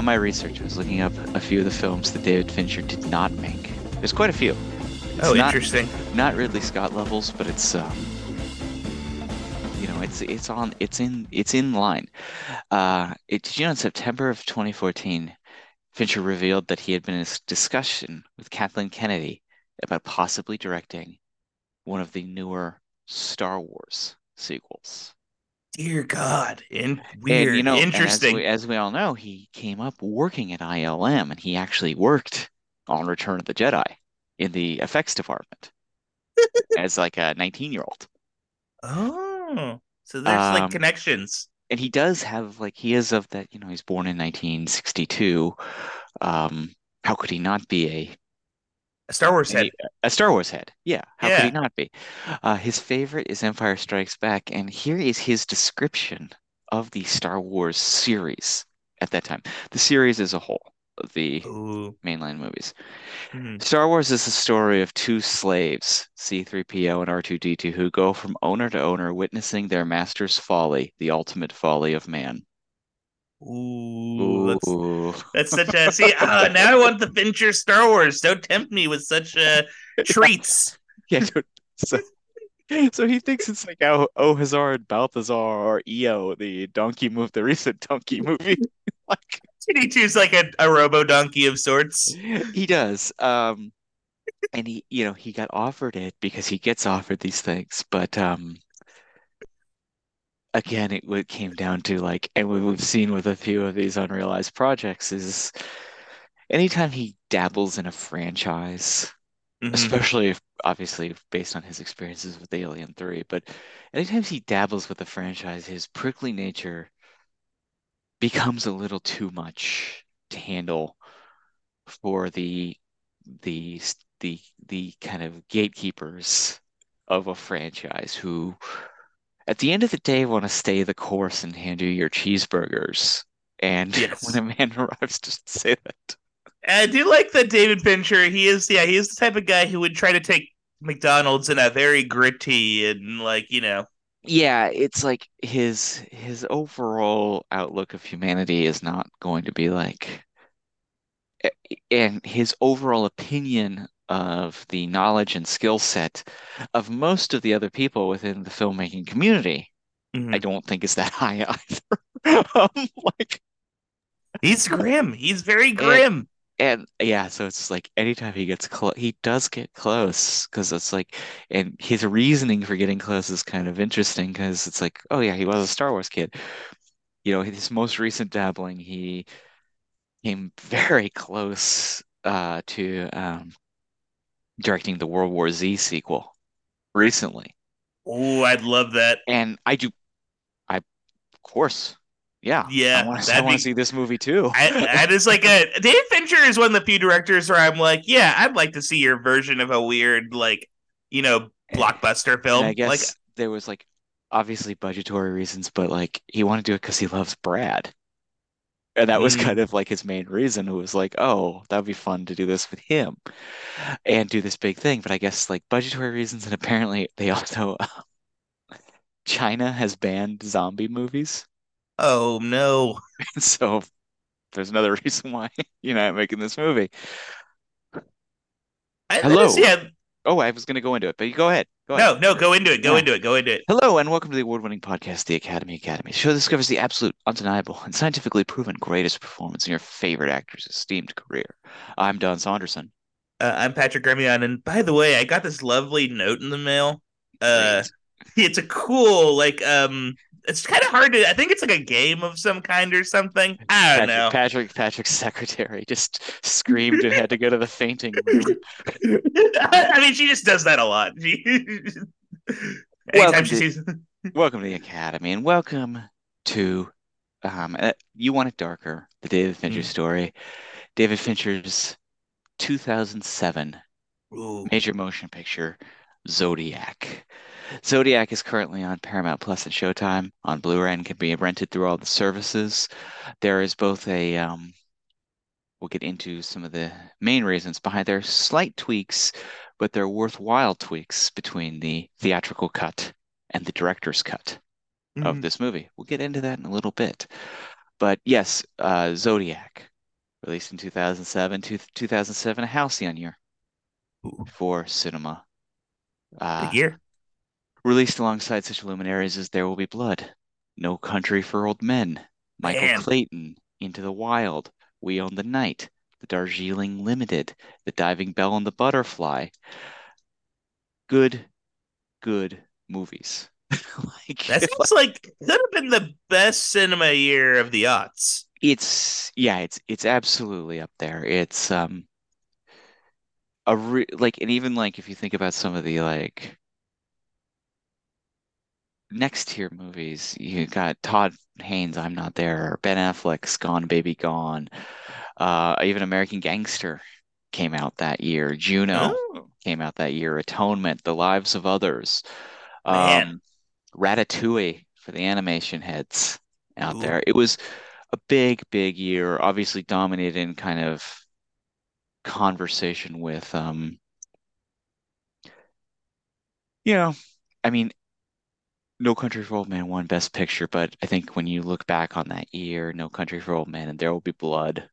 on my research, I was looking up a few of the films that David Fincher did not make. There's quite a few. It's oh, not, interesting. Not Ridley Scott levels, but it's um, you know, it's it's on it's in it's in line. Uh, it, did you know in September of 2014, Fincher revealed that he had been in a discussion with Kathleen Kennedy about possibly directing one of the newer Star Wars sequels. Dear God, in weird, and, you know, interesting. As we, as we all know, he came up working at ILM, and he actually worked on Return of the Jedi in the effects department as like a 19 year old. Oh, so there's um, like connections. And he does have like he is of that, you know, he's born in 1962. Um, how could he not be a a Star Wars head. A, a Star Wars head. Yeah. How yeah. could he not be? Uh, his favorite is Empire Strikes Back, and here is his description of the Star Wars series at that time. The series as a whole, the Ooh. mainline movies. Mm-hmm. Star Wars is the story of two slaves, C3PO and R2D2, who go from owner to owner, witnessing their master's folly, the ultimate folly of man. Ooh, Ooh. That's, that's such a see. Uh, now I want the Fincher Star Wars. Don't tempt me with such uh, treats. yeah. So, so he thinks it's like oh, oh Hazard, Balthazar, or EO, the donkey move, the recent donkey movie. like he choose like a, a robo donkey of sorts. He does. Um, and he, you know, he got offered it because he gets offered these things, but um, again, it, it came down to like, and we've seen with a few of these unrealized projects is anytime he dabbles in a franchise, mm-hmm. especially if, obviously based on his experiences with Alien 3, but anytime he dabbles with a franchise, his prickly nature becomes a little too much to handle for the the the the kind of gatekeepers of a franchise who at the end of the day want to stay the course and hand you your cheeseburgers. And yes. when a man arrives to say that. I do like that David Fincher. He is, yeah, he is the type of guy who would try to take McDonald's in a very gritty and like, you know. Yeah, it's like his his overall outlook of humanity is not going to be like eh, and his overall opinion of the knowledge and skill set of most of the other people within the filmmaking community, mm-hmm. I don't think is that high either. um, like he's grim. He's very grim. And, and yeah, so it's like anytime he gets close, he does get close because it's like, and his reasoning for getting close is kind of interesting because it's like, oh yeah, he was a Star Wars kid. You know, his most recent dabbling, he came very close uh, to um, directing the World War Z sequel recently. Oh, I'd love that. And I do, I, of course, yeah, yeah. I want to see this movie too. I, that is like a Dave Fincher is one of the few directors where I'm like, yeah, I'd like to see your version of a weird, like, you know, blockbuster film. And I guess like, there was like obviously budgetary reasons, but like he wanted to do it because he loves Brad. And that was mm. kind of like his main reason. It was like, oh, that would be fun to do this with him and do this big thing. But I guess like budgetary reasons, and apparently they also China has banned zombie movies. Oh no! so there's another reason why you're not making this movie. I, Hello. yeah, Oh, I was going to go into it, but you go ahead. Go no, ahead. no, go into it. Go yeah. into it. Go into it. Hello, and welcome to the award-winning podcast, The Academy Academy. The show discovers the absolute, undeniable, and scientifically proven greatest performance in your favorite actor's esteemed career. I'm Don Saunderson. Uh, I'm Patrick Gremion, and by the way, I got this lovely note in the mail. Uh, it's a cool, like, um, it's kind of hard to. I think it's like a game of some kind or something. I don't Patrick, know. Patrick, Patrick's secretary just screamed and had to go to the fainting room. I mean, she just does that a lot. welcome, to, sees... welcome to the academy, and welcome to um, uh, you want it darker, the David Fincher mm. story. David Fincher's 2007 Ooh. major motion picture, Zodiac. Zodiac is currently on Paramount Plus and Showtime on Blu-ray and can be rented through all the services. There is both a um, we'll get into some of the main reasons behind their slight tweaks, but they're worthwhile tweaks between the theatrical cut and the director's cut mm-hmm. of this movie. We'll get into that in a little bit. But yes, uh, Zodiac, released in 2007, 2007, a halcyon year Ooh. for cinema. Uh, Big year. Released alongside such luminaries as There Will Be Blood, No Country for Old Men, Michael Man. Clayton, Into the Wild, We Own the Night, The Darjeeling Limited, The Diving Bell and the Butterfly. Good, good movies. like, that sounds like could have been the best cinema year of the aughts. It's yeah, it's it's absolutely up there. It's um a re- like and even like if you think about some of the like next tier movies, you got Todd Haynes, I'm Not There, Ben Affleck's Gone Baby Gone, uh, even American Gangster came out that year, Juno oh. came out that year, Atonement, The Lives of Others, um, Ratatouille for the animation heads out Ooh. there. It was a big, big year, obviously dominated in kind of conversation with um you know, I mean, No Country for Old Men won Best Picture, but I think when you look back on that year, No Country for Old Men and There Will Be Blood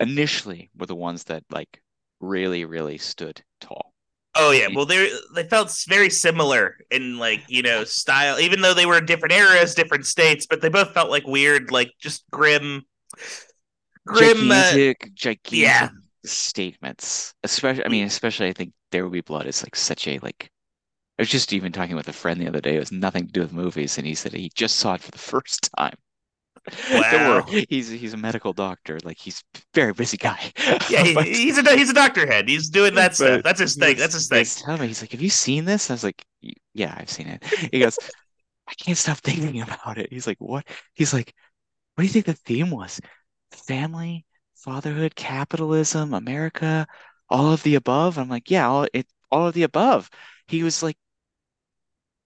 initially were the ones that like really, really stood tall. Oh yeah, well they they felt very similar in like you know style, even though they were in different eras, different states, but they both felt like weird, like just grim, grim, uh, gigantic, uh, gigantic yeah. statements. Especially, I mean, especially I think There Will Be Blood is like such a like. I was just even talking with a friend the other day. It was nothing to do with movies, and he said he just saw it for the first time. Wow. He's he's a medical doctor. Like he's a very busy guy. Yeah, he, but, he's a he's a doctor head. He's doing that stuff. That's his thing. That's his thing. Tell me, he's like, "Have you seen this?" I was like, "Yeah, I've seen it." He goes, "I can't stop thinking about it." He's like, "What?" He's like, "What do you think the theme was? Family, fatherhood, capitalism, America, all of the above?" I'm like, "Yeah, all it, all of the above." He was like,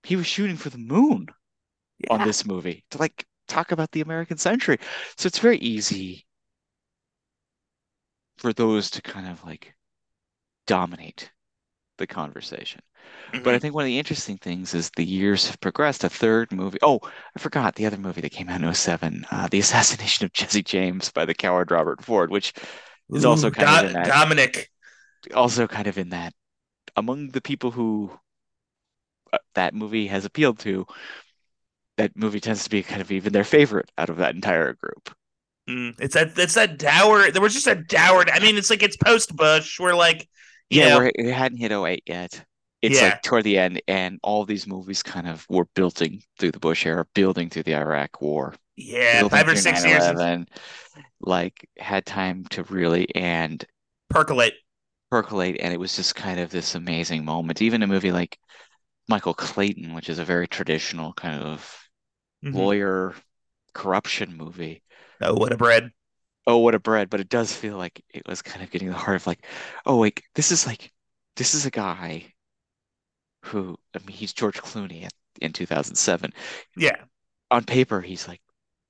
he was shooting for the moon yeah. on this movie to like talk about the American century. So it's very easy for those to kind of like dominate the conversation. Mm-hmm. But I mm-hmm. think one of the interesting things is the years have progressed. A third movie. Oh, I forgot the other movie that came out in 07, uh, The Assassination of Jesse James by the coward Robert Ford, which is Ooh, also kind Do- of that, Dominik. Also kind of in that among the people who uh, that movie has appealed to, that movie tends to be kind of even their favorite out of that entire group. Mm, it's that it's that dour. There was just a dour. I mean, it's like it's post Bush. We're like, yeah, know, we're, we hadn't hit 08 yet. It's yeah. like toward the end, and all these movies kind of were building through the Bush era, building through the Iraq War. Yeah, five or six years. And then like had time to really and percolate, percolate, and it was just kind of this amazing moment. Even a movie like Michael Clayton, which is a very traditional kind of mm-hmm. lawyer corruption movie. Oh, what a bread. Oh, what a bread. But it does feel like it was kind of getting the heart of like, oh, like this is like, this is a guy who, I mean, he's George Clooney in 2007. Yeah. On paper, he's like,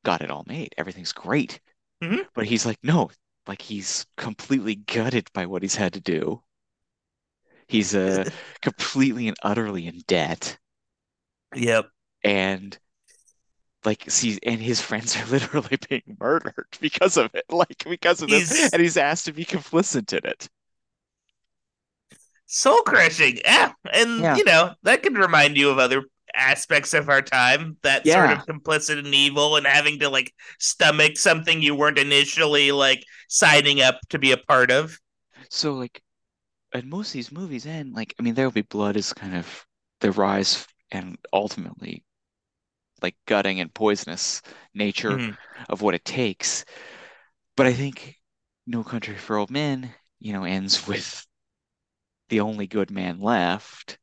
got it all made. Everything's great. Mm-hmm. But he's like, no, like he's completely gutted by what he's had to do. He's uh, completely and utterly in debt. Yep. And like see and his friends are literally being murdered because of it like because of he's, this and he's asked to be complicit in it soul crushing yeah and yeah. you know that can remind you of other aspects of our time that yeah. sort of complicit in evil and having to like stomach something you weren't initially like signing up to be a part of so like and most of these movies end like i mean there will be blood is kind of the rise and ultimately like gutting and poisonous nature mm-hmm. of what it takes. But I think No Country for Old Men, you know, ends with the only good man left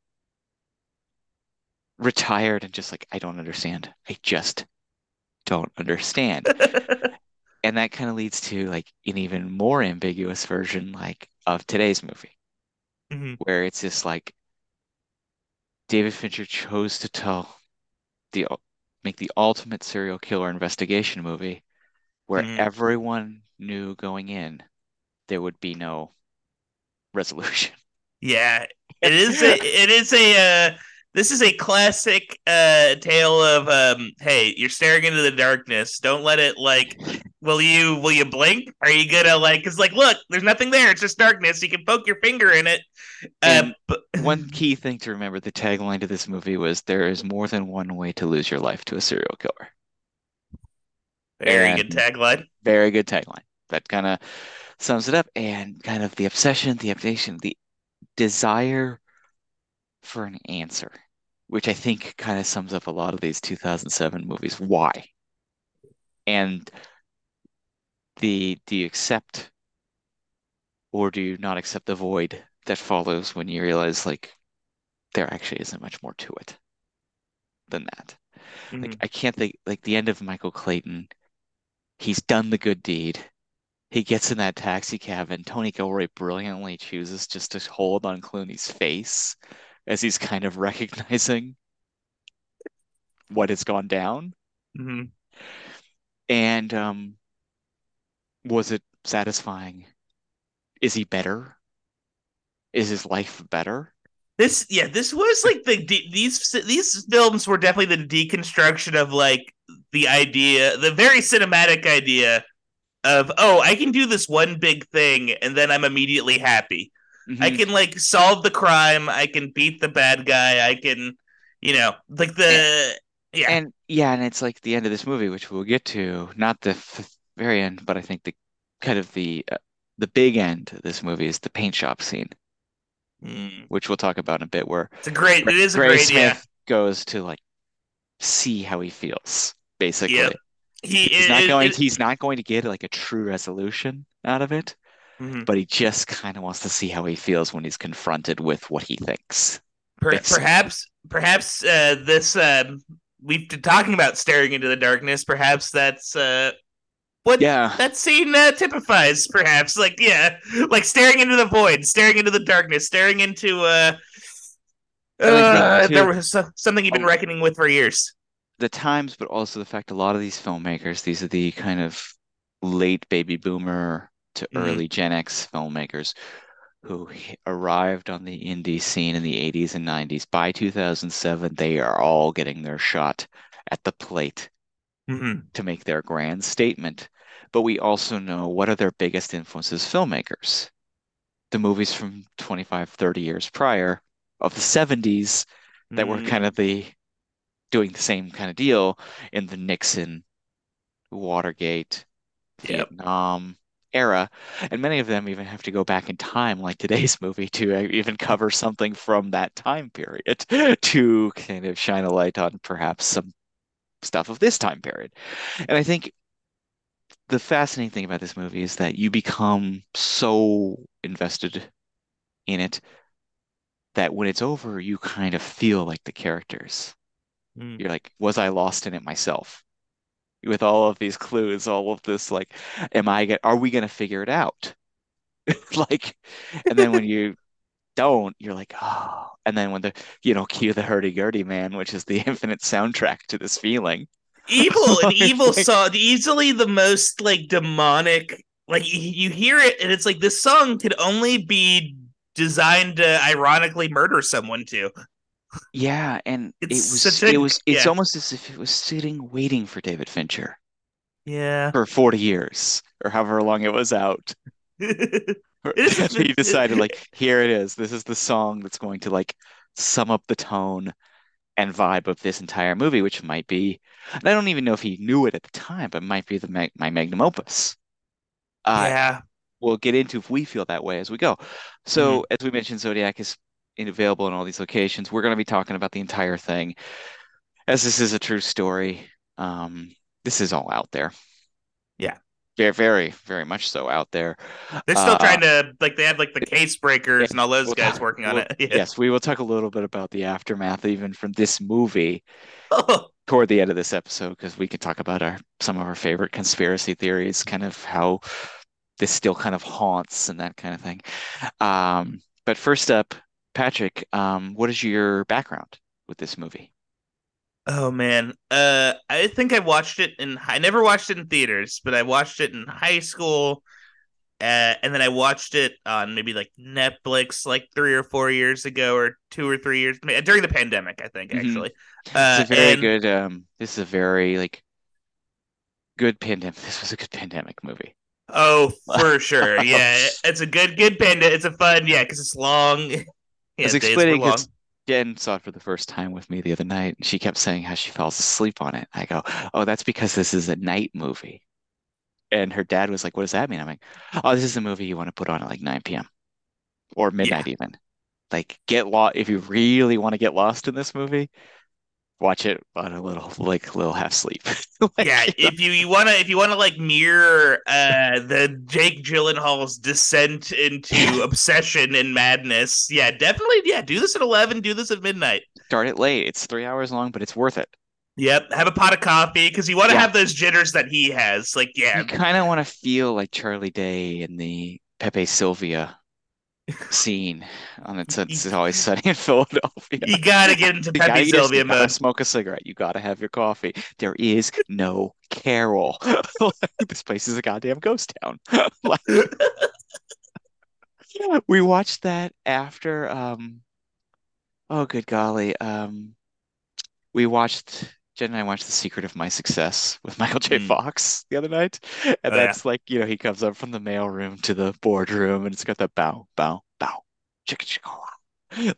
retired and just like, I don't understand. I just don't understand. and that kind of leads to like an even more ambiguous version like of today's movie mm-hmm. where it's just like David Fincher chose to tell the make the ultimate serial killer investigation movie where mm. everyone knew going in there would be no resolution. Yeah, it is a it is a uh, this is a classic uh tale of um hey, you're staring into the darkness. Don't let it like will you will you blink? Are you gonna like? Because like, look, there's nothing there. It's just darkness. You can poke your finger in it. Um, but... one key thing to remember: the tagline to this movie was "There is more than one way to lose your life to a serial killer." Very and good tagline. Very good tagline. That kind of sums it up, and kind of the obsession, the obsession, the desire for an answer, which I think kind of sums up a lot of these 2007 movies. Why? And the do you accept or do you not accept the void that follows when you realize like there actually isn't much more to it than that. Mm-hmm. Like I can't think like the end of Michael Clayton, he's done the good deed. He gets in that taxi cab and Tony Gilroy brilliantly chooses just to hold on Clooney's face as he's kind of recognizing what has gone down. Mm-hmm. And um was it satisfying? Is he better? Is his life better? This yeah, this was like the these these films were definitely the deconstruction of like the idea, the very cinematic idea of oh, I can do this one big thing and then I'm immediately happy. Mm-hmm. I can like solve the crime, I can beat the bad guy, I can you know, like the and, yeah. And yeah, and it's like the end of this movie which we'll get to, not the f- very end, but I think the kind of the uh, the big end of this movie is the paint shop scene, mm. which we'll talk about in a bit. Where it's a great, it is a great, Smith yeah. goes to like see how he feels, basically. Yep. He, he's it, not going. It, he's not going to get like a true resolution out of it, mm-hmm. but he just kind of wants to see how he feels when he's confronted with what he thinks. Per- perhaps, perhaps uh, this uh, we've been talking about staring into the darkness. Perhaps that's uh, what yeah. that scene uh, typifies, perhaps. Like, yeah, like staring into the void, staring into the darkness, staring into uh, uh there was something you've been oh. reckoning with for years. The times, but also the fact a lot of these filmmakers, these are the kind of late baby boomer to mm-hmm. early Gen X filmmakers who arrived on the indie scene in the 80s and 90s. By 2007, they are all getting their shot at the plate mm-hmm. to make their grand statement but we also know what are their biggest influences filmmakers the movies from 25 30 years prior of the 70s that mm. were kind of the doing the same kind of deal in the Nixon Watergate yep. Vietnam era and many of them even have to go back in time like today's movie to even cover something from that time period to kind of shine a light on perhaps some stuff of this time period and i think the fascinating thing about this movie is that you become so invested in it that when it's over, you kind of feel like the characters. Mm. You're like, was I lost in it myself? With all of these clues, all of this, like, am I get are we gonna figure it out? like, and then when you don't, you're like, oh, and then when the you know, cue the hurdy-gurdy man, which is the infinite soundtrack to this feeling evil and evil song easily the most like demonic like you, you hear it and it's like this song could only be designed to ironically murder someone to yeah and it's it was a, it was it's yeah. almost as if it was sitting waiting for david fincher yeah for 40 years or however long it was out he decided like here it is this is the song that's going to like sum up the tone and vibe of this entire movie, which might be, I don't even know if he knew it at the time, but might be the my magnum opus. Uh, yeah. We'll get into if we feel that way as we go. So, mm-hmm. as we mentioned, Zodiac is available in all these locations. We're going to be talking about the entire thing. As this is a true story, um, this is all out there. Yeah. Very, very, very much so out there. They're still uh, trying to like they have like the case breakers yeah, and all those we'll guys talk, working on we'll, it. Yes, we will talk a little bit about the aftermath even from this movie oh. toward the end of this episode because we could talk about our some of our favorite conspiracy theories, kind of how this still kind of haunts and that kind of thing. Um, but first up, Patrick, um, what is your background with this movie? Oh man, uh, I think I watched it in. I never watched it in theaters, but I watched it in high school, uh, and then I watched it on maybe like Netflix, like three or four years ago, or two or three years during the pandemic. I think mm-hmm. actually. Uh, it's a very and, good. Um, this is a very like good pandemic. This was a good pandemic movie. Oh, for sure. Yeah, it's a good good panda. It's a fun. Yeah, because it's long. Yeah, I was explaining it. Jen saw it for the first time with me the other night, and she kept saying how she falls asleep on it. I go, "Oh, that's because this is a night movie." And her dad was like, "What does that mean?" I'm like, "Oh, this is a movie you want to put on at like 9 p.m. or midnight yeah. even. Like, get lost if you really want to get lost in this movie watch it on a little like little half sleep. like, yeah, if you, you wanna if you wanna like mirror uh the Jake Gyllenhaal's descent into obsession and madness, yeah, definitely yeah, do this at eleven, do this at midnight. Start it late. It's three hours long, but it's worth it. Yep, have a pot of coffee because you want to yeah. have those jitters that he has. Like, yeah, you kind of want to feel like Charlie Day in the Pepe Silvia scene on it's, it's always sunny in Philadelphia. You gotta get into Pepe Silvia mode. Smoke a cigarette. You gotta have your coffee. There is no Carol. this place is a goddamn ghost town. we watched that after. Um, oh, good golly. Um, we watched Jen and I watched The Secret of My Success with Michael J. Mm. Fox the other night. And oh, that's yeah. like, you know, he comes up from the mailroom to the boardroom and it's got that bow, bow, bow, chicka chicka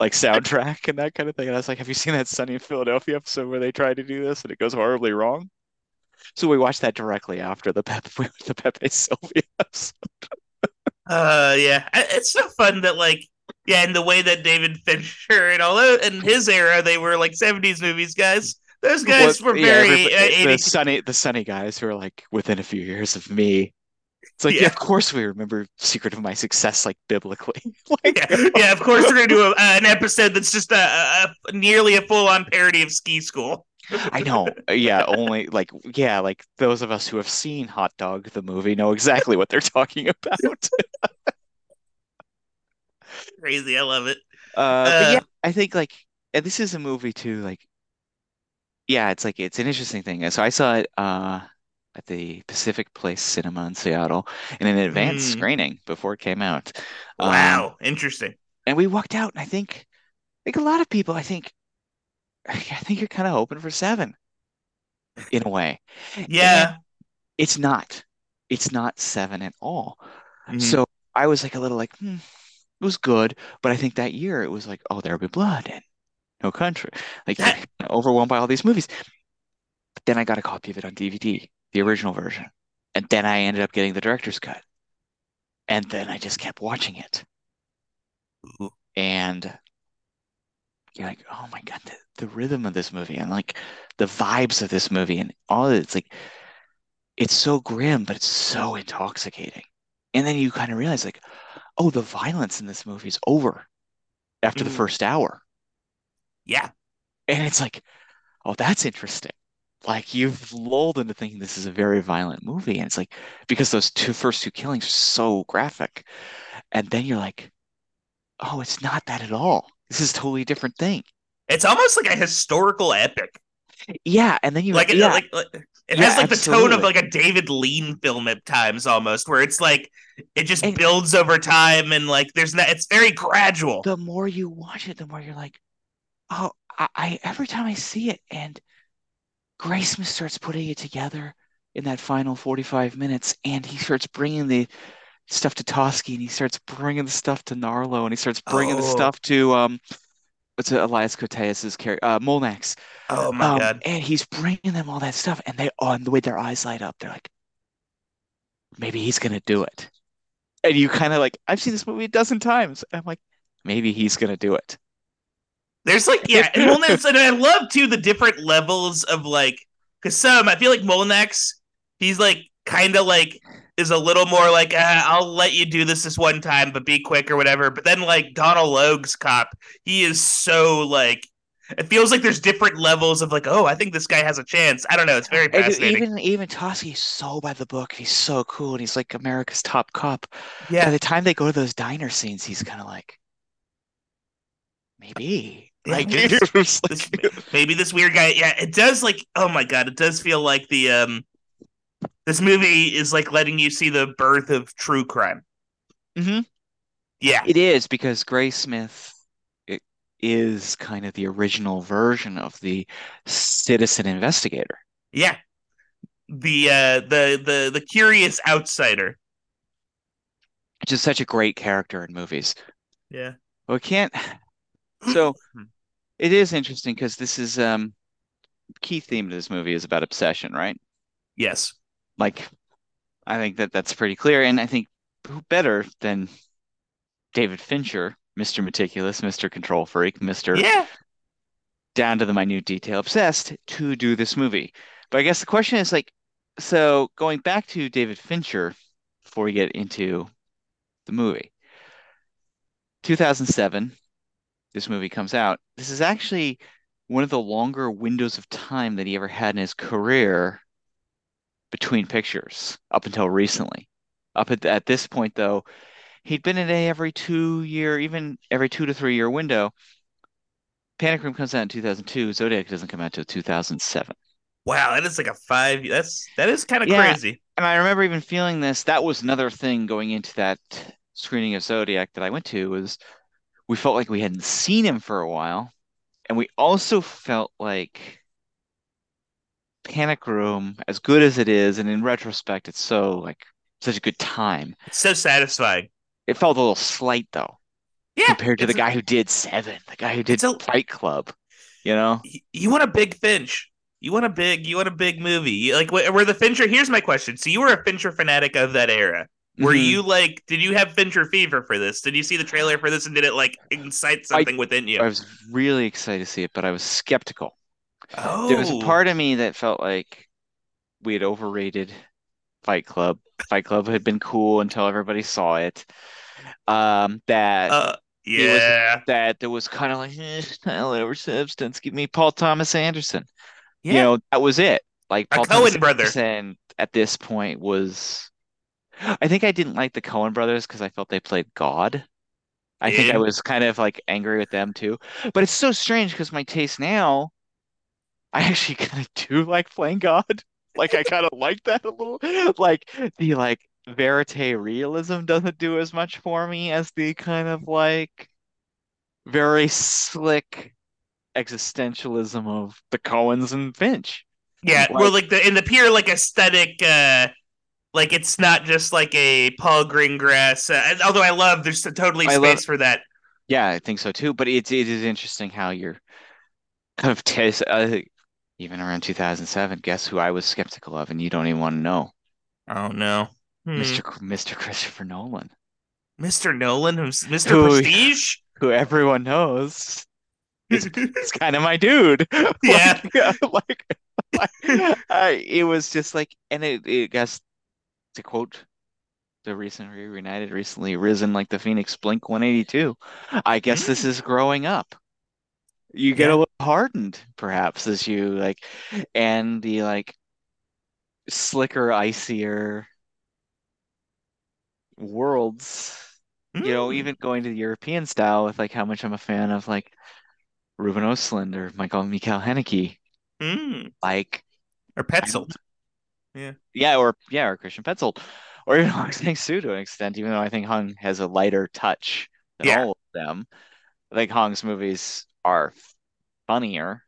like soundtrack and that kind of thing. And I was like, have you seen that Sunny in Philadelphia episode where they try to do this and it goes horribly wrong? So we watched that directly after the Pepe the Pepe Silvia episode. uh yeah. It's so fun that like yeah, in the way that David Fincher and all that in his era, they were like 70s movies guys those guys well, were very yeah, uh, the sunny the sunny guys who are like within a few years of me. It's like, yeah. yeah of course we remember Secret of My Success like biblically. like, yeah. yeah, of course we're gonna do a, an episode that's just a, a nearly a full on parody of Ski School. I know. Yeah, only like yeah, like those of us who have seen Hot Dog the movie know exactly what they're talking about. Crazy, I love it. Uh, uh, yeah, I think like and this is a movie too, like yeah, it's like it's an interesting thing. So I saw it uh, at the Pacific Place Cinema in Seattle in an advanced mm. screening before it came out. Wow, um, interesting. And we walked out, and I think, like a lot of people, I think, I think you're kind of hoping for seven, in a way. Yeah, and it's not. It's not seven at all. Mm-hmm. So I was like a little like, hmm, it was good, but I think that year it was like, oh, there'll be blood and no country. Like overwhelmed by all these movies. But then I got a copy of it on DVD, the original version. And then I ended up getting the director's cut. And then I just kept watching it. Ooh. And you're like, oh my God, the, the rhythm of this movie and like the vibes of this movie and all of it, it's like it's so grim, but it's so intoxicating. And then you kind of realize like, oh, the violence in this movie is over after mm. the first hour. Yeah. And it's like, oh, that's interesting. Like you've lulled into thinking this is a very violent movie. And it's like, because those two first two killings are so graphic. And then you're like, oh, it's not that at all. This is a totally different thing. It's almost like a historical epic. Yeah, and then you like, yeah. like, like it yeah, has like absolutely. the tone of like a David Lean film at times almost, where it's like it just and, builds over time and like there's not it's very gradual. The more you watch it, the more you're like, oh, I, I every time I see it, and Graysmith starts putting it together in that final 45 minutes, and he starts bringing the stuff to Toschi, and he starts bringing the stuff to Narlow, and he starts bringing oh. the stuff to um, what's it, Elias Koteas's character, uh, Mulanax. Oh my um, god! And he's bringing them all that stuff, and they on the way their eyes light up, they're like, maybe he's gonna do it. And you kind of like, I've seen this movie a dozen times. I'm like, maybe he's gonna do it. There's like yeah, and and I love too the different levels of like because some I feel like Mulanax, he's like kind of like is a little more like ah, I'll let you do this this one time, but be quick or whatever. But then like Donal Logue's cop, he is so like it feels like there's different levels of like, oh, I think this guy has a chance. I don't know. It's very fascinating. Even even is so by the book. He's so cool, and he's like America's top cop. Yeah. By the time they go to those diner scenes, he's kind of like, maybe like, this, maybe this weird guy. Yeah, it does. Like, oh my god, it does feel like the um, this movie is like letting you see the birth of true crime. Mm-hmm. Yeah, it is because Graysmith is kind of the original version of the citizen investigator. Yeah, the uh, the the the curious outsider. Just such a great character in movies. Yeah. Well, can't. So it is interesting because this is um key theme of this movie is about obsession, right? Yes. Like, I think that that's pretty clear, and I think who better than David Fincher, Mr. Meticulous, Mr. Control Freak, Mr. Yeah. Down to the minute detail obsessed to do this movie. But I guess the question is like, so going back to David Fincher before we get into the movie, 2007, this movie comes out. This is actually one of the longer windows of time that he ever had in his career between pictures up until recently. Up at, at this point, though, he'd been in a every two year, even every two to three year window. Panic Room comes out in 2002. Zodiac doesn't come out until 2007. Wow, that is like a five. That's that is kind of Yeah. crazy. And I remember even feeling this. That was another thing going into that screening of Zodiac that I went to was we felt like we hadn't seen him for a while. And we also felt like Panic Room, as good as it is, and in retrospect, it's so like such a good time. It's so satisfying. It felt a little slight though, Yeah. compared to the it's a- guy who did Seven, the guy who did a- Fight Club. You know? you want a big Finch. You want a big. You want a big movie. Like where the Fincher. Here's my question. So you were a Fincher fanatic of that era. Were Mhm. you like? Did you have Fincher fever for this? Did you see the trailer for this and did it like incite something within you? I was really excited to see it, but I was skeptical. oh, There was a part of me that felt like we had overrated Fight Club. Fight Club had been cool until everybody saw it. Um, that Uh, was- yeah, that there was kind of like eh, style over substance. Give me Paul Thomas Anderson. yeah. You know, that was it. Like A Paul Coen Thomas brother. Anderson at this point was. I think I didn't like the Coen brothers because I felt they played God. I think I was kind of like angry with them too. But it's so strange because my taste now, I actually kind of do like playing God. Like I kind of like that a little. Like the like verite realism doesn't do as much for me as the kind of like very slick existentialism of the Coens and Finch. yeah. like- well, like the in the pure like aesthetic. uh like it's not just like a Paul Greengrass. Uh, although I love, there's totally space love- for that. Yeah, I think so too. But it's it is interesting how you're kind of taste. Uh, even around 2007, guess who I was skeptical of, and you don't even want to know, Oh no, Hmm. Mr. Mr. Christopher Nolan, Mr. Nolan, who's Mr. Who- Prestige. who everyone knows is, is kind of my dude. Yeah. like, like, I, it was just like, and it, it guess to quote the recent reunited, recently risen like the Phoenix Blink 182. I guess this is growing up. You get Yeah. a little hardened, perhaps, as you like, and the like slicker, icier worlds. You know, Mm. even going to the European style with like how much I'm a fan of like Ruben Östlund or Michael Mikael Haneke. Mm. Like, or Petzold. Yeah, Yeah, or yeah, or Christian Petzold, or even Hong Sang-soo to an extent, even though I think Hong has a lighter touch than Yeah. all of them. I think Hong's movies are funnier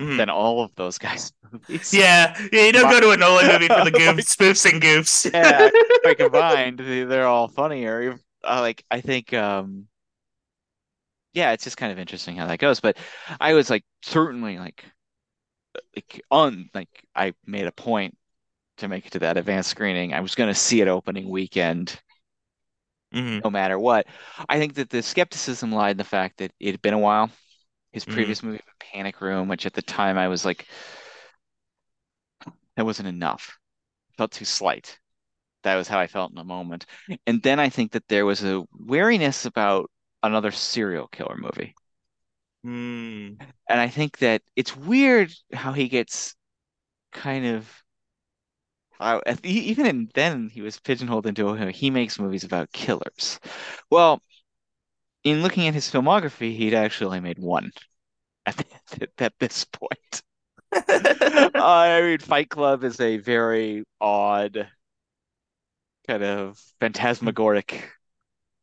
Mhm. than all of those guys' movies. Yeah, yeah. You don't go to a Nolan movie for the goofs, spoofs and goofs. Yeah, combined, they- they're all funnier. Uh, like I think, um, yeah, it's just kind of interesting how that goes. But I was like certainly like, like on like I made a point to make it to that advanced screening. I was going to see it opening weekend, Mhm. no matter what. I think that the skepticism lied in the fact that it had been a while. His Mhm. previous movie, Panic Room, which at the time I was like, that wasn't enough. Felt too slight. That was how I felt in the moment. And then I think that there was a wariness about another serial killer movie. Mm. And I think that it's weird how he gets kind of the- even in, then he was pigeonholed into oh, he makes movies about killers. Well, in looking at his filmography, he'd actually only made one at, the, at this point. Uh, I mean, Fight Club is a very odd, kind of phantasmagoric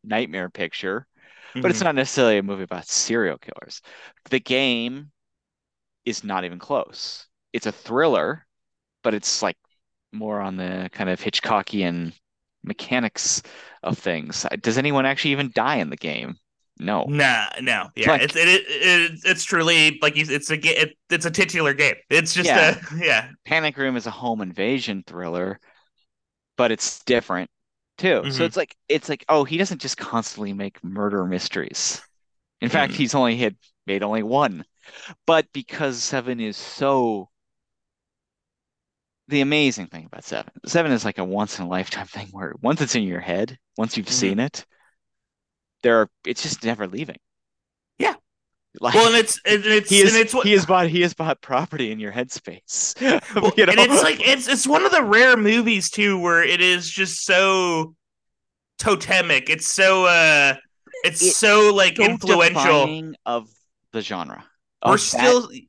nightmare picture, but it's Mhm. not necessarily a movie about serial killers. The Game is not even close. It's a thriller, but it's like more on the kind of Hitchcockian mechanics of things. Does anyone actually even die in the game? No. Nah, no. Yeah, like, it's it, it, it, it's truly like it's a it, it's a titular game. It's just yeah. a yeah. Panic Room is a home invasion thriller, but it's different too. Mm-hmm. So it's like it's like oh, he doesn't just constantly make murder mysteries. In mm-hmm. fact, he's only had made only one. But because Seven is so the amazing thing about Seven, Seven is like a once in a lifetime thing where once it's in your head, once you've mm-hmm. seen it, there are it's just never leaving. Yeah. Like, well, and it's and it's he is, and it's what, he has bought he has bought property in your headspace. well, you know? And it's like it's it's one of the rare movies too where it is just so totemic. It's so uh it's it, so like so influential of the genre. We're still that,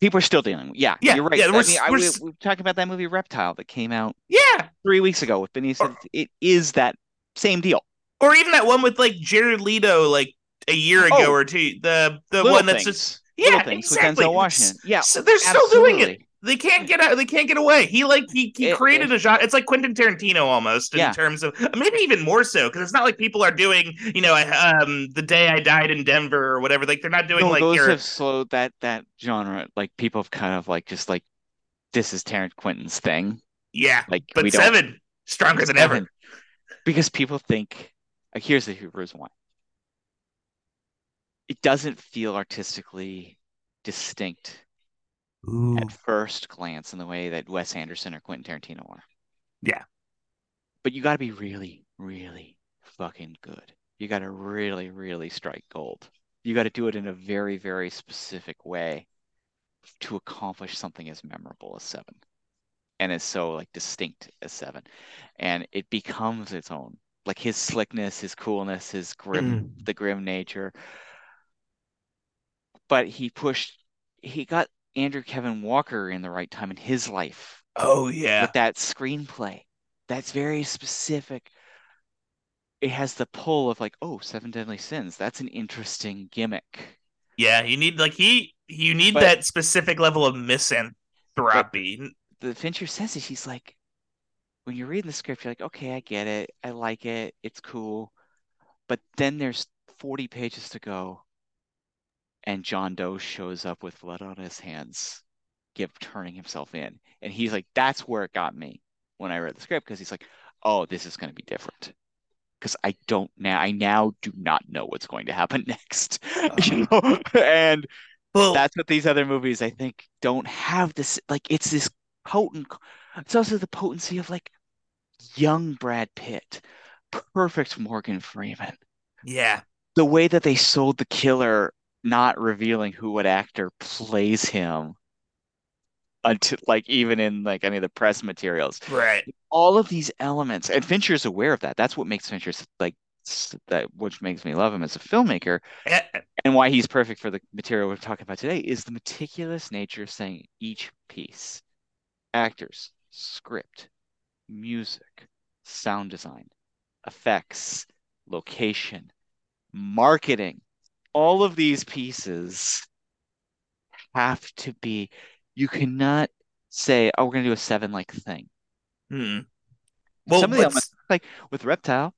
people are still dealing. With. Yeah, yeah, you're right. Yeah, we're, I mean, we're, I, we, talking about that movie Reptile that came out. Yeah, three weeks ago with Benicio. Or, it is that same deal or even that one with like Jared Leto, like a year ago oh, or two. The the one that's things. just yeah, exactly. with Denzel Washington. Yeah, so they're absolutely. still doing it. They can't get out. They can't get away. He like he, he it, created it, a genre. It's like Quentin Tarantino almost in yeah. terms of maybe even more so because it's not like people are doing you know um the day I died in Denver or whatever. Like they're not doing no, like those your... have slowed that that genre. Like people have kind of like just like this is Tarrant Quentin's thing. Yeah, like but seven stronger than seven. ever because people think like, here's the reason why. It doesn't feel artistically distinct Ooh. at first glance in the way that Wes Anderson or Quentin Tarantino are. Yeah. But you got to be really, really fucking good. You got to really, really strike gold. You got to do it in a very, very specific way to accomplish something as memorable as Seven and is so like distinct as Seven. And it becomes its own like his slickness, his coolness, his grim, mm. the grim nature. But he pushed, he got Andrew Kevin Walker in the right time in his life. Oh yeah, with that screenplay, that's very specific. It has the pull of like, oh, Seven Deadly Sins. That's an interesting gimmick. Yeah, you need like he, you need but, that specific level of misanthropy. The Fincher says it. He's like, when you're reading the script, you're like, okay, I get it. I like it. It's cool. But then there's 40 pages to go. And John Doe shows up with blood on his hands, give turning himself in. And he's like, that's where it got me when I read the script, because he's like, oh, this is going to be different. Because I don't now, I now do not know what's going to happen next. you uh-huh. know? And well, that's what these other movies, I think, don't have this. Like, it's this potent it's also the potency of like young Brad Pitt, perfect Morgan Freeman. Yeah. The way that they sold the killer, not revealing who what actor plays him until like even in like any of the press materials. Right. All of these elements, and Fincher's aware of that. That's what makes Fincher like that which makes me love him as a filmmaker eh, eh. and why he's perfect for the material we're talking about today is the meticulous nature of saying each piece actors script, music, sound design, effects, location, marketing, all of these pieces have to be, you cannot say, oh, we're going to do a seven like thing. Hmm. Well, Some of the elements, like with Reptile,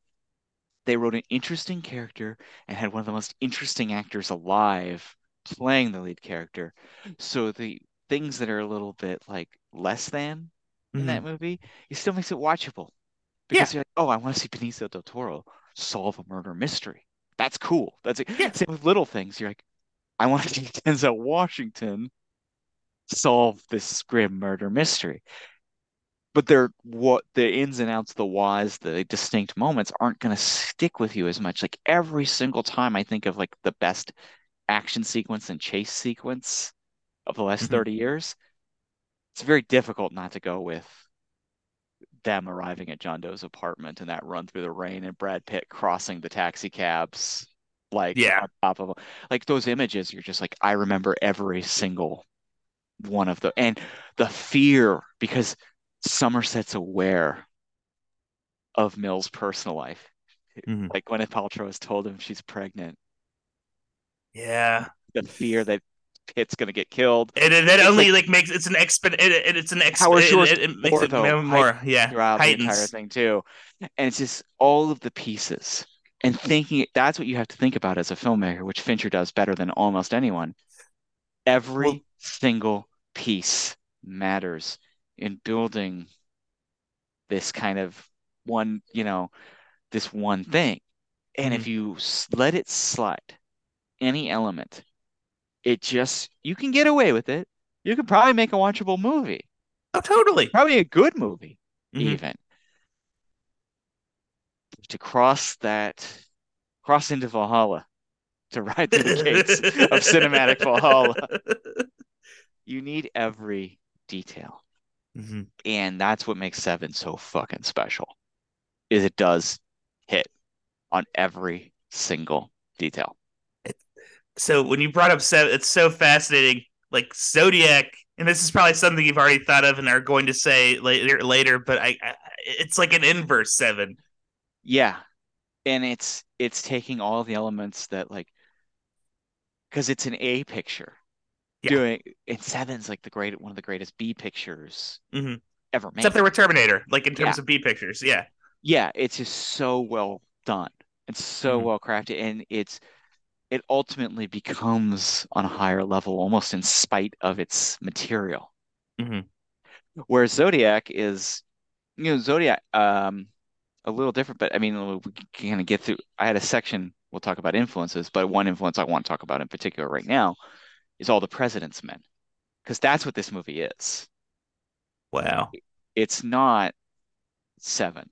they wrote an interesting character and had one of the most interesting actors alive playing the lead character. So the things that are a little bit like less than in mm-hmm. that movie, it still makes it watchable. Because yeah. you're like, oh, I want to see Benicio del Toro solve a murder mystery. That's cool. That's it. Yeah. Same with little things. You're like, I want to see Denzel Washington solve this grim murder mystery. But they're what the ins and outs, the whys, the distinct moments aren't going to stick with you as much. Like every single time I think of like the best action sequence and chase sequence of the last mm-hmm. 30 years, it's very difficult not to go with them arriving at John Doe's apartment and that run through the rain and Brad Pitt crossing the taxi cabs like yeah. on top of like those images you're just like I remember every single one of the and the fear because Somerset's aware of Mill's personal life. Mm-hmm. Like Gwyneth Paltrow has told him she's pregnant. Yeah. The fear that Pitt's gonna get killed. And that only like, like, makes it's an expo it, it's an exp Howard Shore's it, it, makes it though, more yeah throughout heightens. the entire thing too, and it's just all of the pieces and thinking that's what you have to think about as a filmmaker, which Fincher does better than almost anyone. Every well, single piece matters in building this kind of one, you know, this one thing. And mm-hmm. if you let it slide, any element, it just, you can get away with it. You could probably make a watchable movie. Oh, totally. Probably a good movie, mm-hmm. even. To cross that, cross into Valhalla, to ride through the gates of cinematic Valhalla, you need every detail. Mm-hmm. And that's what makes Seven so fucking special. Is it does hit on every single detail. So when you brought up Seven, it's so fascinating. Like Zodiac, and this is probably something you've already thought of and are going to say later. Later, but I, I it's like an inverse Seven. Yeah, and it's it's taking all the elements that like because it's an A picture yeah. doing and Seven's like the great one of the greatest B pictures mm-hmm. ever made. Except there were Terminator, like in terms yeah. of B pictures, yeah. Yeah, it's just so well done. It's so mm-hmm. well crafted, and it's it ultimately becomes on a higher level, almost in spite of its material. Mm-hmm. Whereas Zodiac is, you know, Zodiac um a little different, but I mean, we can kind of get through. I had a section we'll talk about influences, but one influence I want to talk about in particular right now is all the president's men because that's what this movie is wow it's not 7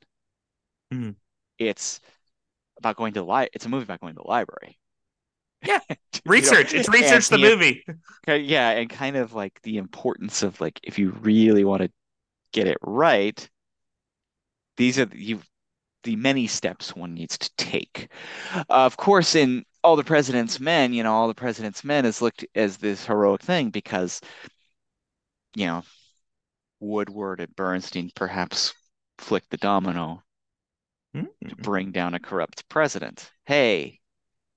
mm-hmm. it's about going to the li- it's a movie about going to the library yeah research it's research the, the movie yeah and kind of like the importance of like if you really want to get it right these are you the many steps one needs to take uh, of course in all the president's men, you know, all the president's men is looked as this heroic thing because, you know, Woodward and Bernstein perhaps flicked the domino mm-hmm. to bring down a corrupt president. Hey,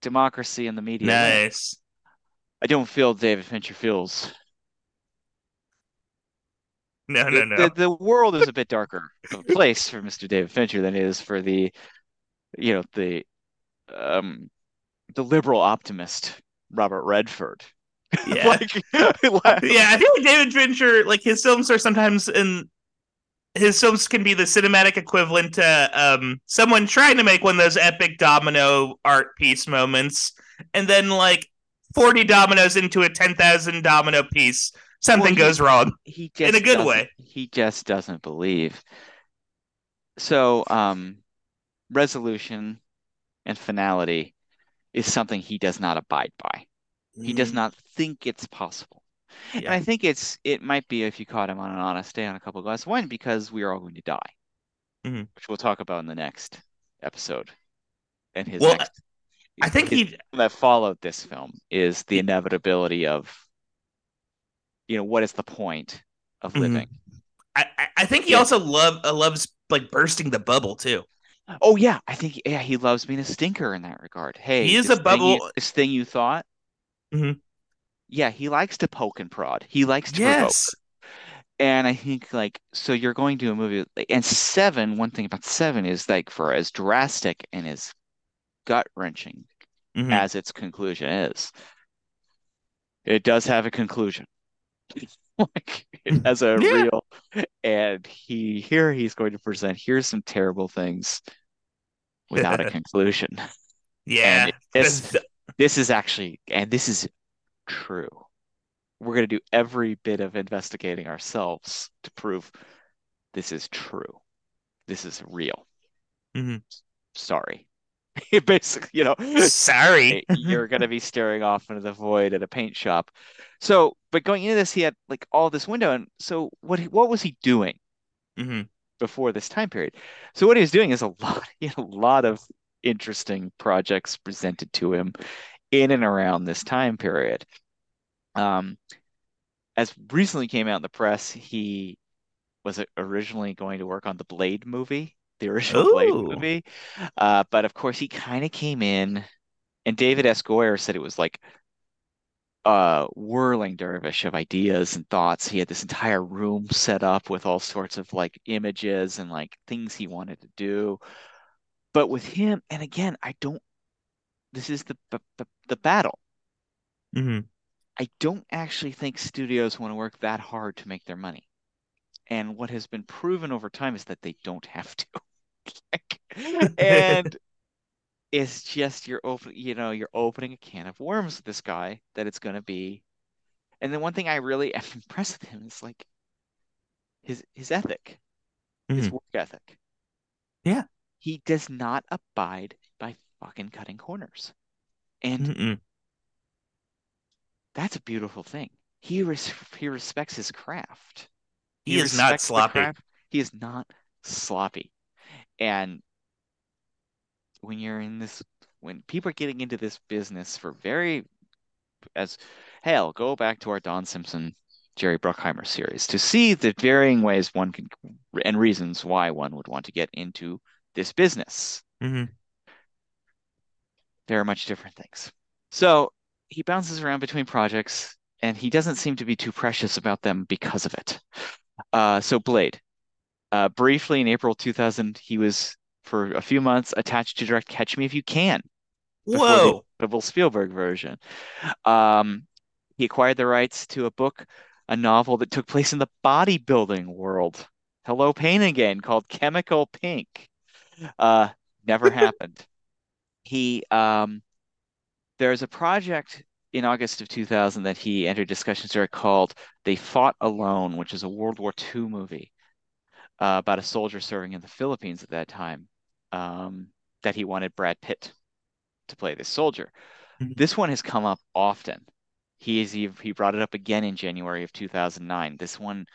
democracy in the media. Nice. I don't feel David Fincher feels. No, no, no. The, the world is a bit darker of a place for Mr. David Fincher than it is for the, you know, the um the liberal optimist Robert Redford. Yeah, like, yeah. I feel like David Fincher, like his films are sometimes in his films can be the cinematic equivalent to um, someone trying to make one of those epic domino art piece moments, and then like forty dominoes into a ten thousand domino piece, something well, he, goes wrong. He in a good way. He just doesn't believe. So, um, resolution and finality is something he does not abide by. Mm. He does mm. not think it's possible. Yeah. And I think it's it might be if you caught him on an honest day on a couple of glass of wine because we are all going to die, mm-hmm. which we'll talk about in the next episode. And his well, next, I think he that followed this film is the inevitability of, you know, what is the point of mm-hmm. living? I I think he yeah. also love uh, loves like bursting the bubble too. Oh yeah, I think yeah he loves being a stinker in that regard. Hey, he is a bubble. Thing you, this thing you thought. Mm-hmm. Yeah, he likes to poke and prod. He likes to yes. provoke. And I think like so you're going to a movie and seven. One thing about seven is like for as drastic and as gut wrenching mm-hmm. as its conclusion is, it does have a conclusion. like it has a yeah. real and he here he's going to present here's some terrible things without a conclusion. Yeah. this, this is actually, and this is true. We're going to do every bit of investigating ourselves to prove this is true. This is real. Mm-hmm. Sorry. Basically, you know, sorry, you're going to be staring off into the void at a paint shop. So, but going into this, he had like all this window, and so what? What was he doing? Mm-hmm before this time period. So what he was doing is a lot, he had a lot of interesting projects presented to him in and around this time period. Um, as recently came out in the press, he was originally going to work on the Blade movie, the original Ooh. Blade movie, uh, but of course he kind of came in, and David S. Goyer said it was like a whirling dervish of ideas and thoughts. He had this entire room set up with all sorts of like images and like things he wanted to do. But with him, and again, I don't. This is the the, the battle. Mm-hmm. I don't actually think studios want to work that hard to make their money. And what has been proven over time is that they don't have to. and it's just you're open, you know, you're opening a can of worms with this guy that it's going to be. And then one thing I really am impressed with him is like his his ethic, his Mhm. work ethic. Yeah. He does not abide by fucking cutting corners. And Mm-mm. that's a beautiful thing. He res he respects his craft. He is not sloppy. He is not sloppy. And when you're in this, when people are getting into this business for very, as hell, go back to our Don Simpson, Jerry Bruckheimer series to see the varying ways one can and reasons why one would want to get into this business. hmm There are much different things. So he bounces around between projects and he doesn't seem to be too precious about them because of it. Uh, so Blade. Uh, briefly in April 2000, he was for a few months attached to direct Catch Me If You Can Whoa! the. Bill Spielberg version. Um, he acquired the rights to a book, a novel that took place in the bodybuilding world. Hello, Pain again, called Chemical Pink. Uh, never happened. He um, there's a project in August of 2000 that he entered discussions there called They Fought Alone, which is a World War II movie uh, about a soldier serving in the Philippines at that time um, that he wanted Brad Pitt to play this soldier. Mhm. This one has come up often. He is he, he brought it up again in January of 2009. This one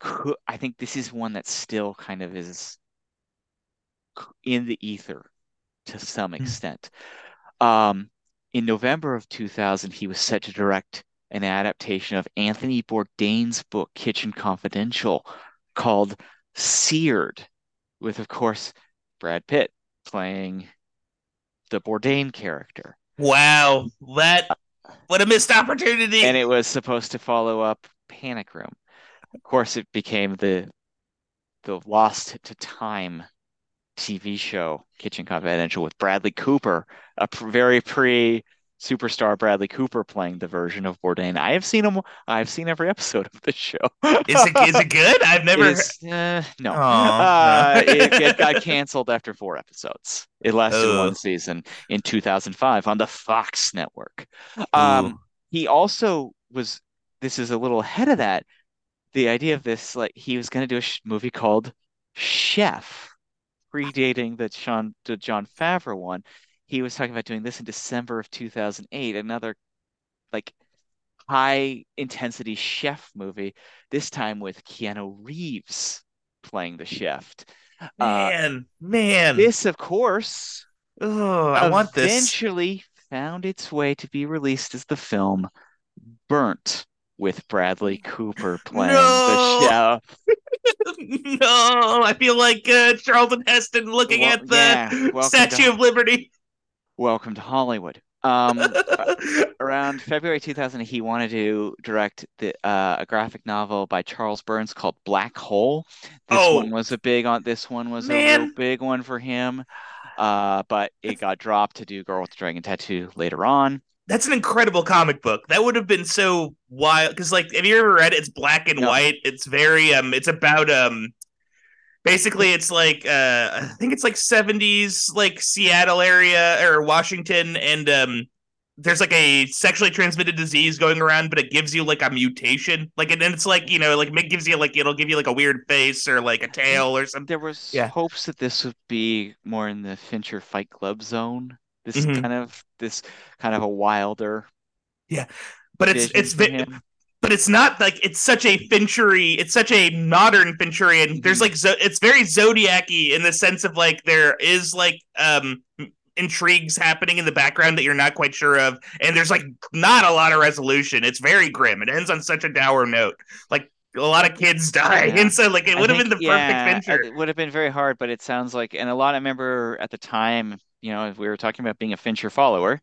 could I think this is one that still kind of is in the ether to some Hmm. extent. Um, in November of 2000, he was set to direct an adaptation of Anthony Bourdain's book, Kitchen Confidential, called Seared, with, of course, Brad Pitt playing the Bourdain character. Wow. That what a missed opportunity. And it was supposed to follow up Panic Room. Of course, it became the the Lost to Time TV show, Kitchen Confidential, with Bradley Cooper, a pr very pre superstar Bradley Cooper playing the version of Bourdain. I have seen him. I've seen every episode of the show. is it is it good? I've never is, uh, no. Aw, Uh, no. it, it got canceled after four episodes. It lasted Oh. one season in 2005 on the Fox network. Um, he also was, this is a little ahead of that. The idea of this, like, he was going to do a sh movie called Chef, predating the Sean, the Jon Favreau one. He was talking about doing this in December of 2008, another like high intensity chef movie, this time with Keanu Reeves playing the chef. Uh, man, man. this, of course, oh, I want this. eventually found its way to be released as the film Burnt with Bradley Cooper playing No! the chef. no, I feel like uh, Charlton Heston looking Well, at the yeah, Statue to- of Liberty. Welcome to Hollywood. Um, around February 2000, he wanted to direct the uh, a graphic novel by Charles Burns called Black Hole. This Oh. one was a big on. This one was a real big one for him. Uh, but it got dropped to do Girl with the Dragon Tattoo later on. That's an incredible comic book. That would have been so wild because, like, have you ever read it? It's black and No. white. It's very um. It's about um. Basically, it's like uh, I think it's like '70s, like Seattle area or Washington, and um, there's like a sexually transmitted disease going around, but it gives you like a mutation, like, and then it's like you know, like it gives you like it'll give you like a weird face or like a tail or something. There was Yeah. hopes that this would be more in the Fincher Fight Club zone. This Mhm. kind of this kind of a wilder yeah But it's it's but it's not like it's such a Finchery, it's such a modern Fincherian. There's Mhm. like zo- it's very Zodiac-y in the sense of like there is like um intrigues happening in the background that you're not quite sure of, and there's like not a lot of resolution. It's very grim. It ends on such a dour note. Like a lot of kids die, Yeah. and so like it would have been the yeah, perfect Fincher. It would have been very hard, but it sounds like, and a lot. I remember at the time, you know, we were talking about being a Fincher follower.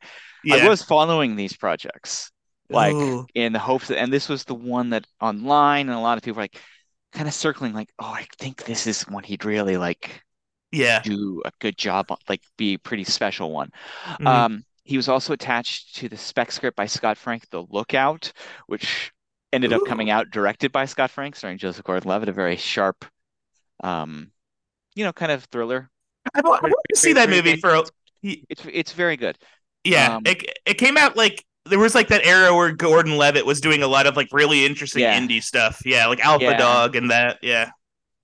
I was following these projects, like Ooh. in the hopes that, and this was the one that online, and a lot of people were like kind of circling, like, oh, I think this is one he'd really like, yeah, do a good job, on, like, be a pretty special one. Mm-hmm. Um, he was also attached to the spec script by Scott Frank, The Lookout, which ended Ooh. up coming out directed by Scott Frank, starring Joseph Gordon-Levitt, a very sharp, um, you know, kind of thriller. I want to see that movie for. It's it's very good. Yeah, um, it it came out like there was like that era where Gordon Levitt was doing a lot of like really interesting yeah. indie stuff. Yeah, like Alpha yeah. Dog and that. Yeah.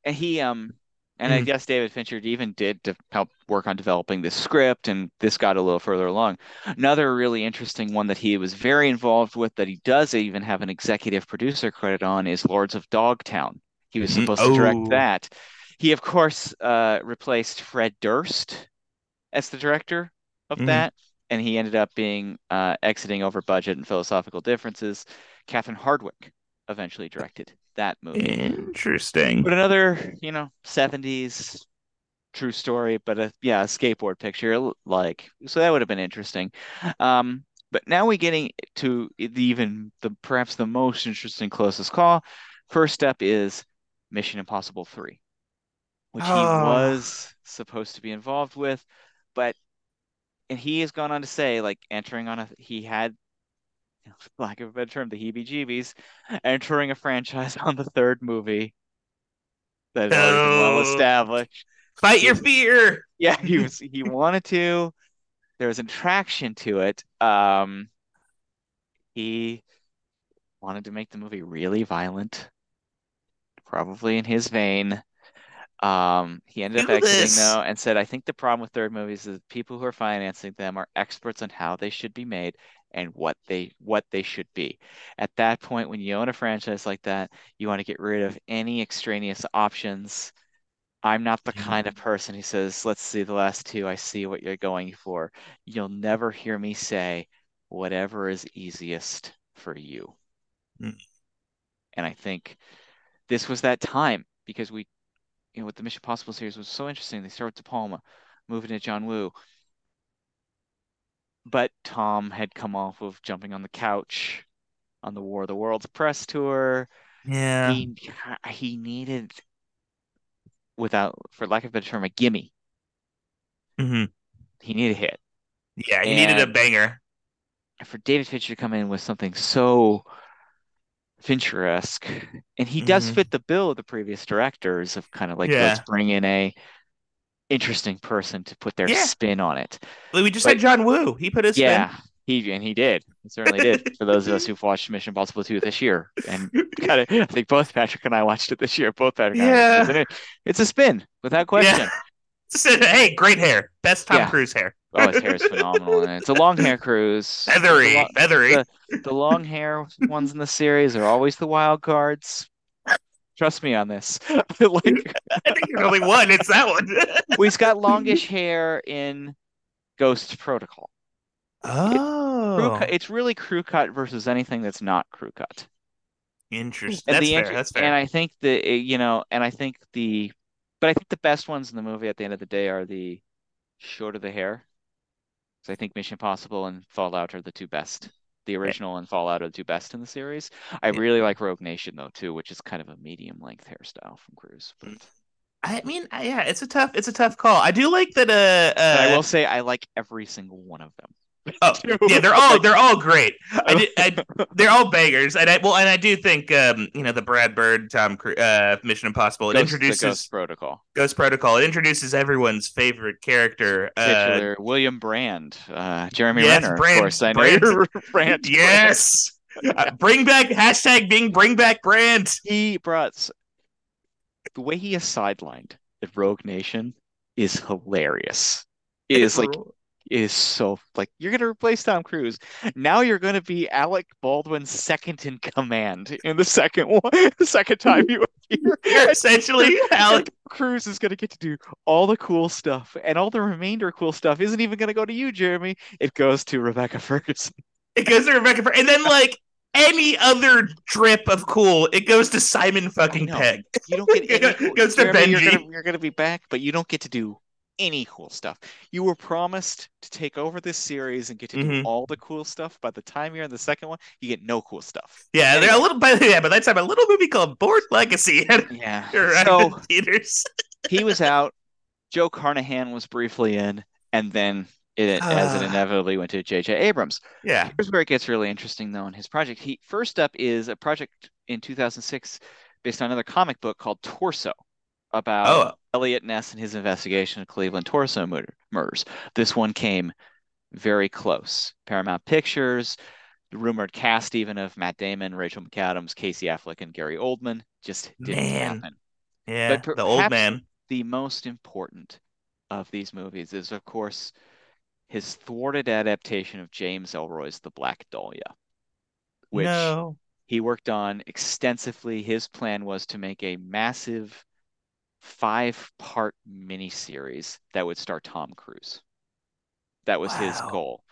And he um and mm. I guess David Fincher even did to help work on developing this script, and this got a little further along. Another really interesting one that he was very involved with, that he does even have an executive producer credit on, is Lords of Dogtown. He was mm-hmm. supposed mm. to direct oh. that. He, of course, uh, replaced Fred Durst as the director of mm. that and he ended up being uh, exiting over budget and philosophical differences. Catherine Hardwicke eventually directed that movie. Interesting. But another, you know, 70s true story, but a yeah, a skateboard picture like so that would have been interesting. Um, but now we're getting to the even the perhaps the most interesting closest call. First step is Mission Impossible 3, which oh. he was supposed to be involved with, but and he has gone on to say, like entering on a he had, lack of a better term, the heebie-jeebies, entering a franchise on the third movie that is no. well established. Fight your fear. Yeah, he was he wanted to. There was an attraction to it. Um, he wanted to make the movie really violent, probably in his vein. Um, he ended Do up exiting this. though and said, I think the problem with third movies is people who are financing them are experts on how they should be made and what they what they should be. At that point, when you own a franchise like that, you want to get rid of any extraneous options. I'm not the yeah. kind of person who says, let's see the last two, I see what you're going for. You'll never hear me say whatever is easiest for you. Mm. And I think this was that time because we you know, with the Mission Possible series was so interesting. They started with De Palma, moving to John Woo. But Tom had come off of jumping on the couch on the War of the Worlds press tour. Yeah. He he needed without for lack of a better term, a gimme. Mm-hmm. He needed a hit. Yeah, he and needed a banger. For David Fincher to come in with something so Fincher-esque, and he does mm-hmm. fit the bill of the previous directors of kind of like yeah. let's bring in a interesting person to put their yeah. spin on it. We just but, had John Woo. He put his yeah, spin. he and he did. He certainly did. For those of us who've watched Mission Impossible 2 this year, and kind of, I think both Patrick and I watched it this year. Both Patrick, yeah, it. it's a spin without question. Yeah. hey, great hair, best Tom. Cruise hair. Oh, his hair is phenomenal, and it's a long hair cruise. Feathery, the, feathery. The, the long hair ones in the series are always the wild cards. Trust me on this. like, I think there's only one. It's that one. we've got longish hair in Ghost Protocol. Oh, it, it's really crew cut versus anything that's not crew cut. Interesting. that's, fair. that's fair. And I think the eh, you know, and I think the, but I think the best ones in the movie at the end of the day are the shorter the hair so I think Mission Impossible and Fallout are the two best. The original and Fallout are the two best in the series. I really like Rogue Nation though too, which is kind of a medium length hairstyle from Cruise. But... I mean, yeah, it's a tough, it's a tough call. I do like that. Uh, uh... I will say I like every single one of them. Oh yeah, they're all they're all great. I, I, they're all bangers, and I well, and I do think um, you know the Brad Bird, Tom, uh, Mission Impossible. It Ghost, introduces Ghost Protocol. Ghost Protocol. It introduces everyone's favorite character, uh, William Brandt, uh, Jeremy yes, Renner. Brandt, of course, I know Brandt. Brandt. Yes, uh, bring back hashtag being bring back Brandt. He brought the way he is sidelined at Rogue Nation is hilarious. It is like is so like you're gonna replace Tom Cruise. Now you're gonna be Alec Baldwin's second in command in the second one, the second time you appear. You're essentially Alec Cruise is gonna get to do all the cool stuff, and all the remainder cool stuff isn't even gonna go to you, Jeremy. It goes to Rebecca Ferguson. It goes to Rebecca, Fer- and then like any other drip of cool, it goes to Simon fucking Pegg. You don't get any cool. goes to Jeremy, Benji. You're gonna, you're gonna be back, but you don't get to do any cool stuff. You were promised to take over this series and get to do Mhm. all the cool stuff. By the time you're in the second one, you get no cool stuff. Yeah, they're a little. By yeah, by that time, a little movie called Bourne Legacy had Yeah. So theaters. he was out. Joe Carnahan was briefly in, and then it, as it Ah. inevitably went to J.J. Abrams. Yeah. Here's where it gets really interesting, though, in his project. He first up is a project in 2006 based on another comic book called Torso about Oh, Eliot Ness and his investigation of Cleveland torso murder, murders. This one came very close. Paramount Pictures, the rumored cast even of Matt Damon, Rachel McAdams, Casey Affleck, and Gary Oldman just didn't Man. happen. yeah. But the old man. The most important of these movies is, of course, his thwarted adaptation of James Ellroy's The Black Dahlia, which no. he worked on extensively. His plan was to make a massive five-part miniseries that would star Tom Cruise. That was his goal.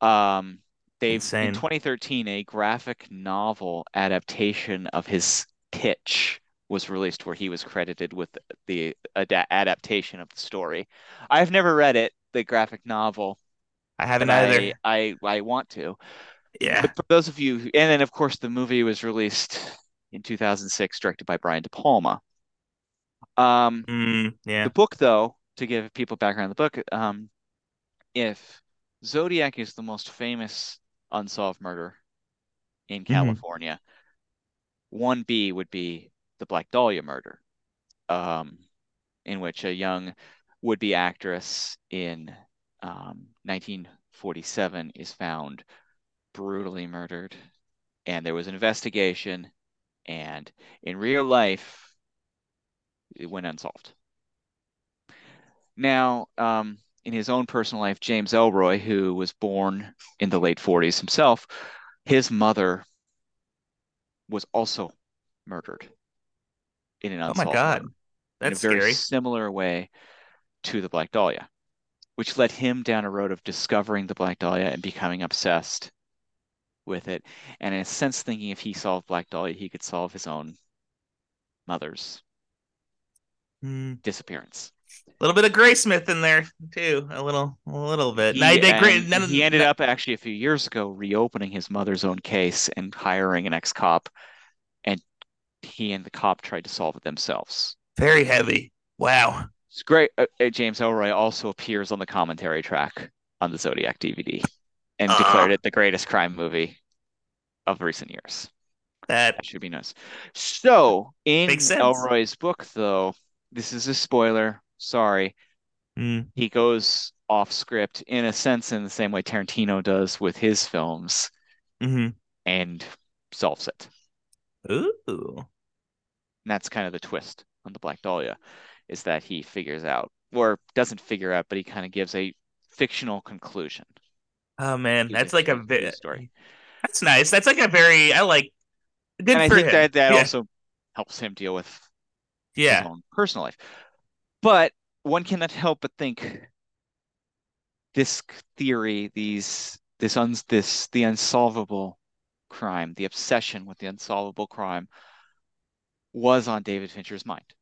Um, they've Insane. in 2013 a graphic novel adaptation of his pitch was released where he was credited with the ada adaptation of the story. I've never read it, the graphic novel, I haven't either. I, I I want to. yeah. But for those of you, and then of course the movie was released in 2006, directed by Brian De Palma. Um, Mm, yeah. the book, though, to give people background the book, um, if Zodiac is the most famous unsolved murder in Mm-hmm. California, 1B would be the Black Dahlia murder, um, in which a young would-be actress in um, 1947 is found brutally murdered, and there was an investigation, and in real life, it went unsolved. Now, um, in his own personal life, James Ellroy, who was born in the late 40s himself, his mother was also murdered in an Oh my unsolved God. murder That's in a very scary. similar way to the Black Dahlia, which led him down a road of discovering the Black Dahlia and becoming obsessed with it. And in a sense, thinking if he solved Black Dahlia, he could solve his own mother's Mm. disappearance. A little bit of Graysmith in there too. A little, a little bit. He, Now, they and gra- none he ended up actually a few years ago reopening his mother's own case and hiring an ex-cop, and he and the cop tried to solve it themselves. very heavy. Wow. It's great. Uh, uh, James Ellroy also appears on the commentary track on the Zodiac DVD and Ah. declared it the greatest crime movie of recent years. That That should be nice. So, in. Ellroy's book, though, this is a spoiler. Sorry. mm, He goes off script in a sense, in the same way Tarantino does with his films, mhm. and solves it. Ooh. And that's kind of the twist on the Black Dahlia, is that he figures out, or doesn't figure out, but he kind of gives a fictional conclusion. Oh man, to that's the- like a very story. That's nice. That's like a very I like good And I think him. that that yeah. also helps him deal with yeah. personal life. But one cannot help but think this theory, these this uns this the unsolvable crime, the obsession with the unsolvable crime was on David Fincher's mind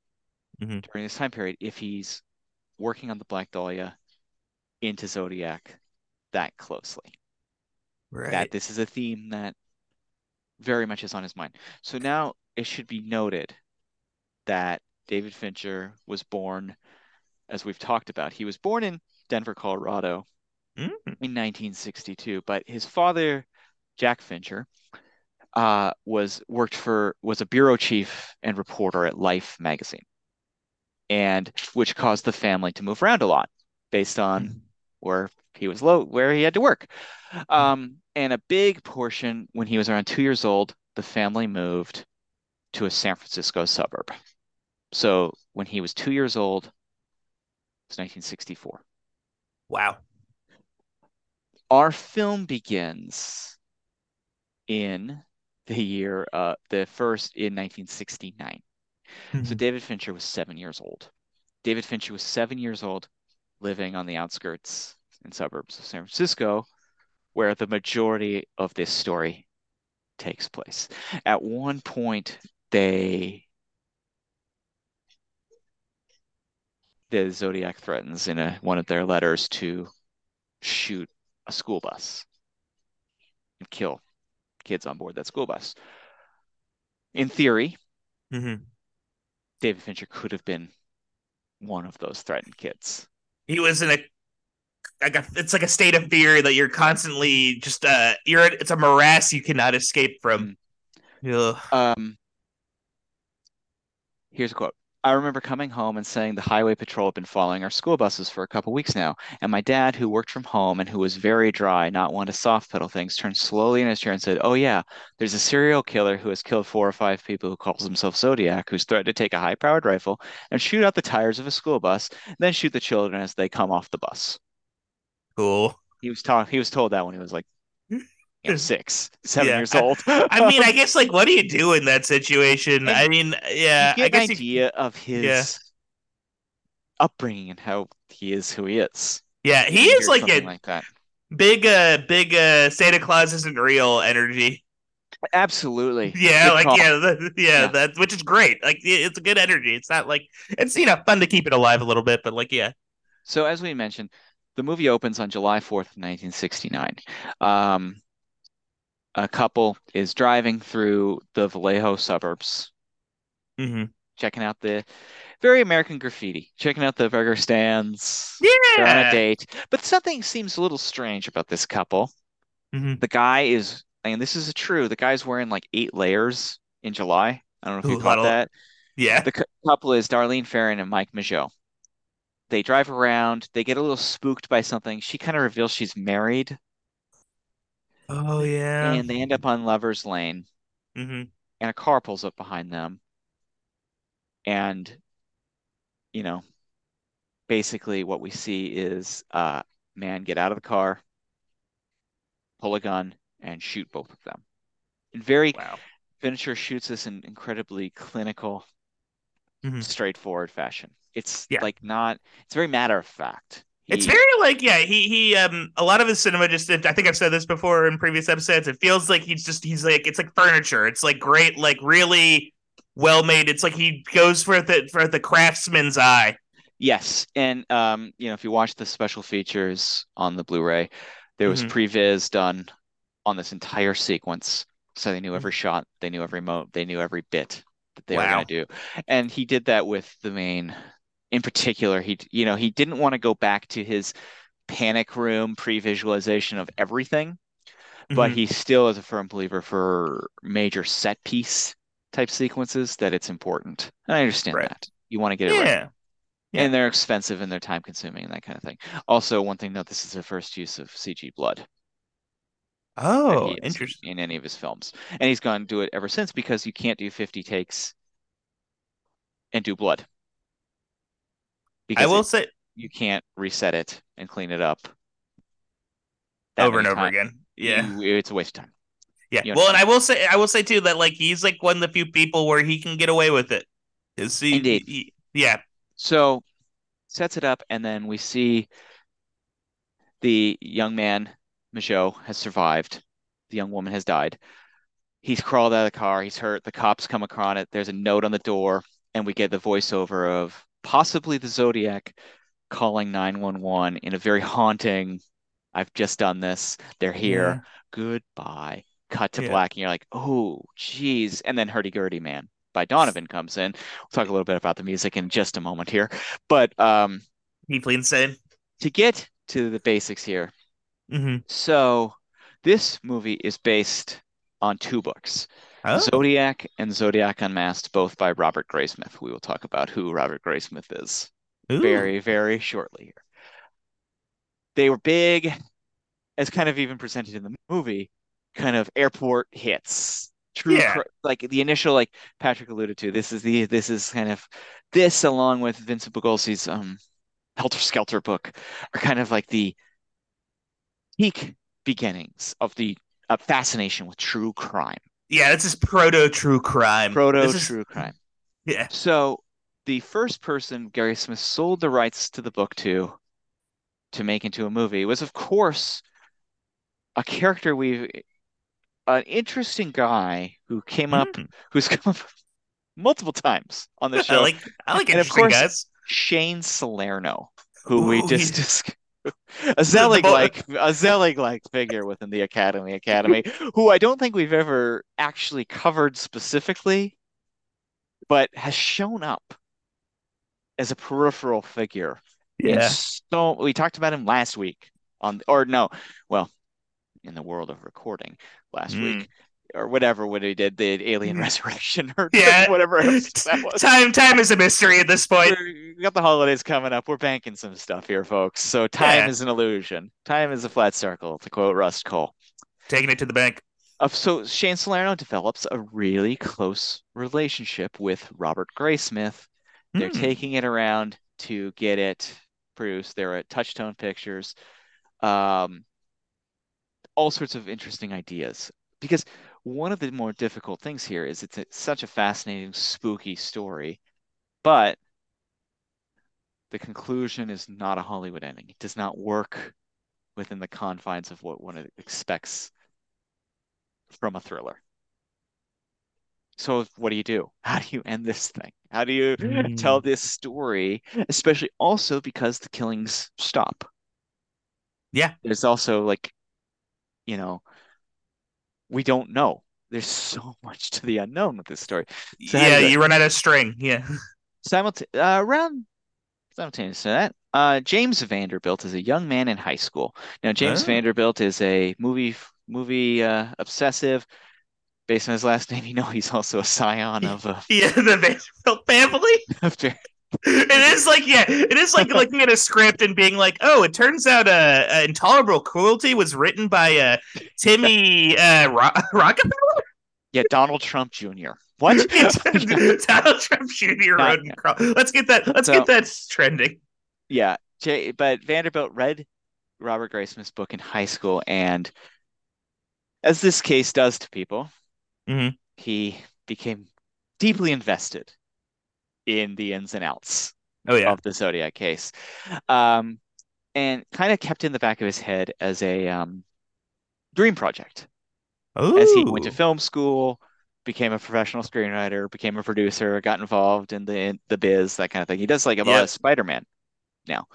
Mhm. during this time period if he's working on the Black Dahlia into Zodiac that closely. Right. That this is a theme that very much is on his mind. So now it should be noted that David Fincher was born, as we've talked about, he was born in Denver, Colorado Mm. in 1962, but his father, Jack Fincher, uh, was worked for was a bureau chief and reporter at Life magazine, and which caused the family to move around a lot based on Mhm. where he was low, where he had to work. Um, and a big portion when he was around two years old, the family moved to a San Francisco suburb. So when he was two years old, it was 1964. Wow. Our film begins in the year, uh, the first in 1969. So Mhm. David Fincher was seven years old. David Fincher was seven years old, living on the outskirts and suburbs of San Francisco, where the majority of this story takes place. At one point, they the Zodiac threatens in a, one of their letters to shoot a school bus and kill kids on board that school bus. In theory, Mm-hmm. David Fincher could have been one of those threatened kids. He was in a like a, it's like a state of fear that you're constantly just uh you're it's a morass you cannot escape from. Ugh. Um, here's a quote. I remember coming home and saying the highway patrol had been following our school buses for a couple weeks now, and my dad, who worked from home and who was very dry, not one to soft pedal things, turned slowly in his chair and said, "Oh yeah, there's a serial killer who has killed four or five people who calls himself Zodiac, who's threatened to take a high-powered rifle and shoot out the tires of a school bus, then shoot the children as they come off the bus." Cool. He was taught. He was told that when he was like, you know, six, seven Yeah. years old. I mean, I guess like what do you do in that situation? And I mean, yeah, I get an guess you, idea of his Yeah. upbringing and how he is who he is. yeah, he You is like a like that. big uh big uh Santa Claus isn't real energy. Absolutely. Yeah, Good like call. yeah, the, yeah, Yeah. that which is great. Like it's a good energy. It's not like it's you know fun to keep it alive a little bit, but like yeah, So as we mentioned, the movie opens on July 4th, 1969. Um, a couple is driving through the Vallejo suburbs, mm-hmm. checking out the very American graffiti, checking out the burger stands. They're on a yeah, date. But something seems a little strange about this couple. Mhm. The guy is, and this is true, the guy's wearing like eight layers in July. I don't know if you caught that'll- yeah, The cou- couple is Darlene Ferrin and Mike Mageau. They drive around, they get a little spooked by something. She kind of reveals she's married, oh yeah, and they end up on Lover's Lane, hmm and a car pulls up behind them. And, you know, basically what we see is uh man get out of the car, pull a gun, and shoot both of them. And very wow, Fincher shoots this in incredibly clinical, Mhm. straightforward fashion. It's Yeah. like not, it's very matter of fact. It's very like yeah, he he um a lot of his cinema just I think I've said this before in previous episodes. It feels like he's just he's like it's like furniture. It's like great, like really well made. It's like he goes for the for the craftsman's eye. Yes, and um, you know, if you watch the special features on the Blu-ray, there was Mhm. previs done on this entire sequence, so they knew every shot, they knew every mo, they knew every bit that they were going to do, and he did that with the main. In particular, he you know he didn't want to go back to his panic room pre-visualization of everything, but Mhm. he still is a firm believer for major set piece type sequences that it's important. And I understand Right. that. You want to get it right. yeah. Yeah. And they're expensive and they're time consuming and that kind of thing. Also, one thing note, this is the first use of CG blood Oh, interesting. in any of his films. And he's gone to do it ever since because you can't do 50 takes and do blood. I will it- say you can't reset it and clean it up over and over times. again. Yeah. You- it's a waste of time. Yeah. You Well, and I will say I will say too that like he's like one of the few people where he can get away with it. Is he, Indeed. he- yeah. So sets it up, and then we see the young man, Mageau, has survived. The young woman has died. He's crawled out of the car. He's hurt. The cops come across it. There's a note on the door, and we get the voiceover of possibly the Zodiac calling 911 in a very haunting, I've just done this. They're here. Goodbye. Cut to Yeah. black, and you're like, oh, geez. And then Hurdy Gurdy Man by Donovan comes in. We'll talk a little bit about the music in just a moment here. But um, Deeply insane. to get to the basics here, Mm-hmm. so this movie is based on two books, Oh. Zodiac and Zodiac Unmasked, both by Robert Graysmith. We will talk about who Robert Graysmith is Ooh. very, very shortly here. They were big, as kind of even presented in the movie, kind of airport hits. True, Yeah. cr- like the initial, like Patrick alluded to. This is the this is kind of this along with Vincent Bugliosi's um Helter Skelter book are kind of like the peak beginnings of the uh, fascination with true crime, Yeah, this is proto true crime. proto This is- true crime. Yeah. So the first person Graysmith sold the rights to the book to to make into a movie was, of course, a character we've an interesting guy who came up Mm. who's come up multiple times on the I show. like I like And of course- guys. Shane Salerno, who Ooh, we just discussed. A Zelig like a Zelig like figure within the Academy Academy, who I don't think we've ever actually covered specifically, but has shown up as a peripheral figure. Yeah. So we talked about him last week on, or no, well, in the world of recording last mm. week or whatever when he did the alien mm. resurrection or yeah. whatever time time is a mystery at this point we got the holidays coming up we're banking some stuff here folks so time yeah. is an illusion time is a flat circle to quote rust Cohle. taking it to the bank uh, so shane salerno develops a really close relationship with robert graysmith they're mm. taking it around to get it produced they're at Touchstone Pictures um all sorts of interesting ideas because one of the more difficult things here is it's, it's such a fascinating, spooky story, but the conclusion is not a Hollywood ending. It does not work within the confines of what one expects from a thriller. So what do you do? How do you end this thing? How do you mm. tell this story, especially also because the killings stop? Yeah. There's also like, you know, we don't know. There's so much to the unknown with this story. So yeah, you run out of string. Yeah. Simulta- uh, around simultaneous to that, uh, James Vanderbilt is a young man in high school. Now, James oh. Vanderbilt is a movie movie uh, obsessive. Based on his last name, you know he's also a scion of a yeah the Vanderbilt family. It is like yeah it is like looking at a script and being like oh it turns out uh, uh intolerable cruelty was written by uh timmy uh Ro- rockefeller? Yeah donald trump jr what? Donald trump jr Not, let's get that let's so, get that trending. Yeah Jay, but vanderbilt read robert graysmith's book in high school and as this case does to people mm-hmm. he became deeply invested in the ins and outs oh, yeah. of the Zodiac case. Um, and kind of kept in the back of his head as a um, dream project. Ooh. As he went to film school, became a professional screenwriter, became a producer, got involved in the in the biz, that kind of thing. He does like a yep. Spider-Man now.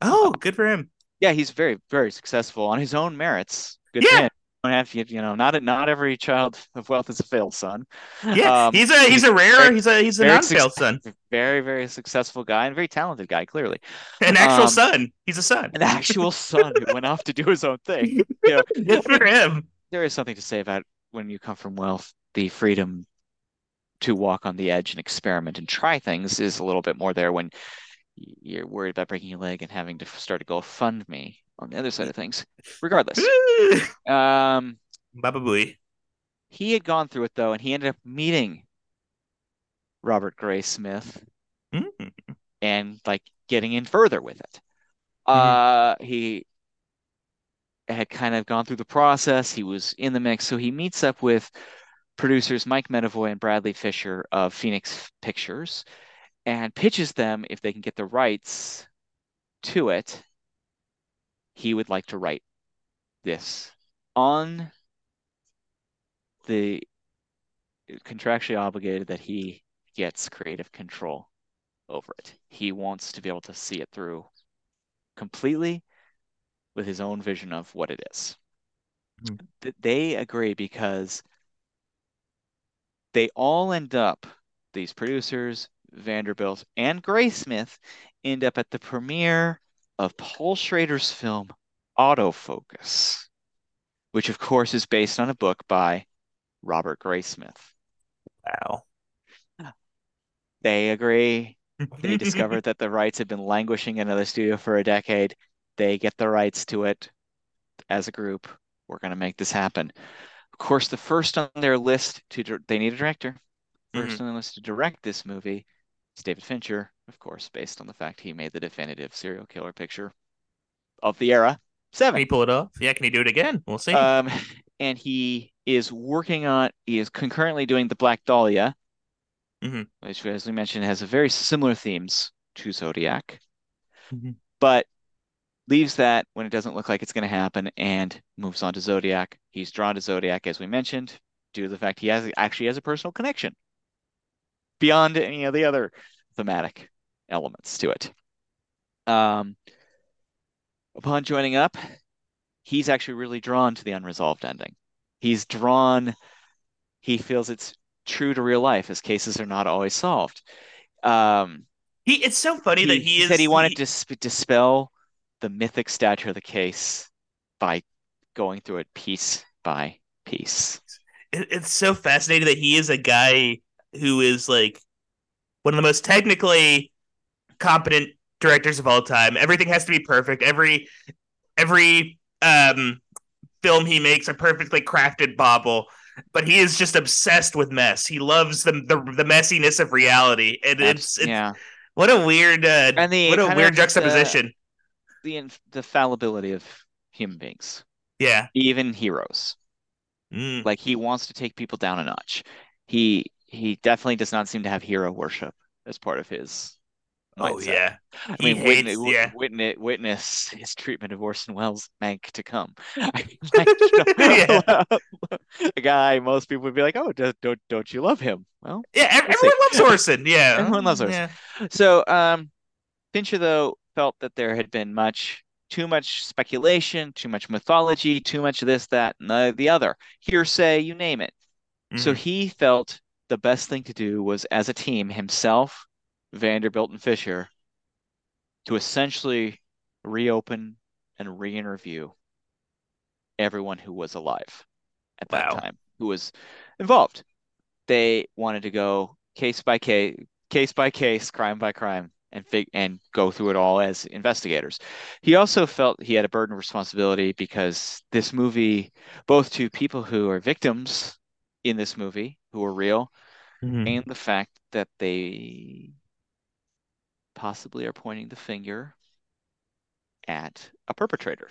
Oh, um, good for him. Yeah, he's very, very successful on his own merits. Good yeah have you you know not not every child of wealth is a failed son. Yeah, um, he's a he's a rare he's a he's a non-failed son. Very very successful guy and very talented guy clearly. An actual um, son. He's a son. An actual son who went off to do his own thing. You know, Good for him. There is something to say about when you come from wealth, the freedom to walk on the edge and experiment and try things is a little bit more there when you're worried about breaking your leg and having to start a GoFundMe on the other side of things. Regardless, um, Baba Booey. He had gone through it though, and he ended up meeting Robert Graysmith mm-hmm. and like getting in further with it. Mm-hmm. Uh, he had kind of gone through the process. He was in the mix, so he meets up with producers Mike Medavoy and Bradley Fisher of Phoenix Pictures and pitches them if they can get the rights to it he would like to write this on the contractually obligated that he gets creative control over it. He wants to be able to see it through completely with his own vision of what it is. Mm-hmm. They agree because they all end up, these producers, Vanderbilt and Graysmith, end up at the premiere of Paul Schrader's film Autofocus, which of course is based on a book by Robert Graysmith. Wow. They agree. They discovered that the rights had been languishing in another studio for a decade. They get the rights to it as a group. We're going to make this happen. Of course, the first on their list to they need a director. 1st mm-hmm. on the list to direct this movie is David Fincher of course, based on the fact he made the definitive serial killer picture of the era. Seven. Can he pull it off? Yeah, can he do it again? We'll see. Um, and he is working on. He is concurrently doing the Black Dahlia, mm-hmm. which, as we mentioned, has a very similar themes to Zodiac, mm-hmm. but leaves that when it doesn't look like it's going to happen and moves on to Zodiac. He's drawn to Zodiac, as we mentioned, due to the fact he has actually has a personal connection beyond any of the other thematic elements to it. Um, upon joining up, he's actually really drawn to the unresolved ending. He's drawn, he feels it's true to real life as cases are not always solved. Um, he, it's so funny he, that he, he is, said he wanted he, to dispel the mythic stature of the case by going through it piece by piece. It, it's so fascinating that he is a guy who is like one of the most technically competent directors of all time. Everything has to be perfect. Every every um film he makes a perfectly crafted bobble. But he is just obsessed with mess. He loves the the, the messiness of reality, and it's, it's yeah. What a weird uh, and the, what a weird juxtaposition. The, the the fallibility of human beings. Yeah. Even heroes. Mm. Like he wants to take people down a notch. He he definitely does not seem to have hero worship as part of his Oh yeah, I mean, witness, yeah. witness, witness his treatment of Orson Welles' Mank to come. like, a guy most people would be like, "Oh, don't don't, don't you love him?" Well, yeah, everyone loves Orson. Yeah, everyone loves Orson. Yeah. So, um, Fincher though felt that there had been much too much speculation, too much mythology, too much of this, that, and the, the other hearsay, you name it. Mm-hmm. So he felt the best thing to do was, as a team, himself, Vanderbilt, and Fischer, to essentially reopen and re-interview everyone who was alive at that wow. time, who was involved. They wanted to go case by case, case by case, crime by crime, and fig- and go through it all as investigators. He also felt he had a burden of responsibility because this movie, both to people who are victims in this movie who are real, mm-hmm. and the fact that they possibly are pointing the finger at a perpetrator.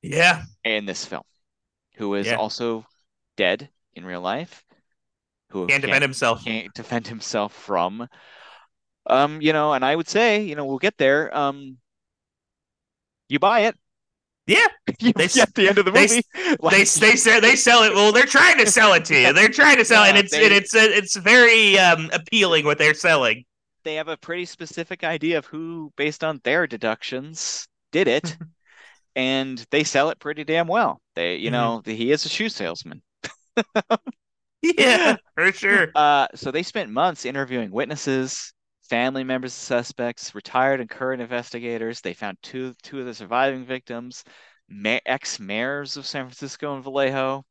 Yeah. In this film, who is yeah. also dead in real life, who can't, can't defend himself. Can't defend himself from um, you know, and I would say, you know, we'll get there. Um, you buy it. Yeah, they at the end of the movie. They, like, they they sell they sell it. Well, they're trying to sell it to you. They're trying to sell, yeah, and it's they, and it's it's very um appealing what they're selling. They have a pretty specific idea of who, based on their deductions, did it, and they sell it pretty damn well. They, you mm-hmm. know, he is a shoe salesman. yeah, for sure. Uh, so they spent months interviewing witnesses, family members of suspects, retired and current investigators. They found two two of the surviving victims, ma- ex mayors of San Francisco and Vallejo.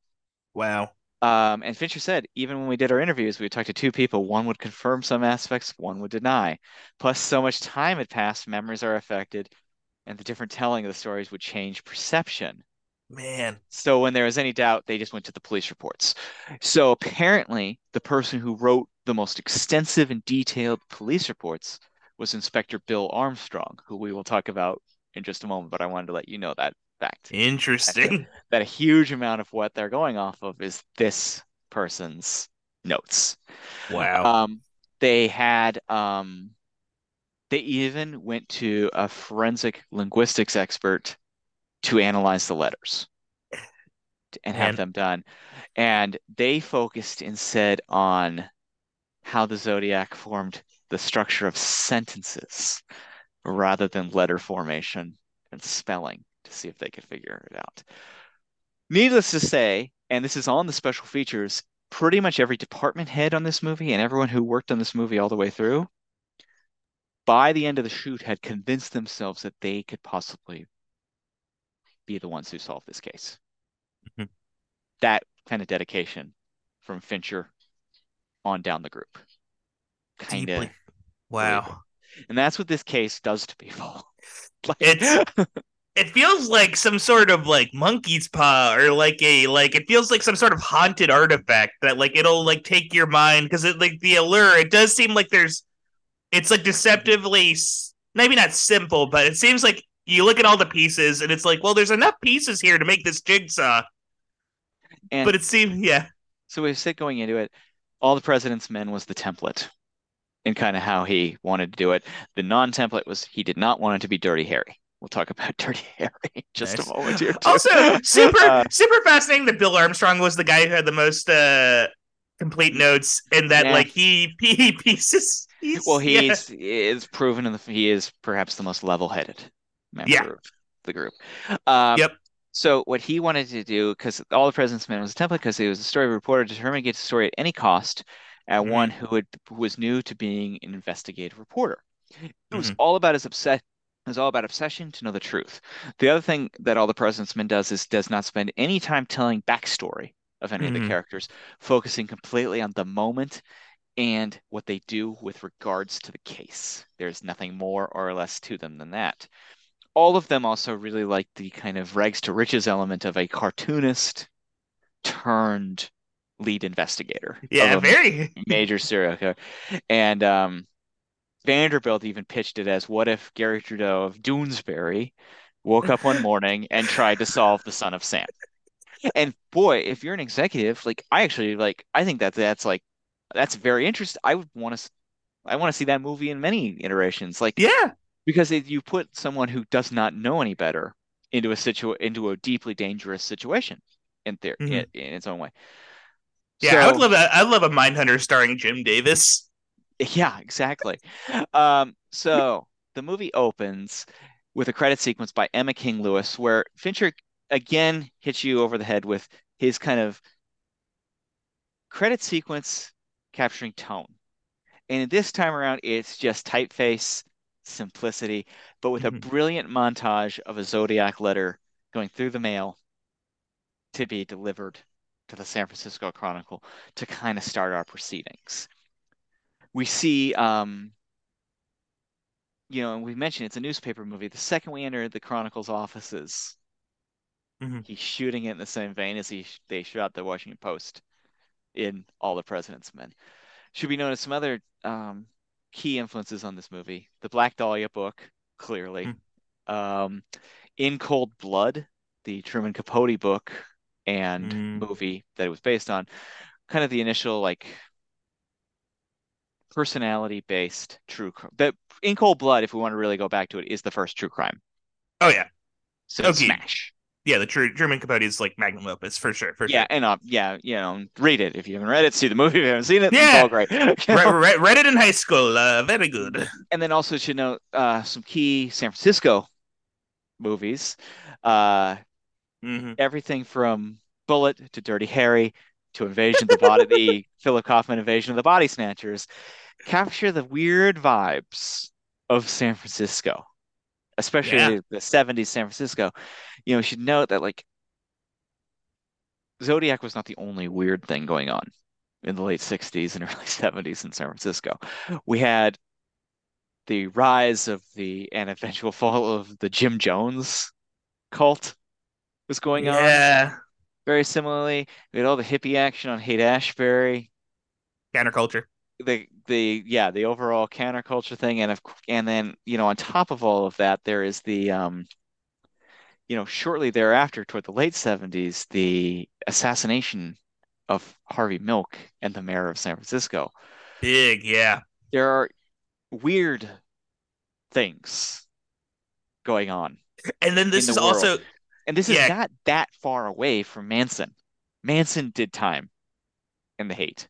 Wow. Um, and Fincher said, even when we did our interviews, we talked to two people. One would confirm some aspects, one would deny. Plus, so much time had passed, memories are affected, and the different telling of the stories would change perception. Man. So when there was any doubt, they just went to the police reports. So apparently, the person who wrote the most extensive and detailed police reports was Inspector Bill Armstrong, who we will talk about in just a moment, but I wanted to let you know that fact. Interesting. That, that a huge amount of what they're going off of is this person's notes. Wow. Um, they had um, they even went to a forensic linguistics expert to analyze the letters and have them done. And they focused instead on how the zodiac formed the structure of sentences rather than letter formation and spelling to see if they could figure it out. Needless to say, and this is on the special features, pretty much every department head on this movie and everyone who worked on this movie all the way through, by the end of the shoot, had convinced themselves that they could possibly be the ones who solve this case. Mm-hmm. That kind of dedication from Fincher on down the group. Kind of. Wow. And that's what this case does to people. like, it's it feels like some sort of like monkey's paw or like a like it feels like some sort of haunted artifact that like it'll like take your mind because it like the allure it does seem like there's it's like deceptively maybe not simple but it seems like you look at all the pieces and it's like well there's enough pieces here to make this jigsaw and but it seems yeah so we said going into it all the president's men was the template and kind of how he wanted to do it. The non-template was he did not want it to be Dirty Harry. We'll talk about Dirty Harry in just nice. a moment here. Too. Also, super uh, super fascinating that Bill Armstrong was the guy who had the most uh, complete notes, and that yeah. like he he pieces He's Well, yeah. is proven in the he is perhaps the most level-headed Yeah. member of the group. Um, Yep. so what he wanted to do, because All the President's Men was a template, because he was a story reporter determined to get the story at any cost, and one hmm who would who was new to being an investigative reporter. It was hmm all about his obsession. Was all about obsession to know the truth. The other thing that All the President's Men does is does not spend any time telling backstory of any of the hmm characters, focusing completely on the moment and what they do with regards to the case. There's nothing more or less to them than that. All of them also really like the kind of rags to riches element of a cartoonist turned lead investigator Yeah. Very. major serial killer. And um, Vanderbilt even pitched it as what if Garry Trudeau of Doonesbury woke up one morning and tried to solve the Son of Sam? And boy, if you're an executive, like I actually like, I think that that's like that's very interesting. I would want to, I want to see that movie in many iterations, like Yeah. because it, you put someone who does not know any better into a situ into a deeply dangerous situation in there in, hmm in its own way. Yeah. I would love a. I'd love a Mindhunter starring Jim Davis. yeah, exactly. Um, so the movie opens with a credit sequence by Emma King Lewis, where Fincher again hits you over the head with his kind of credit sequence capturing tone. And this time around, it's just typeface, simplicity, but with a hmm brilliant montage of a Zodiac letter going through the mail to be delivered to the San Francisco Chronicle to kind of start our proceedings. We see, um, you know, and we mentioned it's a newspaper movie. The second we enter the Chronicle's offices, hmm he's shooting it in the same vein as he they shot the Washington Post in All the President's Men. should be as some other um, key influences on this movie. The Black Dahlia book, clearly. Um, In Cold Blood, the Truman Capote book and hmm movie that it was based on. Kind of the initial like personality based true crime. That In Cold Blood, if we want to really go back to it, is the first true crime. Oh yeah. So Okay. smash. Yeah. The Truman Capote is like magnum opus for sure. For Yeah, sure. and uh, yeah, you know, read it if you haven't read it. See the movie if you haven't seen it. It's Yeah. all great. You Re- know? re- read it in high school. Uh, very good. And then also should note uh, some key San Francisco movies. Uh, hmm everything from Bullitt to Dirty Harry to Invasion of the Body, the Philip Kaufman Invasion of the Body Snatchers, capture the weird vibes of San Francisco, Yeah. especially the 70s San Francisco. You know, you should note that like Zodiac was not the only weird thing going on in the late 60s and early 70s in San Francisco. We had the rise of the and eventual fall of the Jim Jones cult was going on Yeah. Very similarly. We had all the hippie action on Haight Ashbury, Counterculture. the the yeah, the overall counterculture thing, and of and then you know on top of all of that, there is the um you know shortly thereafter, toward the late 70s, the assassination of Harvey Milk and the mayor of San Francisco. Big. Yeah. There are weird things going on And then this is world. also And this is yeah. not that far away from Manson. Manson did time in the Haight.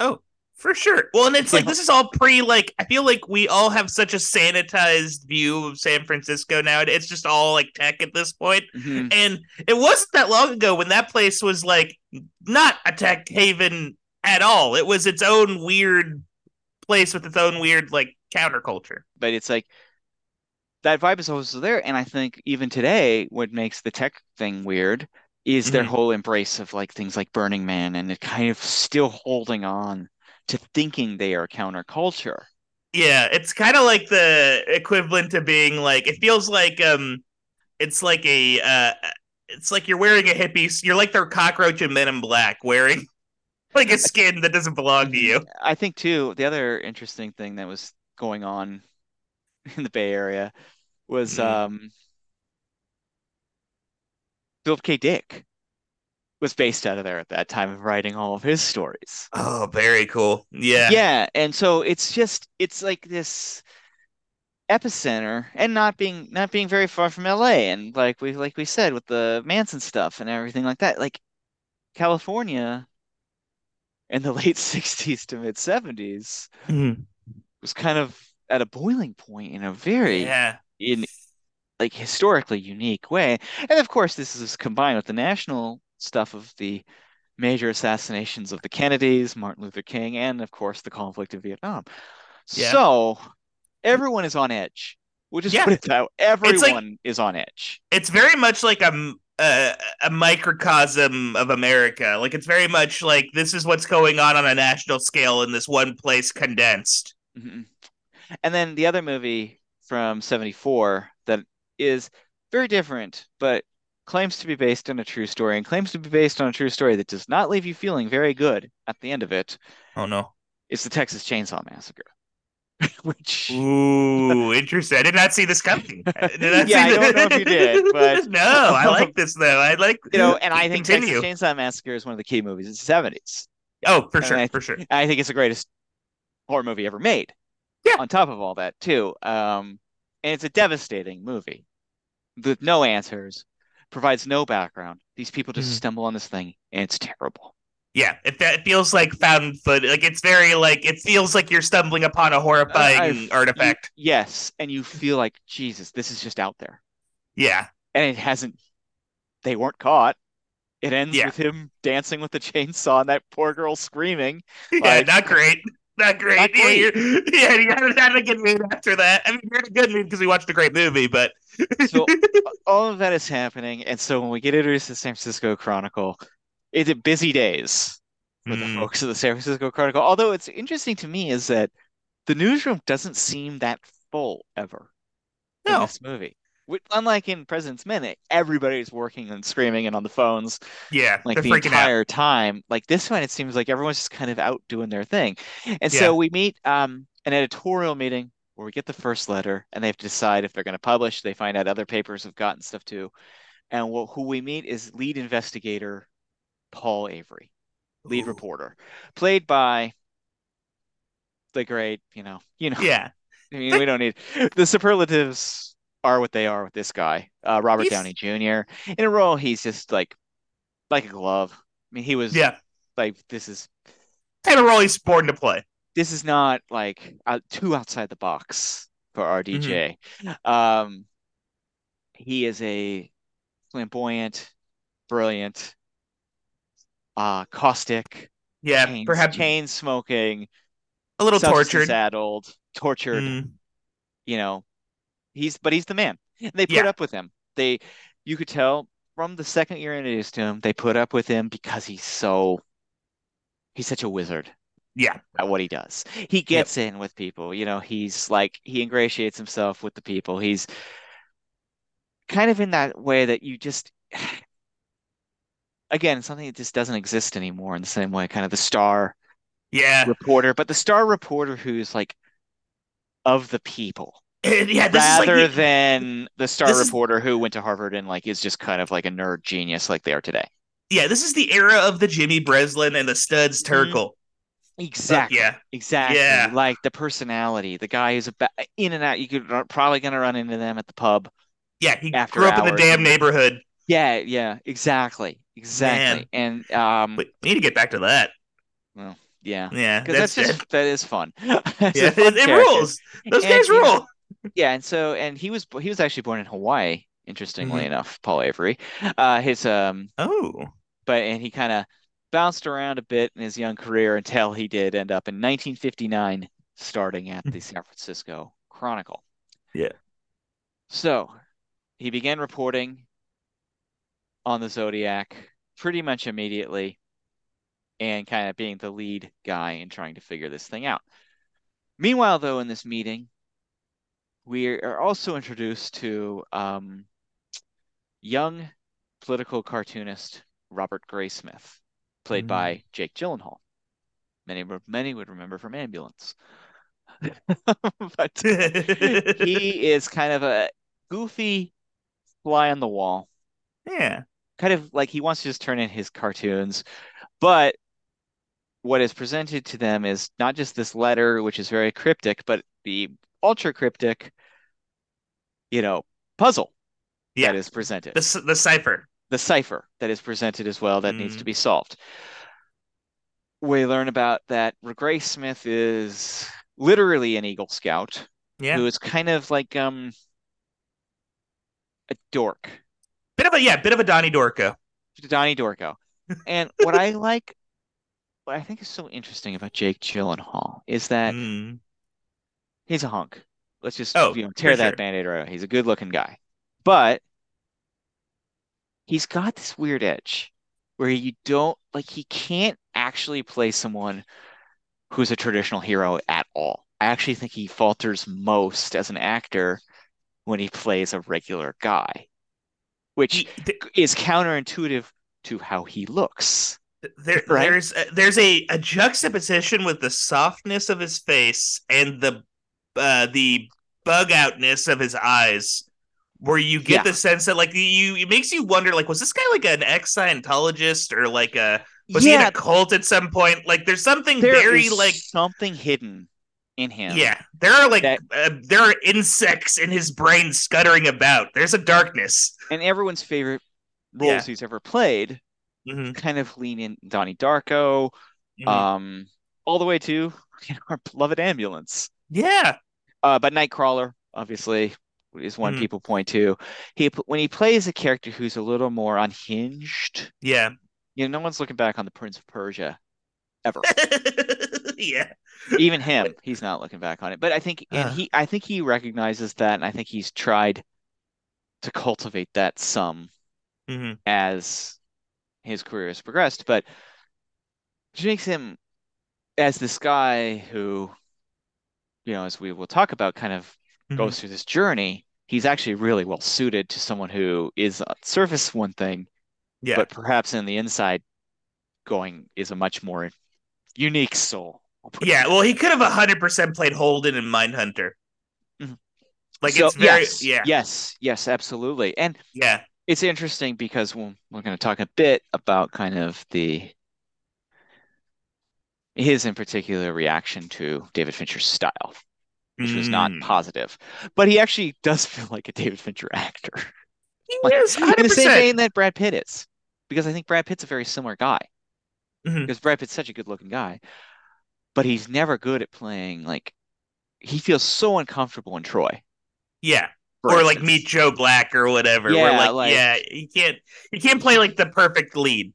Oh, for sure. Well, and it's like this is all pre like I feel like we all have such a sanitized view of San Francisco now. It's just all like tech at this point. Mhm. And it wasn't that long ago when that place was like not a tech haven at all. It was its own weird place with its own weird like counterculture. But it's like that vibe is also there. And I think even today, what makes the tech thing weird is their Mhm. whole embrace of like things like Burning Man and it kind of still holding on to thinking they are counterculture. Yeah, it's kind of like the equivalent to being like it feels like um it's like a uh it's like you're wearing a hippie you're like the cockroach in Men in Black wearing like a skin that doesn't belong to you. I think too, the other interesting thing that was going on in the Bay Area was Mm. um Philip K. Dick was based out of there at that time of writing all of his stories. Oh, very cool. Yeah. Yeah, and so it's just it's like this epicenter and not being not being very far from LA and like we like we said with the Manson stuff and everything like that. Like California in the late 60s to mid 70s Mhm. was kind of at a boiling point in a very yeah. in like historically unique way. And of course, this is combined with the national stuff of the major assassinations of the Kennedys, Martin Luther King, and of course the conflict in Vietnam. Yeah. So everyone is on edge. We'll just yeah. put it that way. Everyone like, is on edge. It's very much like a, a, a microcosm of America. Like it's very much like this is what's going on on a national scale in this one place condensed. Mm-hmm. And then the other movie from 74 that is very different, but claims to be based on a true story and claims to be based on a true story that does not leave you feeling very good at the end of it. Oh no. It's the Texas Chainsaw Massacre. Which Ooh, interesting. I did not see this coming. I yeah, I don't know if you did, but no, I like this though. I like you know, and I think continue. Texas Chainsaw Massacre is one of the key movies of the seventies. Oh, for and sure, for sure. I think it's the greatest horror movie ever made. Yeah. On top of all that, too, um, and it's a devastating movie with no answers, provides no background. These people just mm. stumble on this thing, and it's terrible. Yeah, it, it feels like found foot. Like it's very like it feels like you're stumbling upon a horrifying uh, artifact. You, yes, and you feel like Jesus, this is just out there. Yeah, and it hasn't. They weren't caught. It ends yeah. with him dancing with the chainsaw and that poor girl screaming. Yeah, like, not great. Not great. Not great. Yeah, yeah, you not a good mood after that. I mean, you're in a good mood because we watched a great movie, but so all of that is happening, and so when we get introduced to the San Francisco Chronicle, it's a busy days for mm. the folks of the San Francisco Chronicle. Although it's interesting to me is that the newsroom doesn't seem that full ever no. in this movie. Unlike in President's Men, everybody's working and screaming and on the phones. Yeah, like the entire out. time. Like this one, it seems like everyone's just kind of out doing their thing. And yeah. so we meet um, an editorial meeting where we get the first letter, and they have to decide if they're going to publish. They find out other papers have gotten stuff too, and who we meet is lead investigator Paul Avery, lead Ooh. reporter, played by the great, you know, you know. Yeah. I mean, we don't need the superlatives are what they are with this guy, uh, Robert he's... Downey Jr. In a role, he's just like like a glove. I mean, he was yeah like this is kind of role he's born to play. This is not like uh, too outside the box for RDJ. Mm-hmm. Um, he is a flamboyant, brilliant, uh, caustic, yeah, chain, perhaps chain smoking, a little tortured, saddled, tortured. Mm. You know, he's but he's the man. They put yeah. up with him. They, you could tell from the second you're introduced to him, they put up with him because he's so, he's such a wizard. Yeah, at what he does. He gets yep. in with people. You know, he's like he ingratiates himself with the people. He's kind of in that way that you just again, something that just doesn't exist anymore in the same way, kind of the star yeah reporter, but the star reporter who's like of the people. And, yeah, rather like the, than the star reporter is, who went to Harvard and like is just kind of like a nerd genius like they are today. Yeah, this is the era of the Jimmy Breslin and the Studs mm-hmm. Terkel. Exactly. yeah. Exactly. Yeah. Like the personality, the guy who's a in and out. You could probably gonna run into them at the pub. Yeah, he grew up in the damn neighborhood. Yeah, yeah, exactly, exactly. Man. And um, we need to get back to that. Well, yeah, yeah, because that's, that's, just that is fun. yeah, it, it rules. Those and, guys rule. Yeah, and so and he was he was actually born in Hawaii. Interestingly mm-hmm. enough, Paul Avery, uh, his um oh, but and he kind of bounced around a bit in his young career until he did end up in 1959 starting at the San Francisco Chronicle. Yeah. So he began reporting on the Zodiac pretty much immediately and kind of being the lead guy in trying to figure this thing out. Meanwhile, though, in this meeting, we are also introduced to um, young political cartoonist Robert Graysmith, played mm. by Jake Gyllenhaal. Many many would remember from Ambulance. but he is kind of a goofy fly on the wall. Yeah kind of like he wants to just turn in his cartoons, but what is presented to them is not just this letter, which is very cryptic, but the ultra cryptic, you know, puzzle yeah. that is presented. The, the cipher. The cipher that is presented as well that mm. needs to mm. be solved. We learn about that Graysmith is literally an Eagle Scout Yeah. who is kind of like um a dork, Bit of a yeah, bit of a Donnie Dorco. Donnie Dorco. And what I like, what I think is so interesting about Jake Gyllenhaal is that Mm. He's a hunk. Let's just Oh, you know tear that sure. band-aid right out. He's a good-looking guy, but he's got this weird edge where you don't like he can't actually play someone who's a traditional hero at all. I actually think he falters most as an actor when he plays a regular guy, which is counterintuitive to how he looks. there, Right? there's a, there's a, a juxtaposition with the softness of his face and the uh, the bug outness of his eyes, where you get Yeah. the sense that like you it makes you wonder like was this guy like an ex Scientologist or like a was he in a cult at some point? Like there's something there very like something hidden in him. yeah, there are like That- uh, there are insects in his brain scuttering about. There's a darkness. And everyone's favorite roles Yeah. he's ever played Mhm, kind of lean in Donnie Darko, mhm. um, all the way to you know, our beloved ambulance. Yeah, Uh, but Nightcrawler, obviously, is one Mhm. people point to. He when he plays a character who's a little more unhinged, yeah, you know, no one's looking back on the Prince of Persia ever. yeah. Even him, he's not looking back on it. But I think, and Uh. he, I think he recognizes that, and I think he's tried to cultivate that some Mhm. as his career has progressed. But which makes him as this guy who, you know, as we will talk about, kind of Mhm. goes through this journey. He's actually really well suited to someone who is surface one thing, Yeah. but perhaps in the inside going is a much more unique soul. I'll put it Yeah, well, he could have hundred percent played Holden in Mindhunter. Mhm. Like So, it's very yes, yeah yes, yes, absolutely. And yeah it's interesting because we'll, we're going to talk a bit about kind of the his in particular reaction to David Fincher's style, which was not Mm. positive. But he actually does feel like a David Fincher actor. He Like, is in the same vein that Brad Pitt is. Because I think Brad Pitt's a very similar guy. Mhm. Because Brad Pitt's such a good looking guy. But he's never good at playing like he feels so uncomfortable in Troy. Yeah, for or like. Meet Joe Black or whatever. where Yeah, like, like- yeah, he can't he can't play like the perfect lead.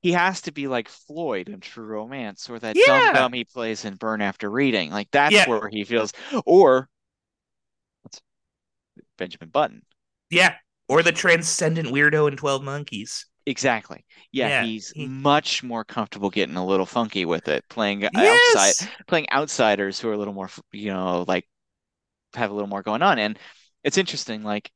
He has to be like Floyd in True Romance or that Yeah. dumb dumb he plays in Burn After Reading. Like that's Yeah. where he feels or Benjamin Button. Yeah, or the transcendent weirdo in Twelve Monkeys. Exactly. Yeah, Yeah, he's he- much more comfortable getting a little funky with it, playing outside playing outsiders who are a little more, you know, like have a little more going on. And it's interesting, like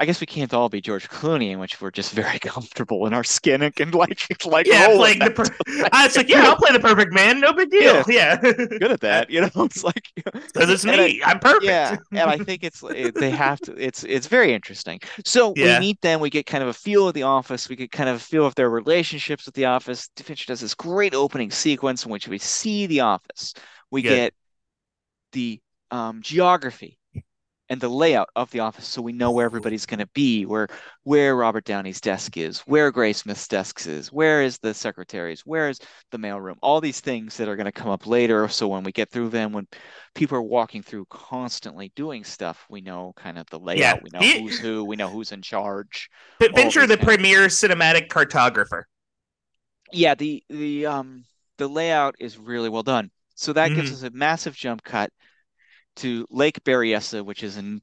I guess we can't all be George Clooney, in which we're just very comfortable in our skin and can like like yeah, playing the. Per- I was like, yeah, I'll play the perfect man. No big deal. Yeah, good at that, you know. It's like because it's And I- me. I'm perfect. yeah, and I think it's it, they have to. It's it's very interesting. So Yeah. we meet them. We get kind of a feel of the office. We get kind of a feel of their relationships with the office. Fincher does this great opening sequence in which we see the office. We Good. get the um, geography and the layout of the office, so we know where everybody's going to be, where where Robert Downey's desk is, where Graysmith's desk is, where is the secretaries, where is the mailroom, all these things that are going to come up later. So when we get through them, when people are walking through constantly doing stuff, we know kind of the layout, Yeah. we know who's who, we know who's in charge. But these the premier cinematic cartographer. Yeah, the the um the layout is really well done. So that gives Mhm. us a massive jump cut to Lake Berryessa, which is in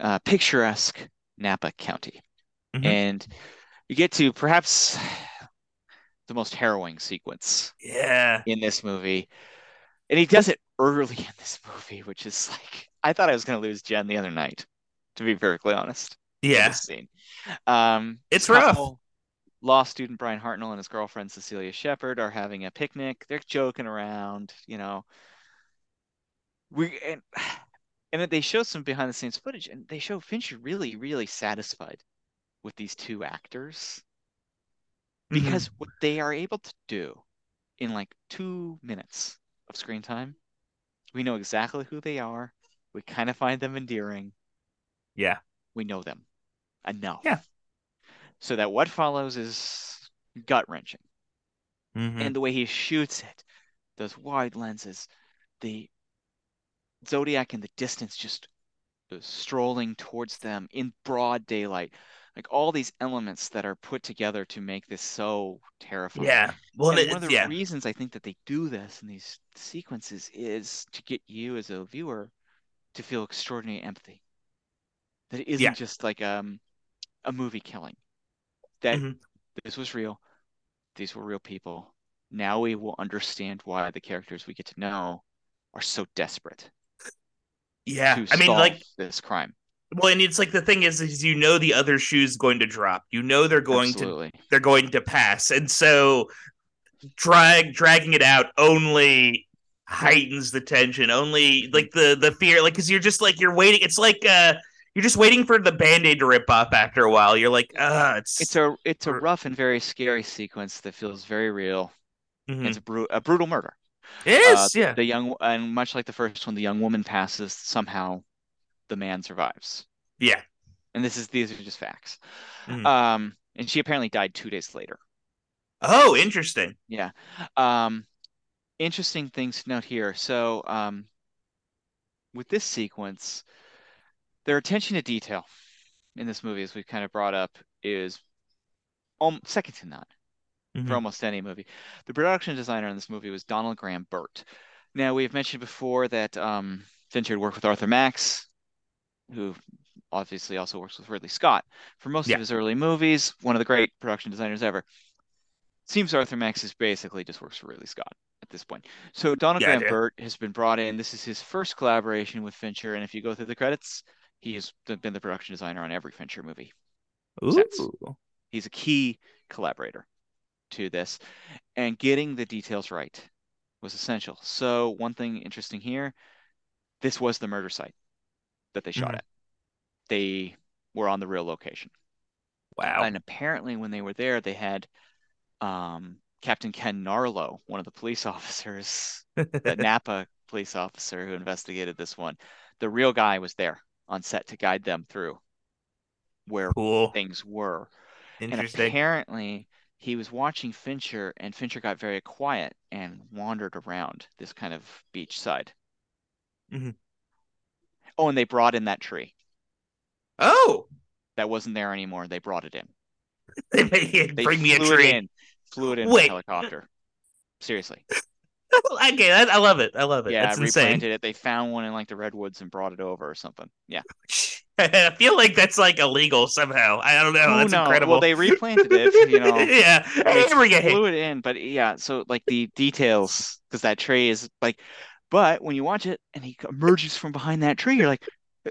uh, picturesque Napa County. Mhm. And you get to perhaps the most harrowing sequence Yeah, in this movie. And he does it early in this movie, which is like I thought I was gonna lose Jen the other night, to be perfectly honest. yeah. scene. Um, It's this rough. couple, Law student Bryan Hartnell and his girlfriend Cecelia Shepard are having a picnic. They're joking around, you know. We and and they show some behind the scenes footage, and they show Fincher really, really satisfied with these two actors Mhm. because what they are able to do in like two minutes of screen time, we know exactly who they are. We kind of find them endearing. yeah, We know them enough. Yeah. So that what follows is gut wrenching. Mhm. And the way he shoots it, those wide lenses, the Zodiac in the distance just strolling towards them in broad daylight. Like all these elements that are put together to make this so terrifying. Yeah. Well, and it, one of the yeah. reasons I think that they do this in these sequences is to get you as a viewer to feel extraordinary empathy. That it isn't Yeah. just like um a movie killing. That Mhm. this was real. These were real people. Now we will understand why the characters we get to know are so desperate Yeah. I mean, like, this crime. well, and it's like the thing is, is you know the other shoe's going to drop. You know they're going to they're going to pass, and so drag dragging it out only heightens the tension. Only like the the fear, like because you're just like you're waiting. It's like uh you're just waiting for the band-aid to rip off after a while. You're like, ah, it's It's a it's a rough and very scary sequence that feels very real. Mhm. It's a, bru- a brutal murder. It is, Uh, yeah, The young and much like the first one, the young woman passes. Somehow, the man survives. yeah. And this is these are just facts. Mhm. Um, and she apparently died two days later. Oh, interesting. Yeah. Um, interesting things to note here. So, um, with this sequence, their attention to detail in this movie, as we've kind of brought up, is um, second to none Mhm. for almost any movie. The production designer in this movie was Donald Graham Burt. Now, we've mentioned before that um, Fincher had worked with Arthur Max, who obviously also works with Ridley Scott for most Yeah. of his early movies. One of the great production designers ever. Seems Arthur Max is basically just works for Ridley Scott at this point. So Donald Yeah, Graham yeah. Burt has been brought in. This is his first collaboration with Fincher, and if you go through the credits, he has been the production designer on every Fincher movie. Sets. Ooh. He's a key collaborator to this, and getting the details right was essential. So one thing interesting here, this was the murder site that they shot Mhm. at. They were on the real location. Wow. And apparently, when they were there, they had um, Captain Ken Narlow, one of the police officers, the Napa police officer who investigated this one. The real guy was there on set to guide them through where cool. things were. Interesting. And apparently, he was watching Fincher, and Fincher got very quiet and wandered around this kind of beach side. Mhm. Oh, and they brought in that tree Oh, that wasn't there anymore. They brought it in. they made it They bring me a flew it tree. in, flew it in Wait. a helicopter. Seriously. okay, I, I love it. I love it. Yeah, That's insane. replanted it. They found one in like the redwoods and brought it over or something. Yeah. I feel like that's like illegal somehow. I don't know. That's incredible. Well, they replanted it, you know. yeah, They every day. flew it in, but yeah, so like the details, because that tree is like, but when you watch it and he emerges from behind that tree, you're like,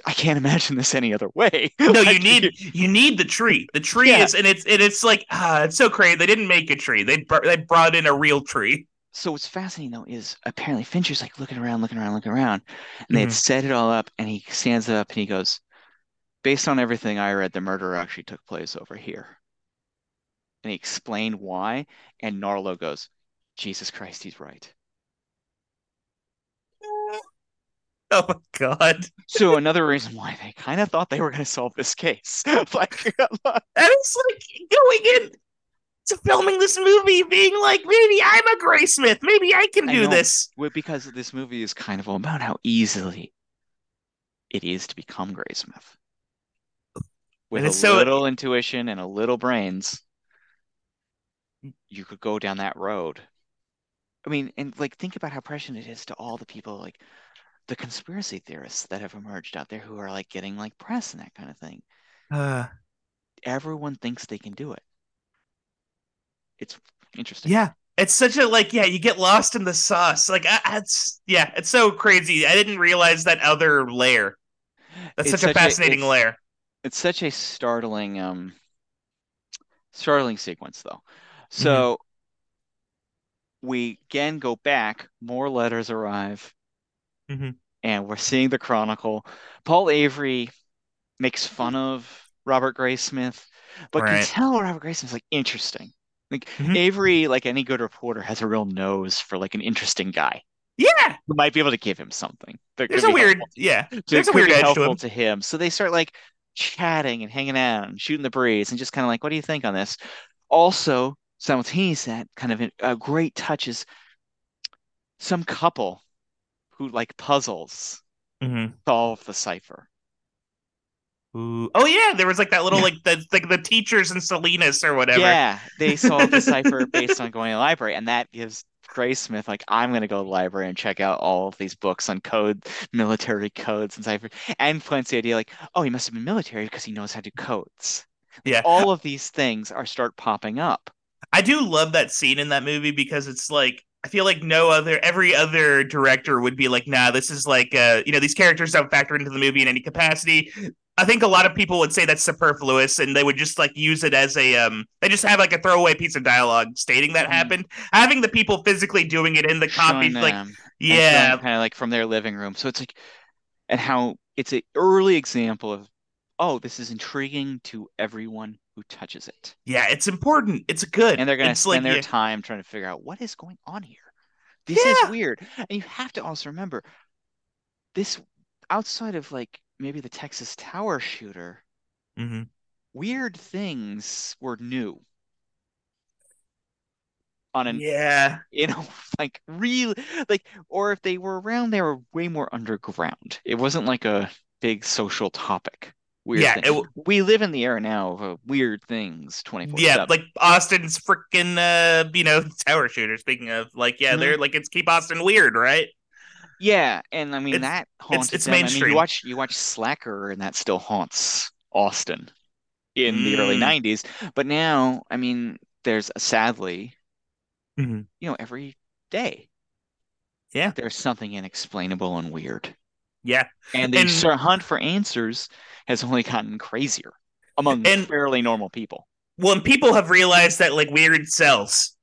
I can't imagine this any other way. No, you need you need the tree. The tree Yeah. is, and it's and it's like ah, it's so crazy. They didn't make a tree. They br- they brought in a real tree. So what's fascinating though is apparently Fincher's like looking around, looking around, looking around, and they had Mhm. set it all up, and he stands up and he goes, based on everything I read, the murder actually took place over here. And he explained why, and Narlow goes, Jesus Christ, he's right. Oh my god, So another reason why they kind of thought they were going to solve this case. Like, and it's like going in to filming this movie, being like, maybe I'm a Graysmith. Maybe I can do know. this. because this movie is kind of all about how easily it is to become Graysmith. With a so- little intuition and a little brains, you could go down that road. I mean, and like think about how prescient it is to all the people like the conspiracy theorists that have emerged out there who are like getting like press and that kind of thing. Uh, Everyone thinks they can do it. It's interesting. yeah, it's such a like yeah. You get lost in the sauce. Like I, it's yeah, it's so crazy. I didn't realize that other layer. That's such a such a- fascinating it's- layer. It's such a startling um startling sequence though so we again go back more letters arrive Mhm. and we're seeing the chronicle paul avery makes fun of robert graysmith but can Right. tell robert graysmith's like interesting like Mhm. avery like any good reporter has a real nose for like an interesting guy Yeah, who might be able to give him something that there's a weird helpful yeah. to- There's a weird edge to helpful him. to him. So they start like chatting and hanging out and shooting the breeze and just kind of like, what do you think on this? Also, simultaneous that kind of a great touch is some couple who like puzzles Mm-hmm. solve the cipher. Ooh. Oh yeah, there was like that little like the like the teachers in Salinas or whatever. Yeah, they solved the cipher based on going to the library, and that gives Graysmith like I'm gonna go to the library and check out all of these books on code, military codes and cipher, and plants the idea like, oh, he must have been military because he knows how to do codes. Yeah. All of these things are start popping up. I do love that scene in that movie because it's like I feel like no other every other director would be like, nah, this is like uh, you know, these characters don't factor into the movie in any capacity. I think a lot of people would say that's superfluous and they would just like use it as a um they just have like a throwaway piece of dialogue stating that Mhm. happened. Having the people physically doing it in the copy like yeah. kind of like from their living room. So it's like, and how it's an early example of, oh, this is intriguing to everyone who touches it. Yeah, it's important. It's good. and they're going to spend like their yeah. time trying to figure out what is going on here. This Yeah. is weird. And you have to also remember this outside of like maybe the Texas Tower shooter, Mhm. weird things were new on an Yeah. you know like real like or if they were around they were way more underground. It wasn't like a big social topic. Weird Yeah, w- we live in the era now of uh, weird things 24/7. Yeah, like Austin's freaking uh, you know, tower shooter. Speaking of, like, yeah, Mhm. they're like it's keep Austin weird, right? Yeah, and I mean It's- that haunts it's them. I mean, mainstream. you watch you watch Slacker, and that still haunts Austin in the early Mm. '90s. But now, I mean, there's sadly, Mhm. you know, every day Yeah. there's something inexplainable and weird, Yeah, and the And- hunt for answers has only gotten crazier among And- fairly normal people. well, and people have realized that like weird sells,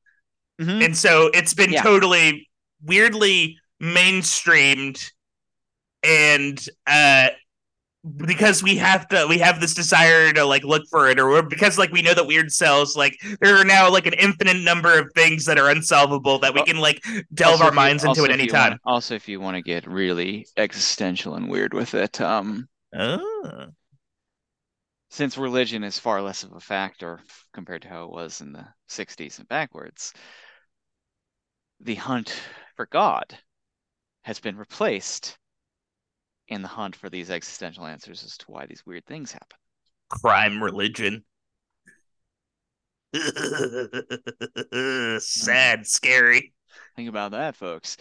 Mhm. and so it's been Yeah. totally weirdly mainstreamed, and uh, because we have to, we have this desire to like look for it, or because like we know that weird sells like there are now like an infinite number of things that are unsolvable that we can like delve Also, our if you- minds into at any time. wanna- also, if you want to get really existential and weird with it, um, Oh. since religion is far less of a factor compared to how it was in the 60s and backwards, the hunt for God has been replaced in the hunt for these existential answers as to why these weird things happen. crime religion. Sad, scary. Think about that, folks.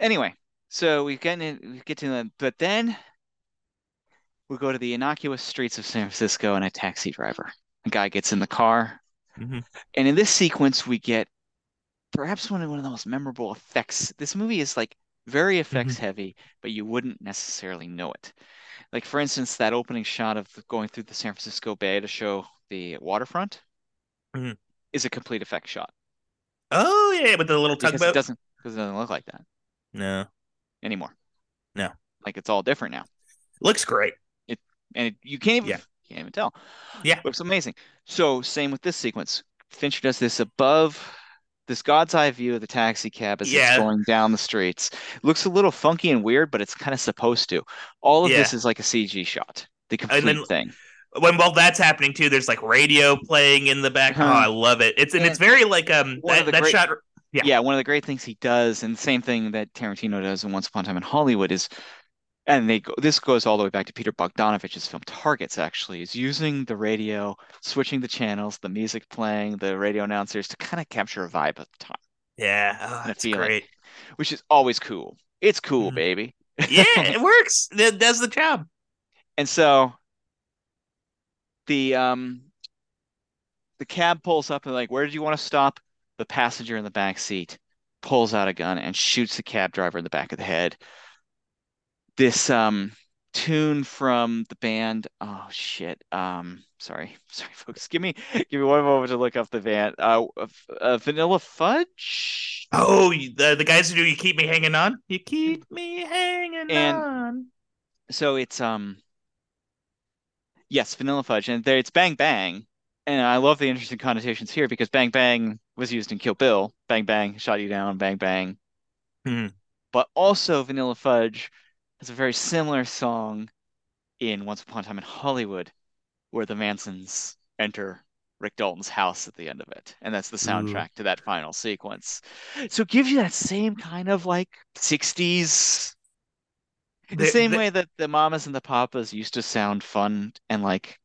Anyway, so we get in, we get to the, but then we go to the innocuous streets of San Francisco and a taxi driver. A guy gets in the car, Mhm. and in this sequence we get perhaps one of one of the most memorable effects. This movie is like very effects heavy, but you wouldn't necessarily know it. Like for instance, that opening shot of going through the San Francisco Bay to show the waterfront Mhm. is a complete effect shot Oh yeah, with the little because it tugboat. doesn't because it doesn't look like that No, anymore. No. Like it's all different now. looks great. It and it, you can't even Yeah. can't even tell. Yeah. but it's amazing. So same with this sequence. Fincher does this above this God's eye view of the taxi cab as Yeah. it's going down the streets. looks a little funky and weird, but it's kind of supposed to. All of this is like a CG shot. The complete then- thing. When while that's happening too, there's like radio playing in the back. Oh, Uh-huh. I love it. It's and, And it's very like um that, that great- shot. Yeah. Yeah. one of the great things he does, and the same thing that Tarantino does in Once Upon a Time in Hollywood is, and they go, this goes all the way back to Peter Bogdanovich's film Targets, actually, is using the radio, switching the channels, the music playing, the radio announcers to kind of capture a vibe at the time, Yeah, oh, that's feeling. great. which is always cool. It's cool, Mhm. baby. Yeah, it works. It does the job. And so the um the cab pulls up and like, where did you want to stop? The passenger in the back seat pulls out a gun and shoots the cab driver in the back of the head. This um tune from the band, oh shit. Um sorry, sorry folks. Give me give me one moment to look up the band. Uh, uh Vanilla Fudge. Oh, the the guys who do you keep me hanging on? You keep me hanging And- on. So it's um yes, Vanilla Fudge, and there it's Bang Bang, and I love the interesting connotations here because Bang Bang was used in Kill Bill. Bang Bang shot you down. Bang Bang. Hmm. But also Vanilla Fudge has a very similar song in Once Upon a Time in Hollywood, where the Mansons enter Rick Dalton's house at the end of it, and that's the mm-hmm. soundtrack to that final sequence. So it gives you that same kind of like 60s The same way that the mamas and the papas used to sound fun and like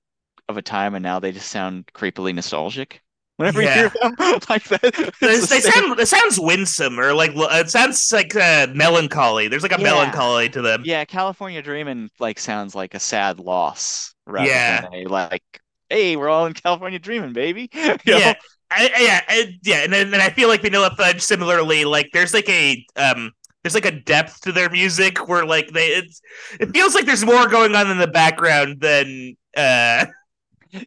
of a time, and now they just sound creepily nostalgic. Whenever yeah. you hear them like that, they, they sound it sounds winsome or like it sounds like uh, melancholy. There's like a yeah. melancholy to them. Yeah, California Dreaming like sounds like a sad loss rather yeah. than a like, hey, we're all in California Dreaming, baby. You yeah. I, yeah, I, yeah, and then and I feel like Vanilla Fudge similarly, like there's like a um there's like a depth to their music where like they it's it feels like there's more going on in the background than uh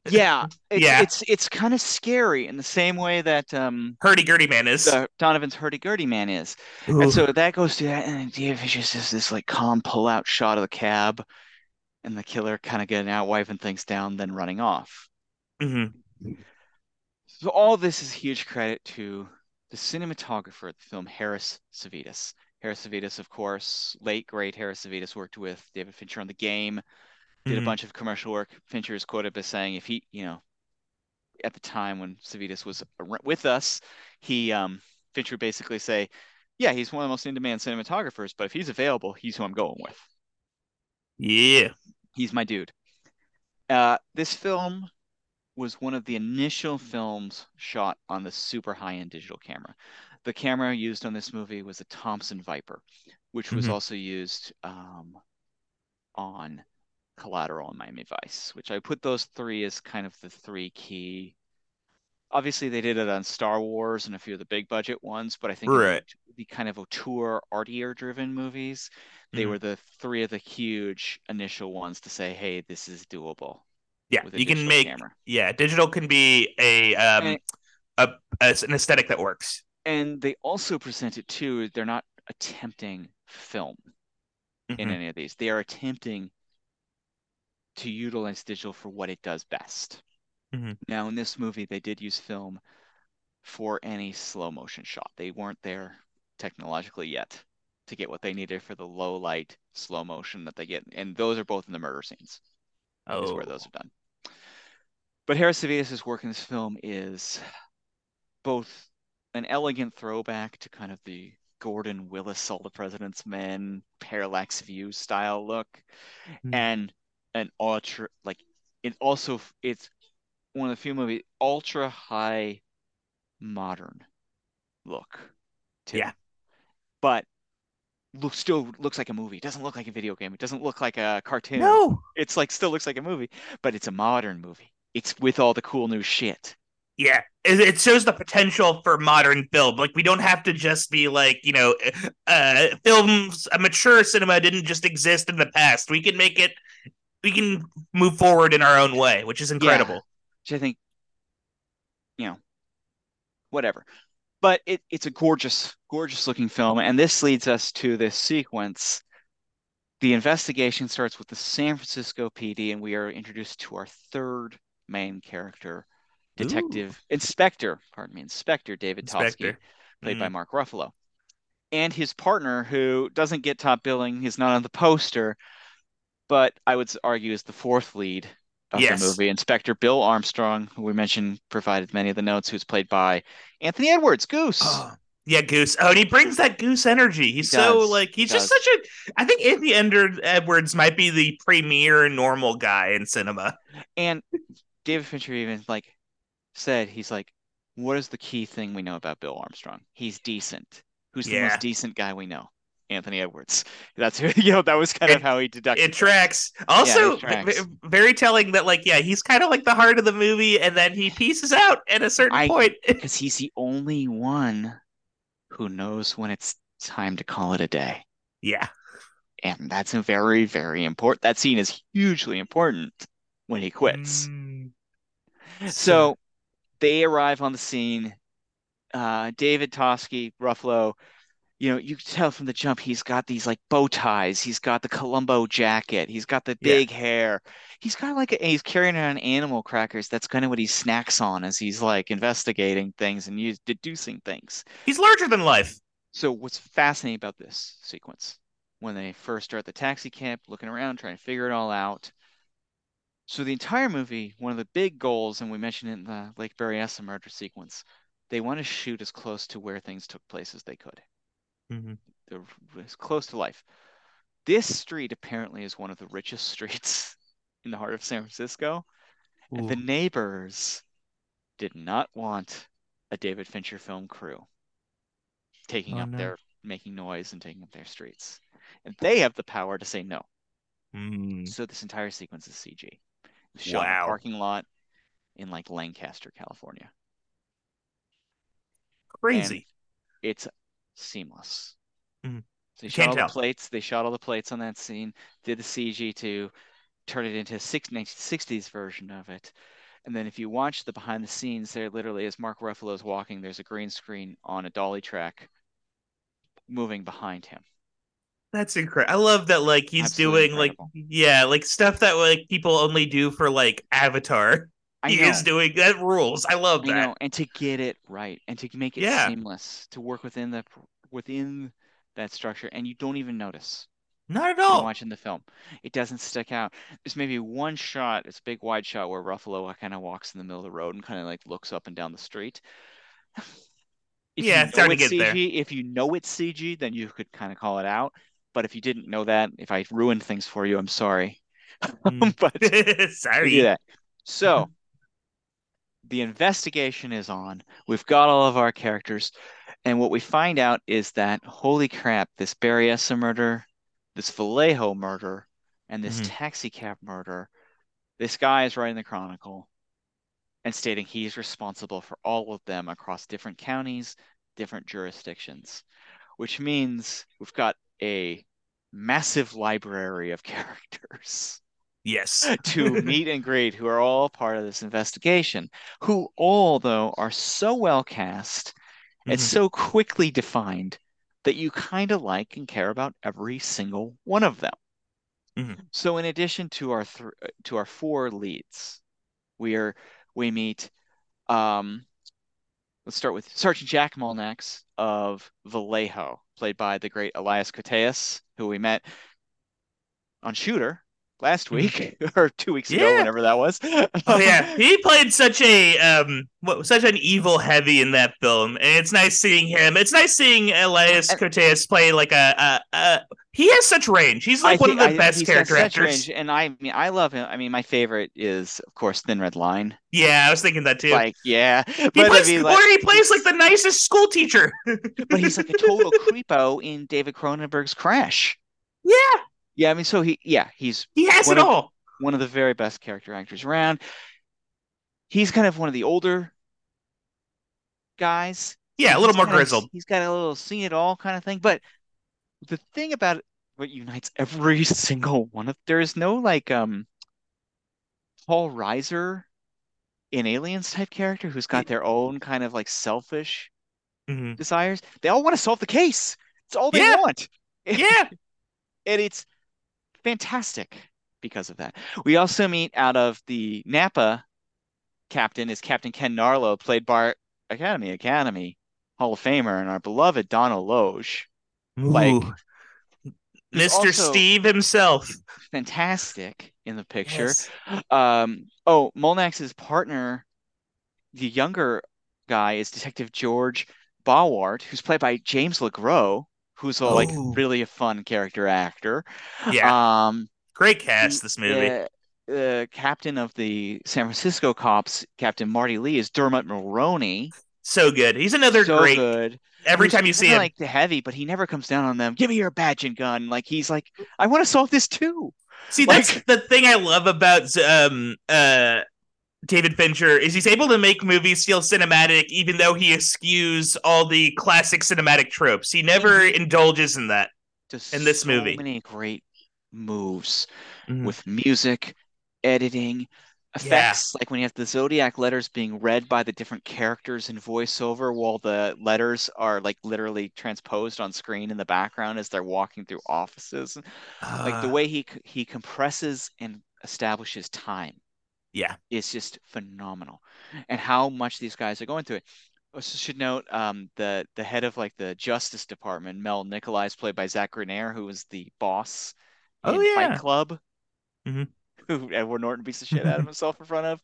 yeah it's, yeah. it's it's kind of scary in the same way that um hurdy-gurdy man is. donovan's hurdy-gurdy man is. Ooh. and so that goes to that and David just has this like calm pull-out shot of the cab and the killer kind of getting out wiping things down then running off. Mm-hmm. so all this is huge credit to the cinematographer of the film harris savides Harris Savides, of course, late great Harris Savides worked with David Fincher on the game, did mm-hmm. a bunch of commercial work. Fincher is quoted as saying, if he, you know, at the time when Savides was with us, he um, Fincher basically say, yeah, he's one of the most in-demand cinematographers, but if he's available, he's who I'm going with. Yeah, he's my dude. Uh, this film was one of the initial films shot on the super high-end digital camera the camera used on this movie was a Thomson Viper, which was mm-hmm. also used um, on Collateral and Miami Vice, which I put those three as kind of the three key. Obviously, they did it on Star Wars and a few of the big budget ones, but I think right. the kind of auteur, artier driven movies, they mm-hmm. were the three of the huge initial ones to say, "Hey, this is doable." Yeah, you can make. Camera. Yeah, digital can be a um, and, a, a an aesthetic that works and they also present it too they're not attempting film mm-hmm. in any of these they are attempting to utilize digital for what it does best mm-hmm. now in this movie they did use film for any slow motion shot they weren't there technologically yet to get what they needed for the low light slow motion that they get and those are both in the murder scenes oh. is where those are done but harris Savides' work in this film is both an elegant throwback to kind of the Gordon Willis, All the President's Men, Parallax View style look, mm. and an ultra like it also it's one of the few movies ultra high modern look. Too. Yeah, but look still looks like a movie. It doesn't look like a video game. It doesn't look like a cartoon. No, it's like still looks like a movie, but it's a modern movie. It's with all the cool new shit. Yeah, it, shows the potential for modern film. Like we don't have to just be like you know, uh, films. A mature cinema didn't just exist in the past. We can make it. We can move forward in our own way, which is incredible. Yeah, which I think, you know, whatever. But it, it's a gorgeous, gorgeous looking film, and this leads us to this sequence. The investigation starts with the San Francisco PD, and we are introduced to our third main character Detective Ooh. Inspector, pardon me, Inspector David Toschi, played mm. by Mark Ruffalo, and his partner, who doesn't get top billing, he's not on the poster, but I would argue is the fourth lead of yes. the movie. Inspector Bill Armstrong, who we mentioned, provided many of the notes, who's played by Anthony Edwards, Goose. Oh, yeah, Goose. Oh, and he brings that Goose energy. He's he so like he's he just such a. I think Anthony Edwards might be the premier normal guy in cinema. And David Fincher even like said, he's like, what is the key thing we know about Bill Armstrong? He's decent. Who's yeah. the most decent guy we know? Anthony Edwards. That's who, you know, that was kind it, of how he deducted. It tracks. Also, yeah, tracks. very telling that, like, yeah, he's kind of like the heart of the movie, and then he pieces out at a certain I, point. Because he's the only one who knows when it's time to call it a day. Yeah. And that's a very, very important. That scene is hugely important when he quits. Mm. So they arrive on the scene. Uh, David Toschi, Ruffalo, you know, you can tell from the jump he's got these like bow ties. He's got the Columbo jacket. He's got the big yeah. hair. He's got like a, he's carrying around animal crackers. That's kind of what he snacks on as he's like investigating things and he's deducing things. He's larger than life. So what's fascinating about this sequence when they first start the taxi camp, looking around, trying to figure it all out, so the entire movie, one of the big goals, and we mentioned it in the Lake Berryessa murder sequence, they want to shoot as close to where things took place as they could. Mm-hmm. They're as close to life. This street apparently is one of the richest streets in the heart of San Francisco. Ooh. And the neighbors did not want a David Fincher film crew taking oh, up no. their making noise and taking up their streets. And they have the power to say no. Mm. So this entire sequence is CG. Shot wow. in a parking lot in like Lancaster, California. Crazy. And it's seamless. Mm-hmm. So they shot all tell. the plates. They shot all the plates on that scene. Did the CG to turn it into a 1960s version of it. And then if you watch the behind the scenes, there literally as Mark Ruffalo is walking, there's a green screen on a dolly track moving behind him. That's incredible. I love that like he's Absolutely doing incredible. like yeah, like stuff that like people only do for like Avatar. I he know. is doing that rules. I love that. I know. And to get it right and to make it yeah. seamless to work within the within that structure and you don't even notice. Not at all. Watching the film, it doesn't stick out. There's maybe one shot. It's a big wide shot where Ruffalo kind of walks in the middle of the road and kind of like looks up and down the street. Yeah, it's to get CG, there. If you know it's CG, then you could kind of call it out. But if you didn't know that, if I ruined things for you, I'm sorry. Mm. but sorry. Do that. So the investigation is on. We've got all of our characters. And what we find out is that, holy crap, this Berryessa murder, this Vallejo murder, and this mm-hmm. taxi cab murder, this guy is writing the Chronicle and stating he's responsible for all of them across different counties, different jurisdictions, which means we've got a massive library of characters. Yes. to meet and greet who are all part of this investigation, who all, though, are so well cast mm-hmm. and so quickly defined that you kind of like and care about every single one of them. Mm-hmm. So, in addition to our th- to our four leads, we are we meet. Um, let's start with Sergeant Jack Mulanax of Vallejo, played by the great Elias Koteas, who we met on Shooter last mm-hmm. week or two weeks yeah. ago, whenever that was. oh yeah, he played such a um, what, such an evil heavy in that film, and it's nice seeing him. It's nice seeing Elias Koteas play like a, a, a, he has such range. He's like I one think, of the I, best character actors. Range, and I mean, I love him. I mean, my favorite is, of course, Thin Red Line. Yeah, I was thinking that too. Like, yeah, he but plays, I mean, like, or he plays like the nicest school teacher. but he's like a total creepo in David Cronenberg's Crash. Yeah, yeah, I mean, so he, yeah, he's he has it of, all. One of the very best character actors around. He's kind of one of the older guys. Yeah, a little more grizzled. Of, he's got a little seen it all kind of thing. But the thing about what unites every single one of there is no like um Paul Reiser in Aliens type character who's got their own kind of like selfish mm-hmm. desires. They all want to solve the case. It's all they yeah. want. Yeah. and it's fantastic because of that. We also meet out of the Napa captain is Captain Ken Narlow, played by Academy Academy Hall of Famer and our beloved Donal Logue. Like Mr. Steve himself. Fantastic in the picture. Yes. Um, oh, Mulanax's partner, the younger guy, is Detective George Bawart, who's played by James LeGros, who's a, like oh. really a fun character actor. Yeah. Um, great cast this movie. Uh, uh, captain of the San Francisco cops, Captain Marty Lee, is Dermot Mulroney. So good. He's another so great. Good. Every time you see him, like the heavy, but he never comes down on them. Give me your badge and gun. Like he's like, I want to solve this too. See, like, that's the thing I love about um uh David Fincher is he's able to make movies feel cinematic, even though he eschews all the classic cinematic tropes. He never mm-hmm. indulges in that. Just in this so movie, many great moves mm-hmm. with music, editing, effects. Yeah. Like when you have the zodiac letters being read by the different characters in voiceover, while the letters are like literally transposed on screen in the background as they're walking through offices. Uh, like the ah. way he he compresses and establishes time yeah, it's just phenomenal, and how much these guys are going through it. I should note um, the the head of like the Justice Department, Mel Nicolai, is played by Zach Grenier, who was the boss oh, yeah. Fight Club. Mm-hmm. Who Edward Norton beats the shit out of himself in front of.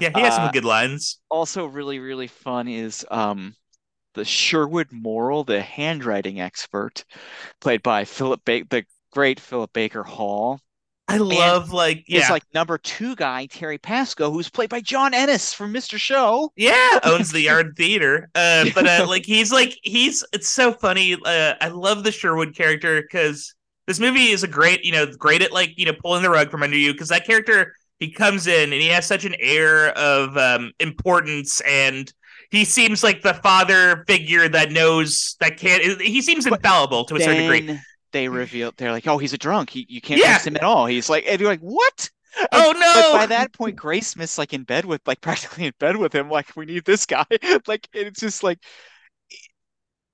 Yeah, he has uh, some good lines. Also, really, really fun is um, the Sherwood Morrill, the handwriting expert, played by Philip ba- the great Philip Baker Hall. I love and like yeah, it's like number two guy Terry Pascoe, who's played by John Ennis from Mr. Show. Yeah, owns the Yard Theater. Uh, but uh, like he's like he's it's so funny. Uh, I love the Sherwood character because this movie is a great you know great at like you know pulling the rug from under you because that character he comes in and he has such an air of um, importance and he seems like the father figure that knows that can't he seems infallible to a certain degree they mm. reveal they're like, oh, he's a drunk. He, you can't yeah. trust him at all. He's like, and you're like, what? Oh no! But by that point, Graysmith's like in bed with, like practically in bed with him. Like, we need this guy. like, it's just like, eh,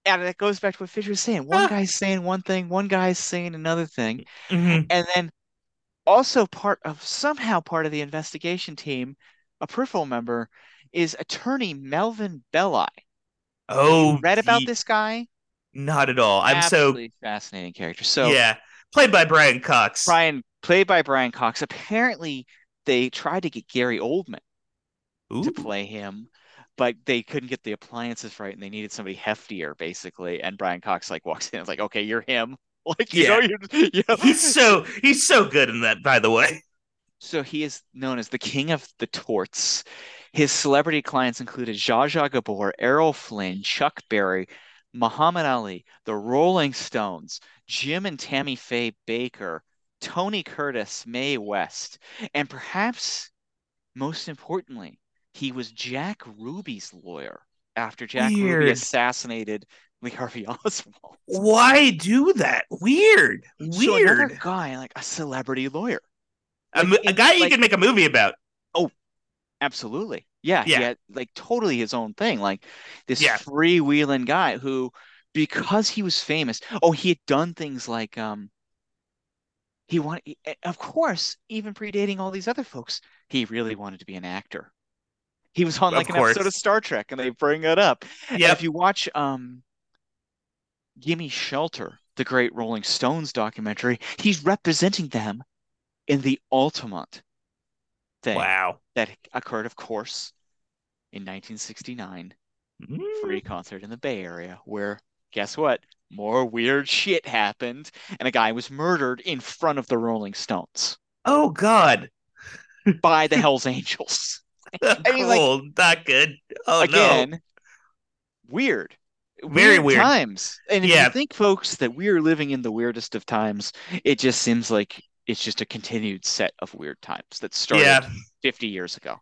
and it goes back to what Fischer was saying. One ah. guy's saying one thing, one guy's saying another thing, mm-hmm. and then also part of somehow part of the investigation team, a peripheral member, is attorney Melvin Belli. Oh, read about this guy? Not at all. I'm Absolutely so fascinating character. So yeah, played by Brian Cox. Brian played by Brian Cox. Apparently, they tried to get Gary Oldman Ooh. to play him, but they couldn't get the appliances right, and they needed somebody heftier, basically. And Brian Cox like walks in, and is like, "Okay, you're him." Like you yeah. know, you're, you know. he's so he's so good in that. By the way, so he is known as the king of the torts. His celebrity clients included Zsa Zsa Gabor, Errol Flynn, Chuck Berry, Muhammad Ali, the Rolling Stones, Jim and Tammy Faye Bakker, Tony Curtis, Mae West, and perhaps most importantly, he was Jack Ruby's lawyer after Jack Weird. Ruby assassinated Lee Harvey Oswald. Why do that? Weird. Weird. So another guy, like a celebrity lawyer. Like, a, a, guy like, you could make a movie about. Oh, absolutely. Yeah, yeah. he had like totally his own thing. Like this yeah. freewheeling guy who, because he was famous, oh, he had done things like um he wanted of course, even predating all these other folks, he really wanted to be an actor. He was on like of an course. episode of Star Trek and they bring it up. Yeah. If you watch um Gimme Shelter, the great Rolling Stones documentary, he's representing them in the ultimate thing. Wow. That occurred, of course, in 1969. Mm. Free concert in the Bay Area where, guess what? More weird shit happened and a guy was murdered in front of the Rolling Stones. Oh, God. by the Hells Angels. I mean, cool. Like, Not good. Oh, again, no. weird. Very weird, weird, times. And if yeah. you think, folks, that we are living in the weirdest of times, it just seems like it's just a continued set of weird times that started yeah. 50 years ago.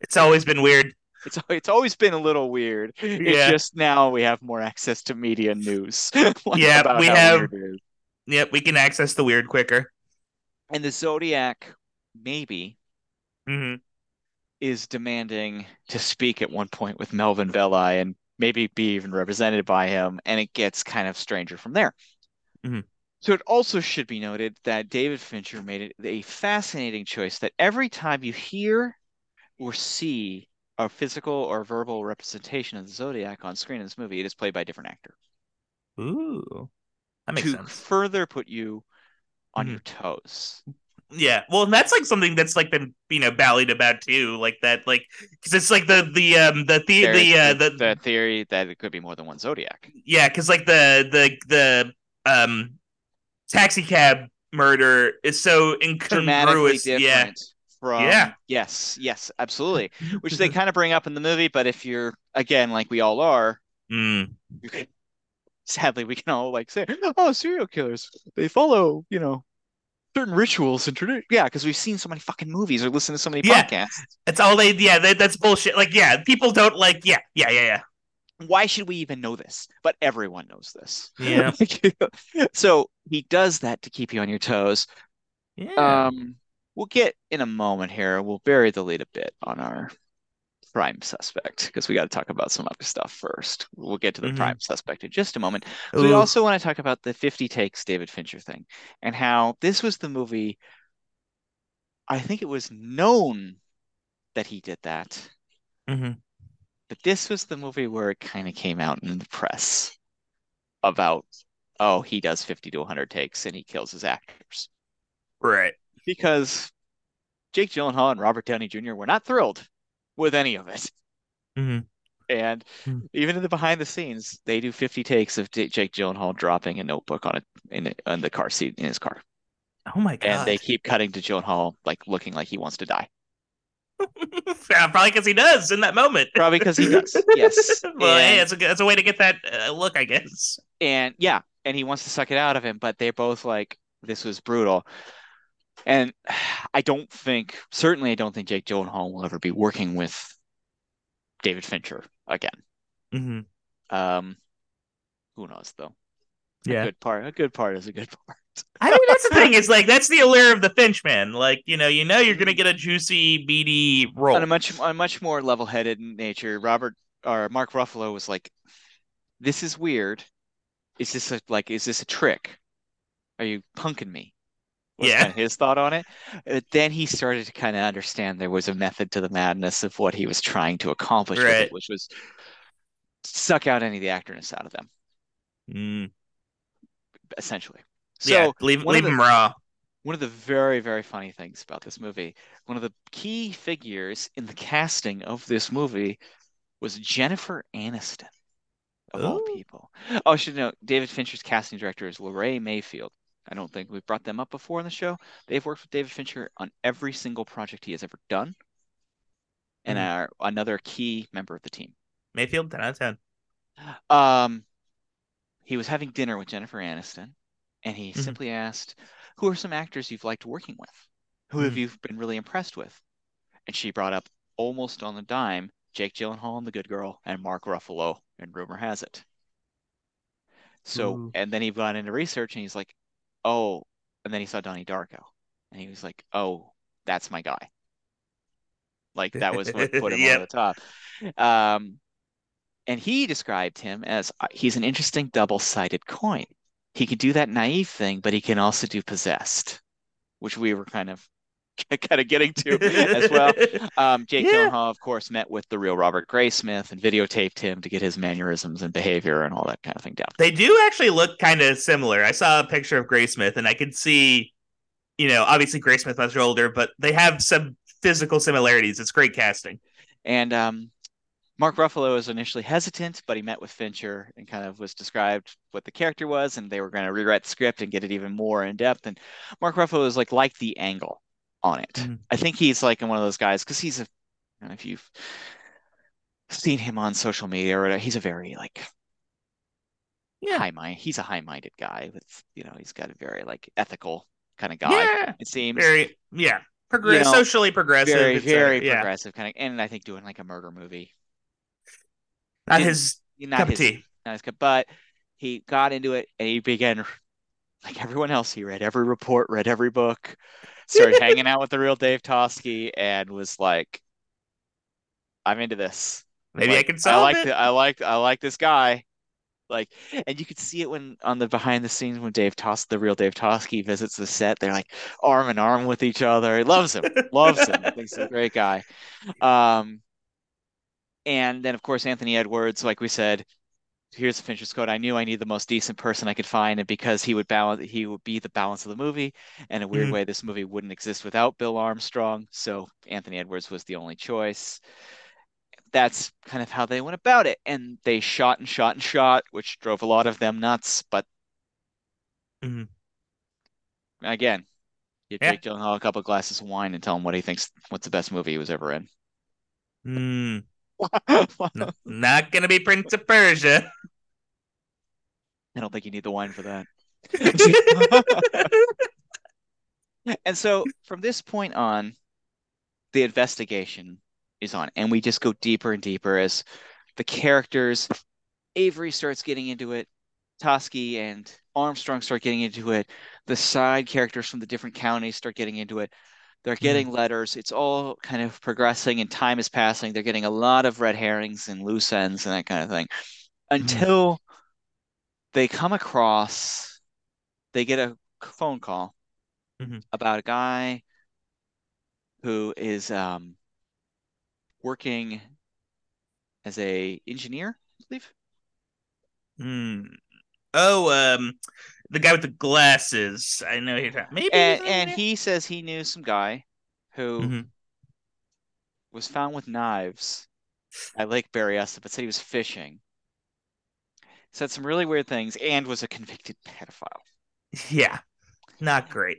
It's always been weird. It's it's always been a little weird. Yeah. It's just now we have more access to media news. yeah, we have. Yep, we can access the weird quicker. And the Zodiac, maybe, mm-hmm. is demanding to speak at one point with Melvin Belli and maybe be even represented by him, and it gets kind of stranger from there. Mm-hmm. So it also should be noted that David Fincher made it a fascinating choice that every time you hear or see a physical or verbal representation of the Zodiac on screen in this movie, it is played by a different actor. Ooh, that makes to sense. further put you on mm-hmm. your toes. Yeah, well, and that's like something that's like been you know ballied about too, like that, like because it's like the the um the the the, uh, the the theory that it could be more than one Zodiac. Yeah, because like the the the um taxi cab murder is so incongruous. Yeah. From, yeah. Yes. Yes. Absolutely. Which they kind of bring up in the movie, but if you're again like we all are, mm. can, sadly we can all like say, "Oh, serial killers they follow you know certain rituals and tradition." Yeah, because we've seen so many fucking movies or listened to so many yeah. podcasts. That's all they. Yeah, they, that's bullshit. Like, yeah, people don't like. Yeah, yeah, yeah, yeah why should we even know this? But everyone knows this. Yeah. so he does that to keep you on your toes. Yeah. Um, we'll get in a moment here. We'll bury the lead a bit on our prime suspect because we got to talk about some other stuff first. We'll get to the mm-hmm. prime suspect in just a moment. we also want to talk about the 50 takes David Fincher thing and how this was the movie. I think it was known that he did that. Mm-hmm. But this was the movie where it kind of came out in the press about, oh, he does 50 to 100 takes and he kills his actors. Right. Because Jake Gyllenhaal and Robert Downey Jr. were not thrilled with any of it. Mm-hmm. And hmm. even in the behind the scenes, they do 50 takes of Jake Gyllenhaal dropping a notebook on it in, in the car seat in his car. Oh my god! And they keep cutting to Gyllenhaal like looking like he wants to die. Probably because he does in that moment. Probably because he does. Yes. well, and, hey, it's a it's a way to get that uh, look, I guess. And yeah, and he wants to suck it out of him, but they're both like, "This was brutal." And I don't think, certainly, I don't think Jake Gyllenhaal will ever be working with David Fincher again. Mm-hmm. Um, who knows though? Yeah, a good part. A good part is a good part. I mean, that's the thing. Is like that's the allure of the Finchman. Like you know, you know, you're gonna get a juicy, beady role. On a much, on a much more level-headed nature, Robert or Mark Ruffalo was like, "This is weird. Is this a like? Is this a trick? Are you punking me?" Was yeah. Kind of his thought on it. But then he started to kind of understand there was a method to the madness of what he was trying to accomplish right. with it, which was suck out any of the actorness out of them. Mm. Essentially. So yeah, leave leave them raw. One of the very very funny things about this movie, one of the key figures in the casting of this movie was Jennifer Aniston, of Ooh. all people. Oh, I should know David Fincher's casting director is Laray Mayfield. I don't think we've brought them up before in the show. They've worked with David Fincher on every single project he has ever done, and mm. are another key member of the team. Mayfield, ten out of ten. Um, he was having dinner with Jennifer Aniston, and he mm-hmm. simply asked, "Who are some actors you've liked working with? Who mm-hmm. have you been really impressed with?" And she brought up almost on the dime Jake Gyllenhaal in The Good Girl and Mark Ruffalo And Rumor Has It. So, Ooh. and then he got into research and he's like, "Oh," and then he saw Donnie Darko, and he was like, "Oh, that's my guy." Like that was what put him yep. over the top. Um, and he described him as uh, he's an interesting double-sided coin he can do that naive thing, but he can also do possessed, which we were kind of kind of getting to as well. Um, Jake yeah. Gyllenhaal, of course, met with the real Robert Graysmith and videotaped him to get his mannerisms and behavior and all that kind of thing down. They do actually look kind of similar. I saw a picture of Graysmith, and I could see, you know, obviously Gray Graysmith much older, but they have some physical similarities. It's great casting. And um, Mark Ruffalo was initially hesitant, but he met with Fincher and kind of was described what the character was, and they were going to rewrite the script and get it even more in depth. And Mark Ruffalo was like like the angle on it. Mm-hmm. I think he's like one of those guys because he's a if you've seen him on social media or he's a very like yeah. high mind. He's a high minded guy with you know he's got a very like ethical kind of guy. Yeah, it seems very yeah. Progress, you know, socially progressive, very, very a, progressive kind of, and I think doing like a murder movie not his not cup his, of tea. Not his cup, but he got into it and he began, like everyone else, he read every report, read every book, started hanging out with the real Dave Toschi, and was like, "I'm into this. Maybe like, I can solve I like it. The, I like I like this guy." Like, and you could see it when on the behind the scenes when Dave Tos, the real Dave Toschi, visits the set. They're like arm in arm with each other. He loves him, loves him. He's a great guy. Um, and then, of course, Anthony Edwards, like we said, here's the Fincher's Code. I knew I needed the most decent person I could find, and because he would balance, he would be the balance of the movie. In a weird mm-hmm. way, this movie wouldn't exist without Bill Armstrong. So Anthony Edwards was the only choice. That's kind of how they went about it, and they shot and shot and shot, which drove a lot of them nuts. But mm-hmm. again, give yeah. Jake Gyllenhaal a couple of glasses of wine and tell him what he thinks. What's the best movie he was ever in? Mm not gonna be Prince of Persia. I don't think you need the wine for that. and so from this point on, the investigation is on, and we just go deeper and deeper as the characters. Avery starts getting into it. Toschi and Armstrong start getting into it. The side characters from the different counties start getting into it. They're mm-hmm. getting mm letters. It's all kind of progressing and time is passing. They're getting a lot of red herrings and loose ends and that kind of thing mm-hmm. until mm they come across, they get a phone call mm-hmm. about a guy who is um, working as a engineer, I believe. Mm. Oh, um, the guy with the glasses. I know talking. Maybe. And, and he says he knew some guy who mm-hmm. was found with knives at Lake Berryessa, but said he was fishing. Said some really weird things and was a convicted pedophile. Yeah, not great.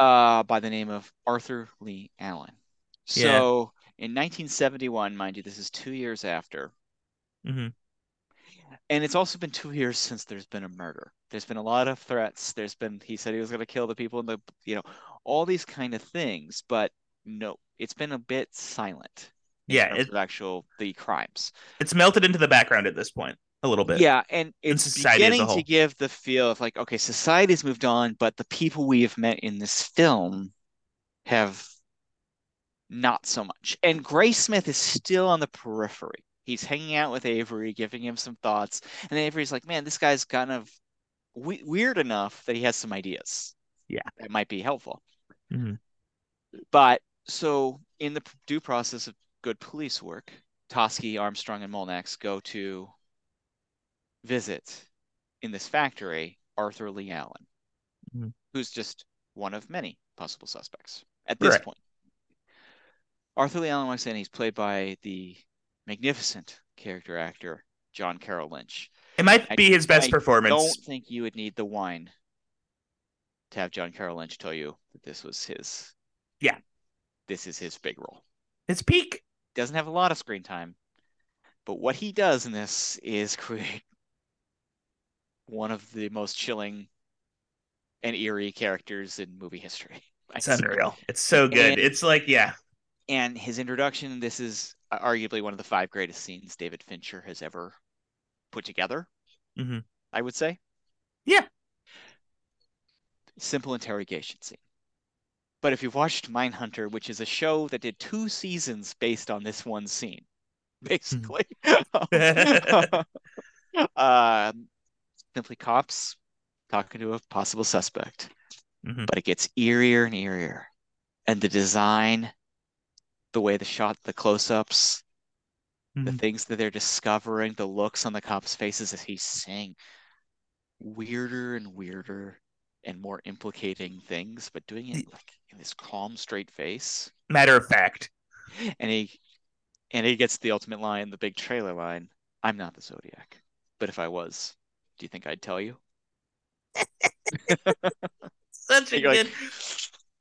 Uh, by the name of Arthur Lee Allen. So yeah. in 1971, mind you, this is two years after. Mm-hmm. And it's also been two years since there's been a murder. There's been a lot of threats. There's been, he said he was going to kill the people in the, you know, all these kind of things. But no, it's been a bit silent. yeah, it's actual the crimes. It's melted into the background at this point a little bit. Yeah, and it's beginning to give the feel of like, okay, society's moved on, but the people we have met in this film have not so much. And Graysmith is still on the periphery. He's hanging out with Avery, giving him some thoughts, and Avery's like, "Man, this guy's kind of we- weird enough that he has some ideas. Yeah, that might be helpful." Mm-hmm. But so in the due process of good police work, Toschi, Armstrong, and Mulanax go to visit in this factory Arthur Lee Allen, mm-hmm. who's just one of many possible suspects at this right. point. Arthur Lee Allen in. He's played by the magnificent character actor John Carroll Lynch. It might I, be his best I performance. I don't think you would need the wine to have John Carroll Lynch tell you that this was his. Yeah, this is his big role. His peak doesn't have a lot of screen time, but what he does in this is create one of the most chilling and eerie characters in movie history. It's unreal. It's so good. And, it's like, yeah. And his introduction, this is arguably one of the five greatest scenes David Fincher has ever put together. Mm-hmm. I would say. Yeah. Simple interrogation scene. But if you've watched Mindhunter, which is a show that did two seasons based on this one scene, basically, uh, simply cops talking to a possible suspect. Mm-hmm. But it gets eerier and eerier. And the design, the way the shot, the close ups, mm-hmm. the things that they're discovering, the looks on the cops' faces as he's saying weirder and weirder and more implicating things, but doing it like in this calm, straight face. Matter of fact. And he and he gets the ultimate line, the big trailer line. I'm not the Zodiac. But if I was, do you think I'd tell you? Such a good. Like,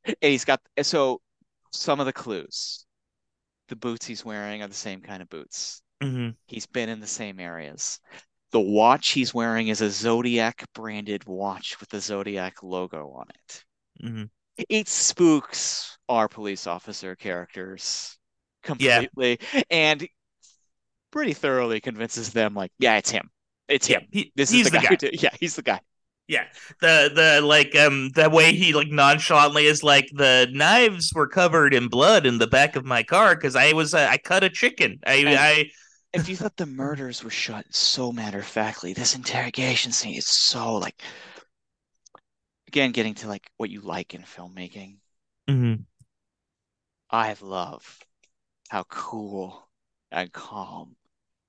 and he's got so some of the clues. The boots he's wearing are the same kind of boots. Mm-hmm. He's been in the same areas. The watch he's wearing is a Zodiac branded watch with the Zodiac logo on it. Mm-hmm. It spooks our police officer characters completely yeah. and pretty thoroughly convinces them, like, yeah, it's him. It's him. He, this is the, the guy. guy. Yeah, he's the guy. Yeah, the the like um the way he like nonchalantly is like the knives were covered in blood in the back of my car because I was uh, I cut a chicken. I and I. If you thought the murders were shot so matter of factly, this interrogation scene is so like again getting to like what you like in filmmaking. Mm-hmm. I love how cool and calm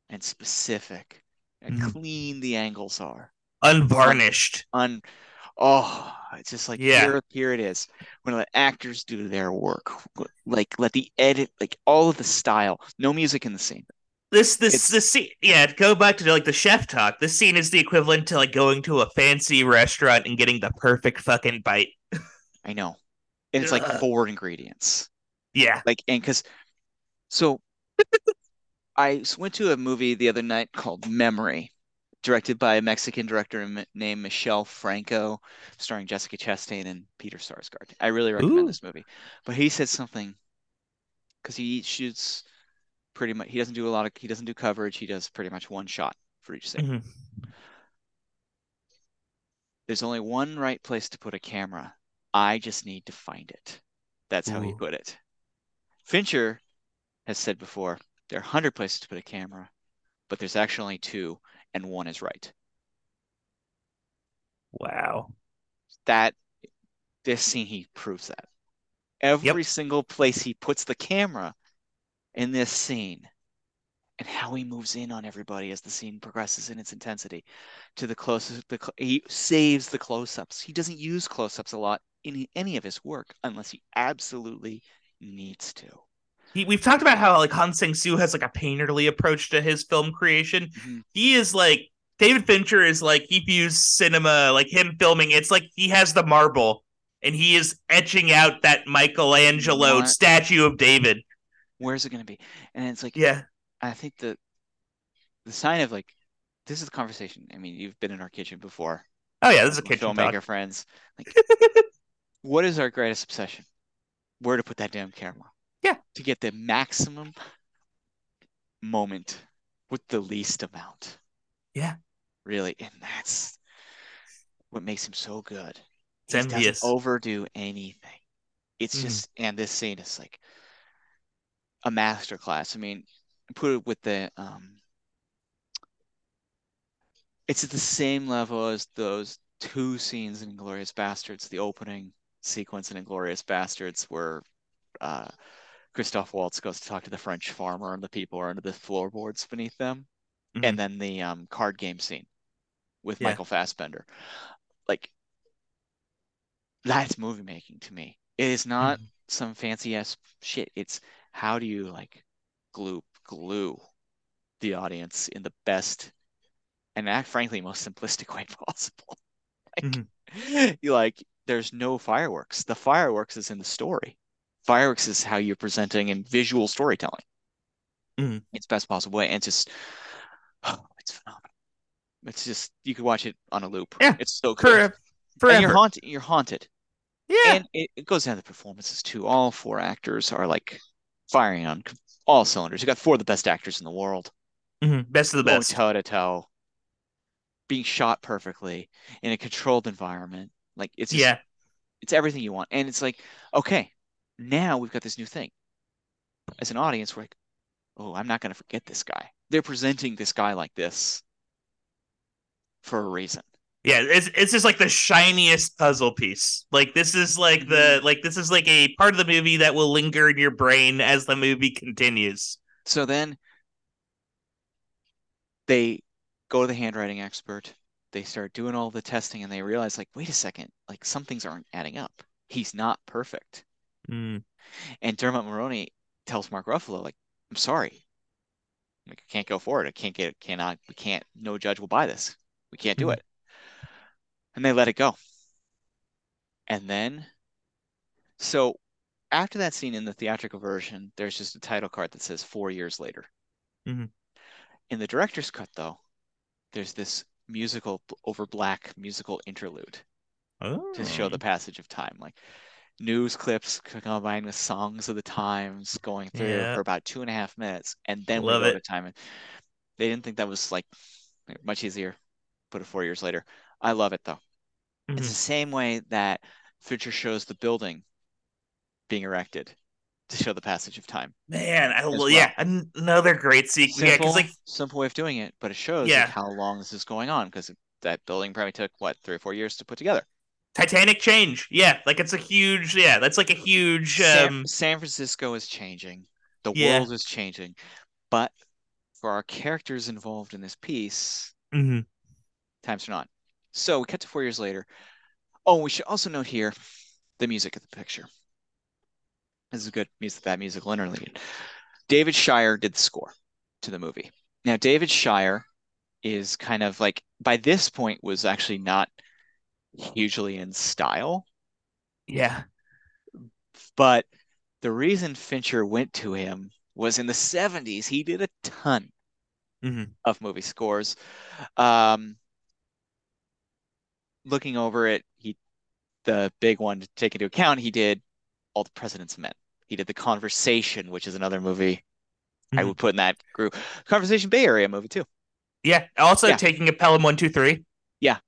and specific and mm-hmm. clean the angles are. Unvarnished. Un, oh, it's just like yeah. here, here it is. When the actors do their work, like let the edit, like all of the style, no music in the scene. This this it's, this scene, yeah. Go back to like the chef talk. This scene is the equivalent to like going to a fancy restaurant and getting the perfect fucking bite. I know, and it's like four ingredients. Yeah, like and because so I went to a movie the other night called Memory, directed by a Mexican director named Michel Franco, starring Jessica Chastain and Peter Sarsgaard. I really recommend Ooh. this movie. But he said something because he shoots pretty much. He doesn't do a lot of. He doesn't do coverage. He does pretty much one shot for each scene. Mm-hmm. There's only one right place to put a camera. I just need to find it. That's how Ooh. he put it. Fincher has said before there are 100 places to put a camera, but there's actually only two, and one is right. Wow. That this scene he proves that. Every yep. single place he puts the camera in this scene and how he moves in on everybody as the scene progresses in its intensity to the closest the he saves the close-ups. He doesn't use close-ups a lot in any of his work unless he absolutely needs to. He, we've talked about how like Han Sang Soo has like a painterly approach to his film creation. Mm-hmm. He is like David Fincher is like he views cinema like him filming. It's like he has the marble and he is etching out that Michelangelo what? statue of David. Where's it going to be? And it's like, yeah, I think the the sign of like this is the conversation. I mean, you've been in our kitchen before. Oh yeah, this is a kitchen filmmaker talk. friends. Like, what is our greatest obsession? Where to put that damn camera? Yeah, to get the maximum moment with the least amount. Yeah, really, and that's what makes him so good. It's he envious. Doesn't overdo anything. It's mm. just, and this scene is like a masterclass. I mean, put it with the um, it's at the same level as those two scenes in Inglourious Basterds, the opening sequence in Inglourious Basterds where uh, Christoph Waltz goes to talk to the French farmer and the people are under the floorboards beneath them, mm-hmm. and then the um, card game scene with yeah. Michael Fassbender. Like that's movie making to me. It is not mm-hmm. some fancy ass shit. It's how do you like glue glue the audience in the best and act frankly most simplistic way possible. like, mm-hmm. you like there's no fireworks. The fireworks is in the story. Fireworks is how you're presenting in visual storytelling. Mm-hmm. It's best possible way. And it's just oh, it's phenomenal. It's just you could watch it on a loop. Yeah. It's so good. Forever. And you're haunted you're haunted. Yeah. And it, it goes down to the performances too. All four actors are like firing on all cylinders. You got four of the best actors in the world. Mm-hmm. Best of the best. Toe to toe being shot perfectly in a controlled environment. Like it's just, yeah, it's everything you want. And it's like, okay, now we've got this new thing. As an audience, we're like, oh, I'm not going to forget this guy. They're presenting this guy like this for a reason. Yeah, it's it's just like the shiniest puzzle piece. Like this is like the mm-hmm. like this is like a part of the movie that will linger in your brain as the movie continues. So then they go to the handwriting expert. They start doing all the testing and they realize, like, wait a second, like some things aren't adding up. He's not perfect. Mm. And Dermot Mulroney tells Mark Ruffalo, like, I'm sorry. Like, I can't go forward. I can't get it. Cannot. We can't. No judge will buy this. We can't do mm. it. And they let it go. And then, so after that scene in the theatrical version, there's just a title card that says four years later. Mm-hmm. In the director's cut, though, there's this musical over black musical interlude oh. to show the oh. passage of time, like news clips combined with songs of the times going through yeah. for about two and a half minutes, and then Love we go it. to time. And They didn't think that was like much easier. Put it four years later. I love it though. Mm-hmm. It's the same way that Fincher shows the building being erected to show the passage of time. Man, I well. yeah, another great sequence. Simple, yeah, like simple way of doing it, but it shows yeah. like, how long this is going on because that building probably took what three or four years to put together. Titanic change, yeah, like it's a huge, yeah, that's like a huge. Um... San, San Francisco is changing, the yeah. world is changing, but for our characters involved in this piece, mm-hmm. times are not. So we cut to four years later. Oh, we should also note here the music of the picture. This is good music, that musical interlude. David Shire did the score to the movie. Now, David Shire is kind of like, by this point, was actually not hugely in style. Yeah. But the reason Fincher went to him was in the 70s, he did a ton mm-hmm. of movie scores. Um, looking over it, he the big one to take into account, he did all the President's Men. He did The Conversation, which is another movie mm-hmm. I would put in that group. Conversation Bay Area movie too. Yeah. Also yeah. taking a Pelham one two three. Yeah.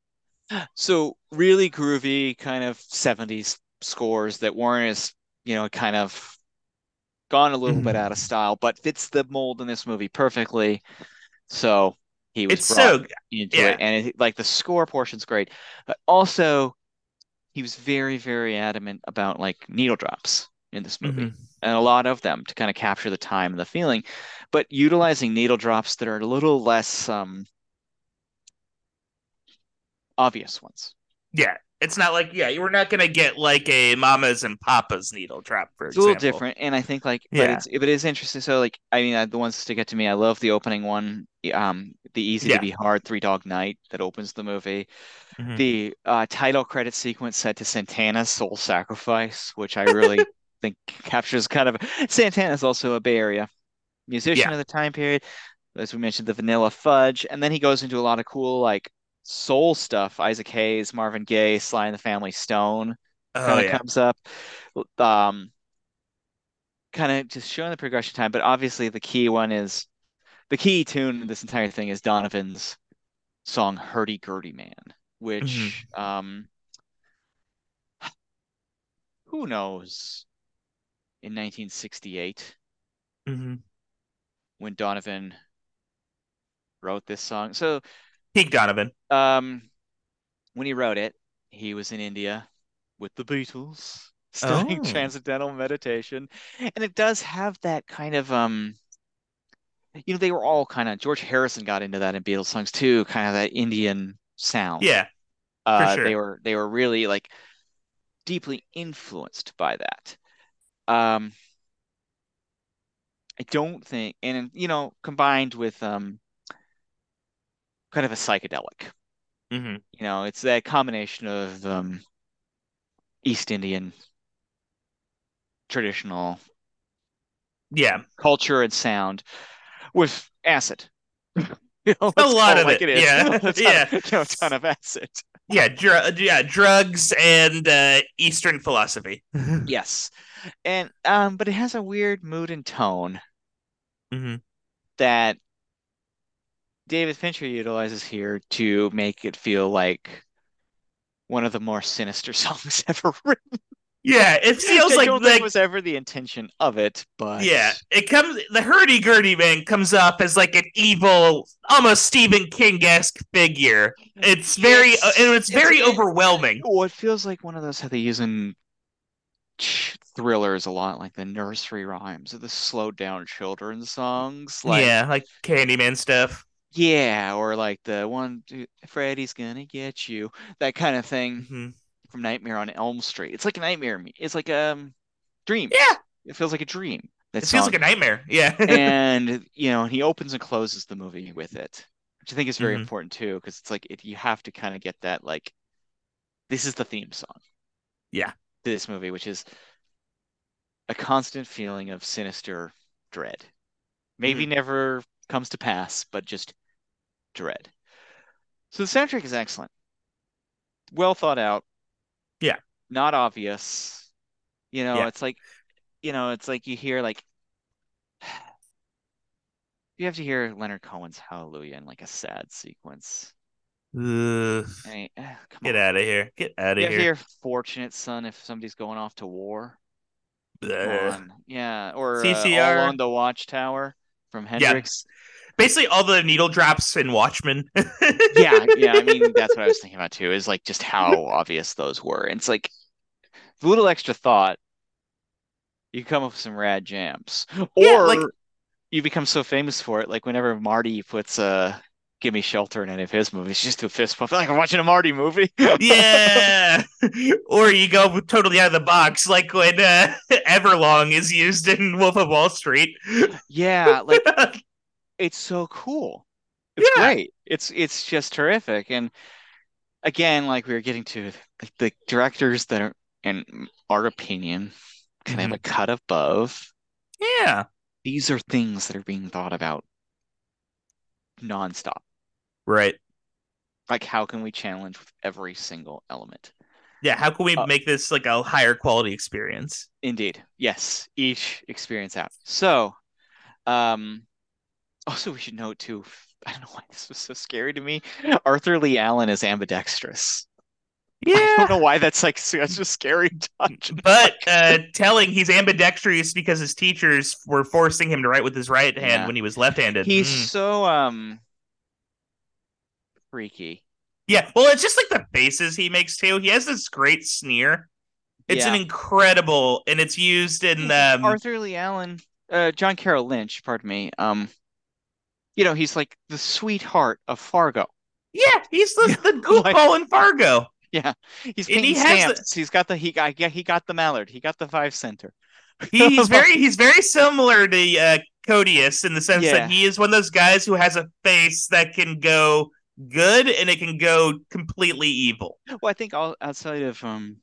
So really groovy kind of 70s scores that weren't as, you know, kind of gone a little mm-hmm. bit out of style, but fits the mold in this movie perfectly. So he was it's so into yeah. it. And it, like the score portion's great. But also he was very, very adamant about like needle drops in this movie mm-hmm. and a lot of them to kind of capture the time and the feeling, but utilizing needle drops that are a little less um, obvious ones. Yeah. It's not like yeah, we're not gonna get like a Mamas and Papas needle drop for It's example. a little different, and I think like, but Yeah. it's but it is interesting. So like, I mean, uh, the ones to get to me, I love the opening one, um, the Easy Yeah. to Be Hard Three Dog Night that opens the movie. Mhm. The uh, title credit sequence set to Santana's Soul Sacrifice, which I really think captures kind of Santana's also a Bay Area musician Yeah. of the time period. As we mentioned, the Vanilla Fudge, and then he goes into a lot of cool like soul stuff. Isaac Hayes, Marvin Gaye, Sly and the Family Stone Oh kind of yeah. comes up. Um, kind of just showing the progression time, but obviously the key one is the key tune in this entire thing is Donovan's song Hurdy Gurdy Man, which um who knows in 1968 hmm when Donovan wrote this song. So Peak Donovan. um when he wrote it, he was in India with the Beatles studying Oh. transcendental meditation. And it does have that kind of um you know, they were all kind of George Harrison got into that in Beatles songs too, kind of that Indian sound. Yeah. Uh, sure. they were they were really like deeply influenced by that. Um, I don't think, and you know, combined with um, kind of a psychedelic. hmm You know, it's that combination of um, East Indian traditional Yeah. culture and sound with acid. You know, A lot of like it, it is. yeah, A ton of- yeah. you know, a ton of acid. Yeah. Dr- yeah. Drugs and uh, Eastern philosophy. Yes. And um, but it has a weird mood and tone mm-hmm. that David Fincher utilizes here to make it feel like one of the more sinister songs ever written. Yeah. It feels like don't like was ever the intention of it, but Yeah, it comes. The hurdy gurdy man comes up as like an evil, almost Stephen King esque figure. It's very, Yes. uh, and it's very It's- overwhelming. Oh, it feels like one of those how they use in ch- thrillers a lot, like the nursery rhymes or the slowed down children's songs. Like yeah, like Candyman stuff. Yeah, or like the one Freddy's gonna get you, that kind of thing. hmm from Nightmare on Elm Street. It's like a nightmare. It's like um dream. Yeah, It feels like a dream. That it feels like a nightmare. Yeah, and you know, he opens and closes the movie with it, which I think is very Mhm. important too, because it's like it, you have to kind of get that like this is the theme song. Yeah. to this movie, which is a constant feeling of sinister dread. Maybe Mm-hmm. never comes to pass, but just dread. So the soundtrack is excellent. Well thought out. Yeah. Not obvious. You know, Yeah. it's like, you know, it's like you hear like you have to hear Leonard Cohen's Hallelujah in like a sad sequence. Ugh, I mean, get out of here. Get out You of here. hear Fortunate Son if somebody's going off to war. Come Ugh. on. Yeah, or uh, CCR. All on the Watchtower from Hendrix. Basically, all the needle drops in Watchmen. Yeah, yeah. I mean, that's what I was thinking about too, is like just how obvious those were. And it's like a little extra thought, you come up with some rad jams. Yeah, Or like- you become so famous for it, like whenever Marty puts uh Gimme Shelter in any of his movies, just do a fist pump. Like I'm watching a Marty movie. yeah, or you go totally out of the box, like when uh, Everlong is used in Wolf of Wall Street. Yeah, like it's so cool. It's Yeah. great. It's it's just terrific. And again, like we were getting to like, the directors that are, in our opinion, kind of a cut above. yeah, These are things that are being thought about nonstop. right. Like how can we challenge with every single element? Yeah, how can we Uh, make this like a higher quality experience? Indeed. Yes, each experience out. So, um, also we should note too, I don't know why this was so scary to me. Arthur Lee Allen is ambidextrous. Yeah i don't know why that's like such a scary touch. but uh, telling he's ambidextrous because his teachers were forcing him to write with his right hand Yeah. when he was left-handed. He's Mm. so um freaky. Yeah, well, it's just like the faces he makes too. He has this great sneer. It's an incredible, and it's used in um, Arthur Lee Allen, uh, John Carroll Lynch, pardon me. Um, you know, he's like the sweetheart of Fargo. yeah, he's the, the Like- goofball in Fargo. Yeah, he's And he has stamps. He's got the he got yeah he got the mallard. He got the five center. he's very he's very similar to uh, Codius in the sense Yeah. that he is one of those guys who has a face that can go good and it can go completely evil. Well, I think all outside of um,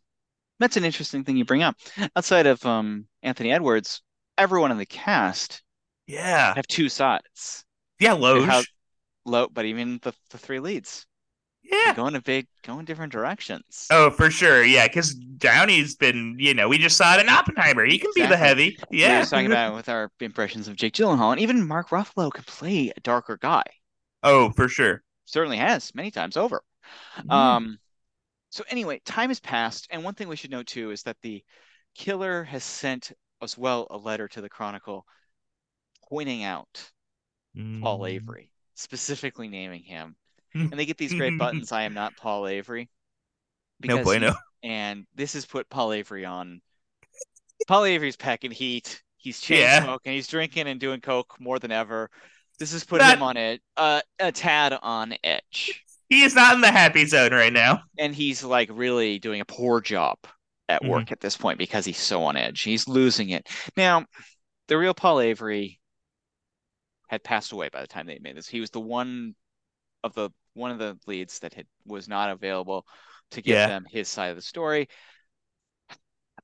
that's an interesting thing you bring up. Outside of um Anthony Edwards, everyone in the cast Yeah. have two sides. Yeah, Logue. How- Low, but even the the three leads yeah. go in a big go in different directions. Oh, for sure. Yeah, because Downey's been, you know, we just saw it in Oppenheimer. He can be the Exactly. heavy. We were Yeah. talking about with our impressions of Jake Gyllenhaal, and even Mark Ruffalo can play a darker guy. Oh, for sure. Certainly has many times over. Mm-hmm. Um, so anyway, time has passed, and one thing we should note too is that the killer has sent as well a letter to the Chronicle pointing out Paul Mm. Avery, specifically naming him. And they get these great buttons, I am not Paul Avery. No bueno. and this has put Paul Avery on Paul Avery's packing heat. He's chain Yeah. smoking, he's drinking and doing coke more than ever. This is put That- him on it, uh, a tad on edge. He is not in the happy zone right now. and he's like really doing a poor job at Mhm. work at this point because he's so on edge. He's losing it. Now, the real Paul Avery had passed away by the time they made this. He was the one of the one of the leads that had was not available to give Yeah. them his side of the story.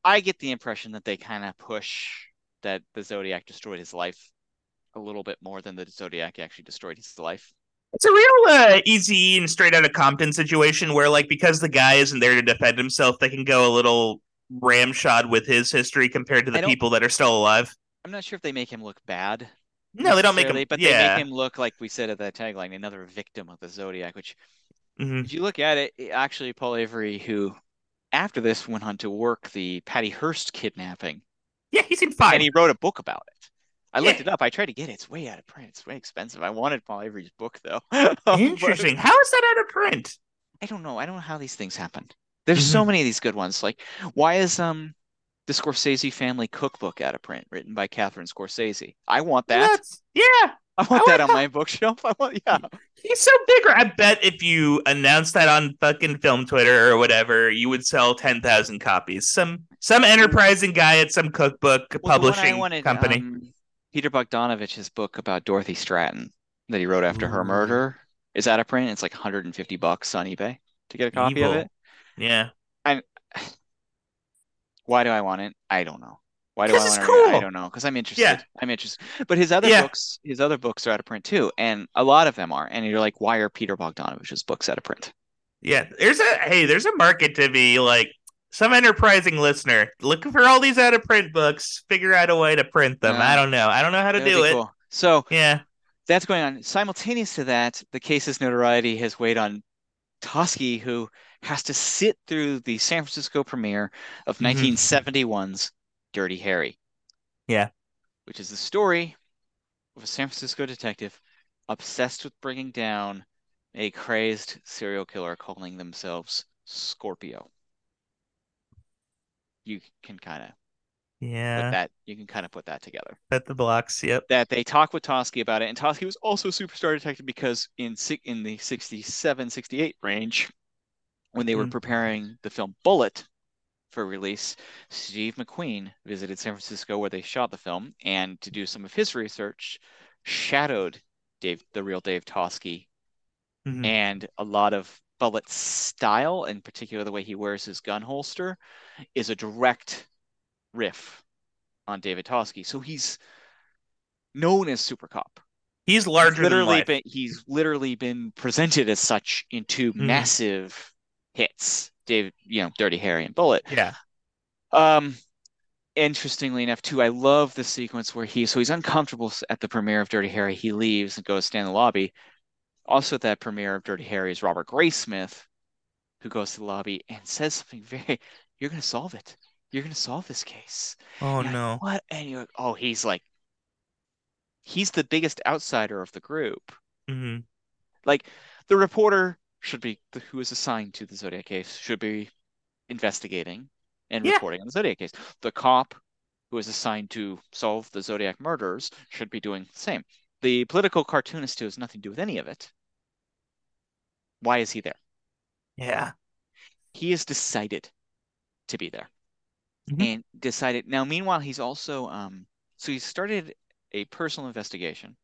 I get the impression that they kind of push that the Zodiac destroyed his life a little bit more than the Zodiac actually destroyed his life. It's a real uh, easy and straight out of Compton situation where, like, because the guy isn't there to defend himself, they can go a little ramshod with his history compared to the people that are still alive. I'm not sure if they make him look bad. No, they don't make him. but they make him look like we said at that tagline, another victim of the Zodiac. Which, Mhm. if you look at it, actually Paul Avery, who after this went on to work the Patty Hearst kidnapping, Yeah, he seemed fine. and he wrote a book about it. I looked Yeah. it up. I tried to get it. It's way out of print. It's way expensive. I wanted Paul Avery's book though. Interesting. How is that out of print? I don't know. I don't know how these things happen. There's so many of these good ones. Like, why is um the Scorsese family cookbook out of print, written by Catherine Scorsese? I want that. That's- yeah, I want want that on that. my bookshelf. I want, yeah. he's so big. I bet if you announced that on fucking film Twitter or whatever, you would sell ten thousand copies. Some some enterprising guy at some cookbook Well, I publishing wanted, company. um, Peter Bogdanovich's book about Dorothy Stratton that he wrote after her murder is out of print. It's like 150 bucks on eBay to get a copy of it. yeah, Why do I want it? I don't know. Why do I want to? I don't know. Because I'm interested. Yeah. I'm interested. But his other Yeah. books, his other books are out of print too, and a lot of them are. And you're like, why are Peter Bogdanovich's books out of print? yeah. There's a hey, there's a market to be like some enterprising listener looking for all these out of print books. Figure out a way to print them. Yeah. I don't know. I don't know how to That'd do it. cool. So Yeah. that's going on. Simultaneous to that, the case's notoriety has weighed on Toschi, who has to sit through the San Francisco premiere of Mhm. 1971's Dirty Harry. Yeah. Which is the story of a San Francisco detective obsessed with bringing down a crazed serial killer calling themselves Scorpio. You can kind of put Yeah. that, you can kind of put that together Bet the blocks. Yep. that they talk with Toschi about it, and Toschi was also a superstar detective because in in the 67, 68 range, when they were Mm. preparing the film Bullitt for release, Steve McQueen visited San Francisco where they shot the film, and to do some of his research, shadowed Dave, the real Dave Toschi, Mhm. and a lot of Bullitt's style, in particular the way he wears his gun holster, is a direct riff on David Toschi. So he's known as Super Cop. He's He's larger than literally life. been he's literally been presented as such in two Mhm. massive hits. David, you know, Dirty Harry and Bullitt. Yeah. Um interestingly enough too, I love the sequence where he so he's uncomfortable at the premiere of Dirty Harry. He leaves and goes stand in the lobby. Also at that premiere of Dirty Harry is Robert Graysmith, who goes to the lobby and says something very you're gonna solve it. You're gonna solve this case. Oh like, no. what? And you're like, oh, he's like, he's the biggest outsider of the group. hmm Like the reporter should be the, who is assigned to the Zodiac case should be investigating and Yeah. reporting on the Zodiac case. The cop who is assigned to solve the Zodiac murders should be doing the same. The political cartoonist who has nothing to do with any of it. Why is he there? Yeah. he has decided to be there Mhm. and decided. Now, meanwhile, he's also um, so he started a personal investigation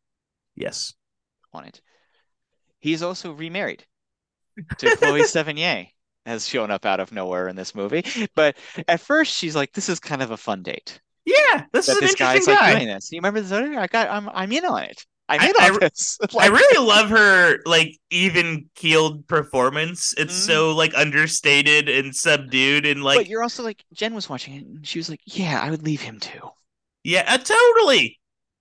Yes. on it. He's also remarried to Chloe Sevigny, has shown up out of nowhere in this movie. But at first, she's like, "This is kind of a fun date." Yeah, this That is an this guy's interesting like guy. doing this. You remember the Zodiac? I got, I'm, I'm in on it. I'm I- in I on re- this. I really love her like even keeled performance. It's Mhm. so like understated and subdued and like. but like you're also like, Jen was watching it, and she was like, "Yeah, I would leave him too." yeah, uh, totally.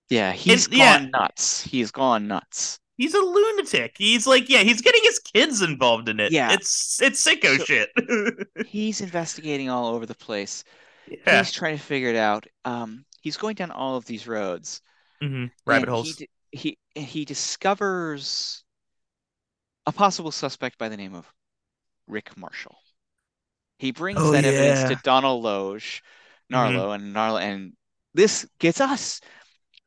Yeah, he's yeah. gone nuts. He's gone nuts. He's a lunatic. He's like yeah, he's getting his kids involved in it. Yeah. It's it's sicko So- shit. He's investigating all over the place. yeah. He's trying to figure it out. Um, he's going down all of these roads. hmm Rabbit holes. He, he he discovers a possible suspect by the name of Rick Marshall. He brings Oh, that evidence to Donal Logue, Narlow, and Narlow, and this gets us.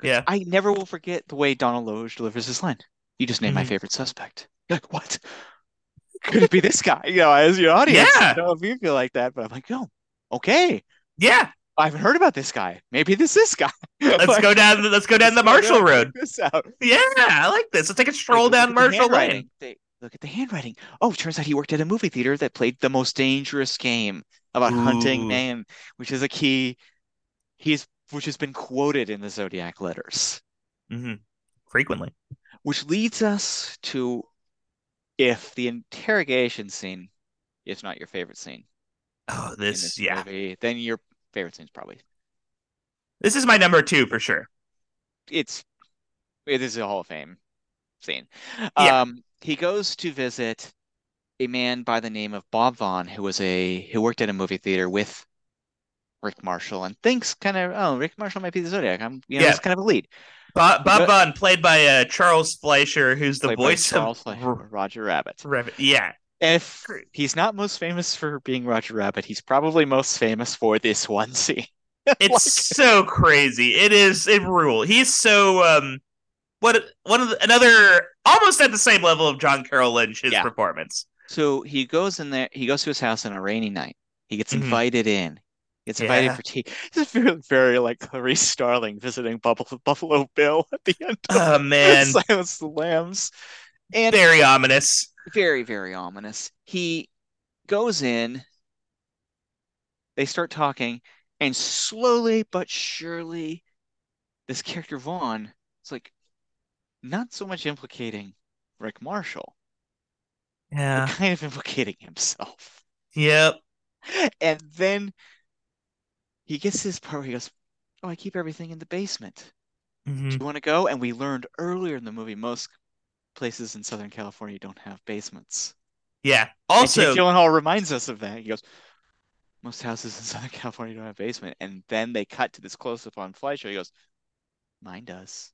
Yeah. I never will forget the way Donal Logue delivers his line. You just named my Mhm. favorite suspect. You're like, what? Could it be this guy? You know, as your audience, Yeah. I don't know if you feel like that, but I'm like, oh, okay. Yeah. I haven't heard about this guy. Maybe this is this guy. Let's Like, go down. Let's go down the let's go Marshall down, Road. This out. Yeah, I like this. Let's take a stroll Like, down Marshall. Lane. They, look at the handwriting. Oh, turns out he worked at a movie theater that played the most dangerous game about hunting man, which is a key. He's which has been quoted in the Zodiac letters, mm-hmm. Frequently. Which leads us to if the interrogation scene is not your favorite scene Oh, this. this Yeah. movie, then your favorite scene is probably This is my number two for sure. it's it is a Hall of Fame scene. Yeah. Um, he goes to visit a man by the name of Bob Vaughn, who was a who worked at a movie theater with Rick Marshall, and thinks kind of, oh, Rick Marshall might be the Zodiac. I'm, you know, Yeah. he's kind of a lead. Bob, Bob Vaughn, played by uh, Charles Fleischer, who's the voice Charles of Fleischer, Roger Rabbit. Rabbit. Yeah. If he's not most famous for being Roger Rabbit, he's probably most famous for this one scene. It's so crazy. It is it rule. He's so um what one of the, another almost at the same level of John Carroll Lynch his Yeah. performance. So he goes in there, he goes to his house on a rainy night. He gets Mhm. invited in. Gets invited Yeah. for tea. It's very, very like Clarice Starling visiting Buffalo, Buffalo Bill at the end of Oh man, Silence the Lambs. And very ominous. very, very ominous. He goes in, they start talking, and slowly but surely, this character Vaughn is like not so much implicating Rick Marshall, Yeah. kind of implicating himself. Yep. And then he gets this part where he goes, Oh, I keep everything in the basement. Mm-hmm. Do you want to go? And we learned earlier in the movie most places in Southern California don't have basements. Yeah. And Also, Jake Gyllenhaal reminds us of that. He goes, Most houses in Southern California don't have basement. And then they cut to this close up on Fleischer. He goes, Mine does.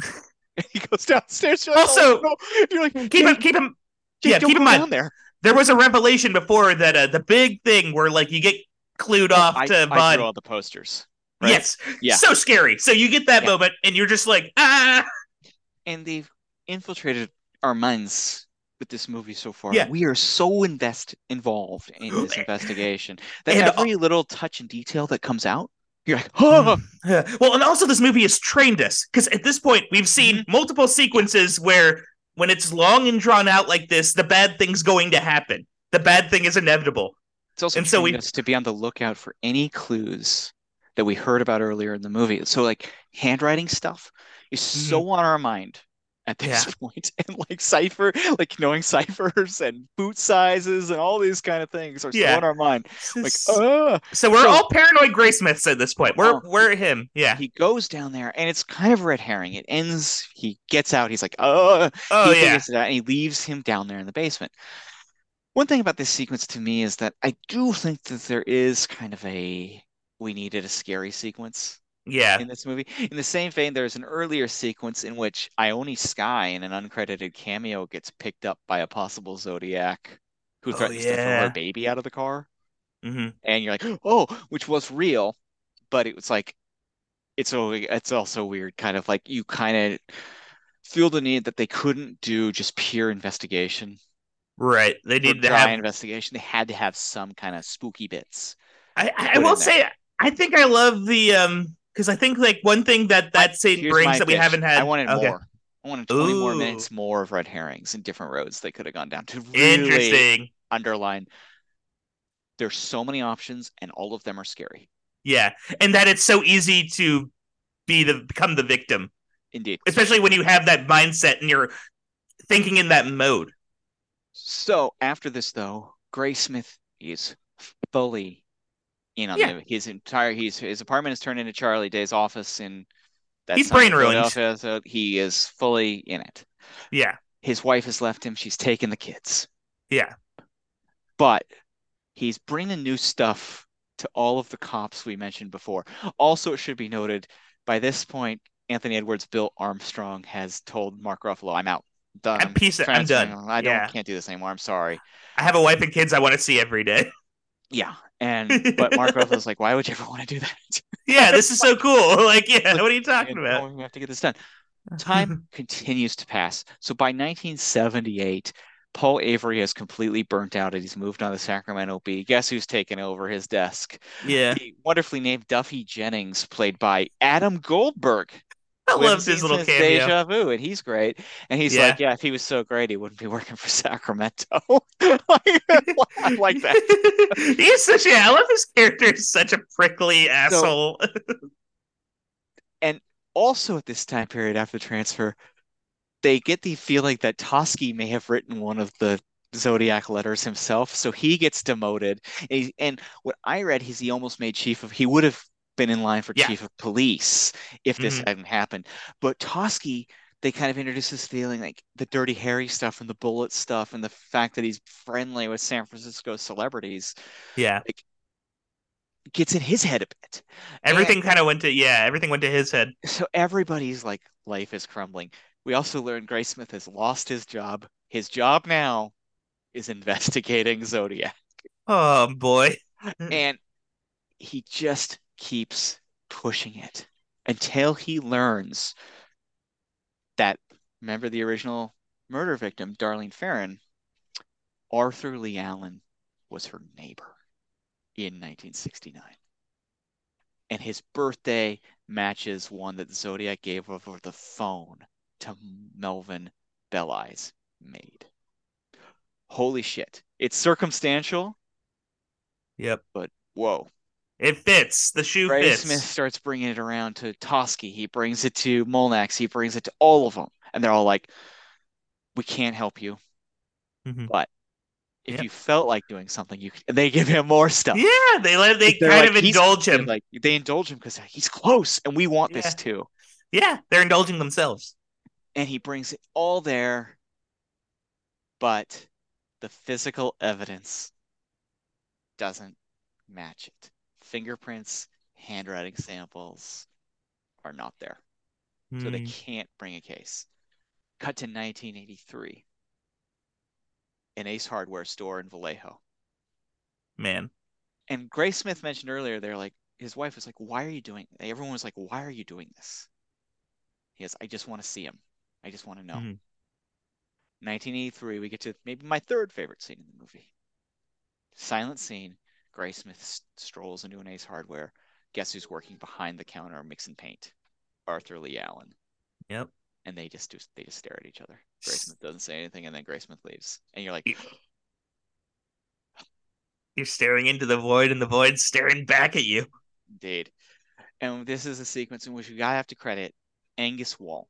he goes downstairs. You're like, Also, "Oh, no." You're like, keep him keep him Jake, yeah, keep him mind- there. there was a revelation before that uh, the big thing where like you get clued off I, to I drew all the posters. right? Yes. Yeah. So scary. So you get that Yeah. moment and you're just like, ah and they've infiltrated our minds with this movie so far. Yeah. We are so invest involved in this investigation that And- every little touch and detail that comes out, you're like, oh, Yeah. Well, and also this movie has trained us because at this point we've seen Mm-hmm. multiple sequences where when it's long and drawn out like this, the bad thing's going to happen. The bad thing is inevitable. It's also and so we- us to be on the lookout for any clues that we heard about earlier in the movie. So like handwriting stuff is so on our mind at this Mm-hmm. Yeah. point. and like cipher, like knowing ciphers and boot sizes and all these kind of things are so on our mind. Like, oh, so we're so- all paranoid Graysmiths at this point. We're Oh. we're him. Yeah. he goes down there and it's kind of red herring. It ends, he gets out, he's like, oh, Oh he yeah. and he leaves him down there in the basement. One thing about this sequence to me is that I do think that there is kind of a we needed a scary sequence Yeah. in this movie. In the same vein, there's an earlier sequence in which Ione Skye in an uncredited cameo gets picked up by a possible Zodiac who Oh, threatens to throw her baby out of the car. Hmm and you're like, oh, which was real, but it was like, it's so it's also weird, kind of like you kind of feel the need that they couldn't do just pure investigation Right. They need to have. investigation. They had to have some kind of spooky bits. I, I will say, I think I love the um because I think like one thing that that scene brings that we pitch. haven't had. I wanted okay. more. I wanted 20 more minutes more of red herrings and different roads they could have gone down to really Interesting. underline. There's so many options, and all of them are scary. Yeah, and that it's so easy to be the become the victim, Indeed. especially when you have that mindset and you're thinking in that mode. So after this, though, Graysmith is fully in on Yeah. the, his entire. He's his apartment is turned into Charlie Day's office and That He's brain ruined. So he is fully in it. Yeah, His wife has left him. She's taken the kids. yeah, but he's bringing new stuff to all of the cops we mentioned before. Also, it should be noted by this point, Anthony Edwards, Bill Armstrong has told Mark Ruffalo, "I'm out, done. I'm peace- I'm done. I don't Yeah. can't do this anymore. I'm sorry." I have a wife and kids I want to see every day. Yeah, and but Mark Ruffalo's like, "Why would you ever want to do that?" Yeah, this is so cool. Like, yeah, what are you talking And, about? "Oh, we have to get this done. Time continues to pass. So by 1978, Paul Avery has completely burnt out and he's moved on to Sacramento Bee. Guess who's taken over his desk? Yeah, the wonderfully named Duffy Jennings, played by Adam Goldberg. I loved his little cameo. Deja Vu, and he's great. And he's Yeah. like, "Yeah, if he was so great, he wouldn't be working for Sacramento." I like that. He's such a. I love his character. He's such a prickly asshole. And also, at this time period after the transfer, they get the feeling that Toschi may have written one of the Zodiac letters himself, so he gets demoted. And, he- and what I read is he almost made chief of. He would have been in line for Yeah. chief of police if this Mhm. hadn't happened. But Toschi, they kind of introduce this feeling like the Dirty Harry stuff and the Bullitt stuff, and the fact that he's friendly with San Francisco celebrities yeah, Like, gets in his head a bit. everything kind of went to. Yeah, everything went to his head. so everybody's like life is crumbling. We also learned Graysmith has lost his job. His job now is investigating Zodiac, Oh boy. and he just keeps pushing it until he learns that remember the original murder victim, Darlene Ferrin, Arthur Lee Allen was her neighbor in 1969. And his birthday matches one that Zodiac gave over the phone to Melvin Belli's maid. Holy shit. It's circumstantial, Yep. but whoa. It fits. The shoe Ray fits. Smith starts bringing it around to Toschi. He brings it to Mulanax. He brings it to all of them. And they're all like, we can't help you. Mhm. But if Yep. you felt like doing something, you they give him more stuff. Yeah, they let they kind like, of indulge him. Like they indulge him because he's close and we want Yeah. this too. yeah, they're indulging themselves. And he brings it all there, but the physical evidence doesn't match it. Fingerprints, handwriting samples are not there. So they Hmm. can't bring a case. Cut to 1983. An Ace Hardware store in Vallejo. Man. And Graysmith mentioned earlier, they're like, his wife was like, why are you doing Everyone was like, why are you doing this? He goes, I just want to see him. I just want to know. Mhm. 1983, we get to maybe my third favorite scene in the movie. Silent scene. Graysmith s- strolls into an Ace Hardware. Guess who's working behind the counter mixing paint? Arthur Lee Allen. Yep. And they just do they just stare at each other. Graysmith doesn't say anything, and then Graysmith leaves. And you're like, You're staring into the void, and the void's staring back at you. Indeed. And this is a sequence in which we gotta have to credit Angus Wall,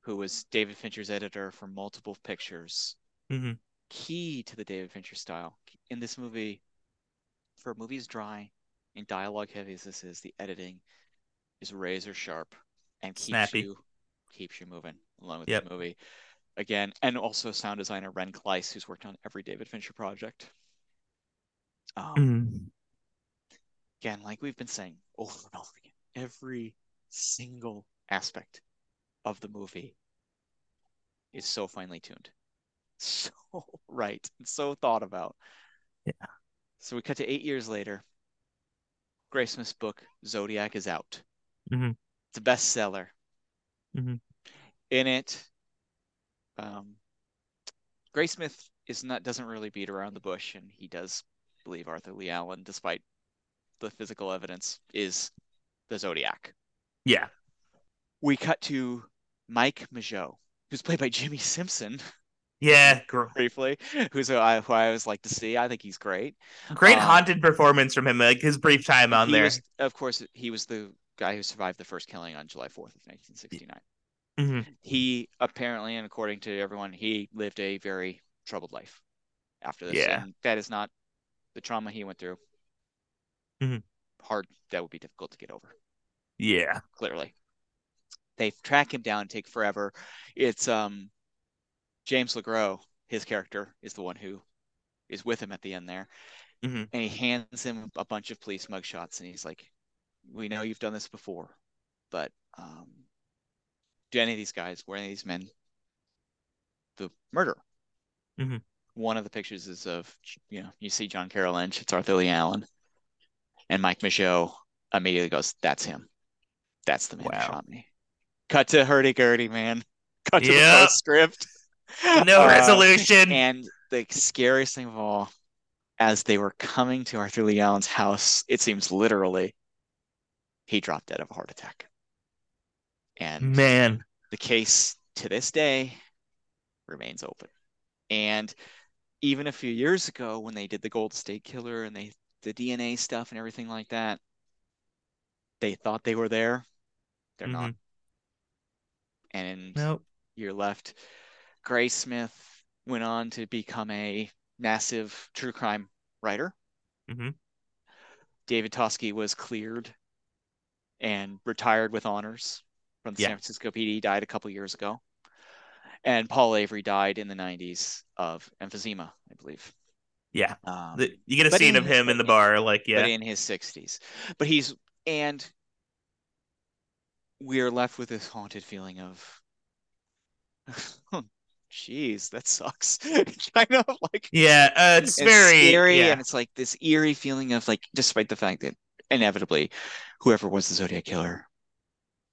who was David Fincher's editor for multiple pictures. Mhm. Key to the David Fincher style. In this movie, for a movie as dry and dialogue heavy as this is, the editing is razor sharp and keeps Snappy. you keeps you moving along with Yep. the movie. Again, and also sound designer Ren Klyce, who's worked on every David Fincher project. Um, Mhm. again, like we've been saying over and over again, every single aspect of the movie is so finely tuned, so right, and so thought about. Yeah. So we cut to eight years later. Graysmith's book Zodiac is out. Mhm. It's a bestseller. Mhm. In it, um, Graysmith is not doesn't really beat around the bush, and he does believe Arthur Lee Allen, despite the physical evidence, is the Zodiac. Yeah. We cut to Mike Mageau, who's played by Jimmy Simpson. Yeah, briefly, who's who I, who I always like to see. I think he's great. Great um, haunted performance from him, like his brief time on there. Was, of course, he was the guy who survived the first killing on July 4th of 1969. Mm-hmm. He apparently, and according to everyone, he lived a very troubled life after this. Yeah. And that is not the trauma he went through. Mm-hmm. Hard, that would be difficult to get over. Yeah. Clearly. They track him down, take forever. It's um James LeGros, his character, is the one who is with him at the end there. Mm-hmm. And he hands him a bunch of police mugshots and he's like, We know you've done this before, but um do any of these guys, were any of these men the murder? Mm-hmm. One of the pictures is of, you know, you see John Carroll Lynch, it's Arthur Lee Allen. And Mike Mageau immediately goes, That's him. That's the man wow. who shot me. Cut to hurdy gurdy, man. Cut to yep. the postscript. No uh, resolution. And the scariest thing of all, as they were coming to Arthur Lee Allen's house, it seems literally, he dropped dead of a heart attack. And man, the case to this day remains open. And even a few years ago, when they did the Gold State Killer and they the DNA stuff and everything like that, they thought they were there. They're mm-hmm. not. And nope. you're left. Graysmith went on to become a massive true crime writer. Mm-hmm. David Toschi was cleared and retired with honors from the yeah. San Francisco PD. Died a couple years ago, and Paul Avery died in the '90s of emphysema, I believe. Yeah, um, the, you get a scene in, of him in the bar, like yeah, but in his 60s. But he's and we are left with this haunted feeling of, oh, jeez, that sucks. kind of like yeah, uh, it's, it's very scary, yeah. and it's like this eerie feeling of like, despite the fact that inevitably, whoever was the Zodiac killer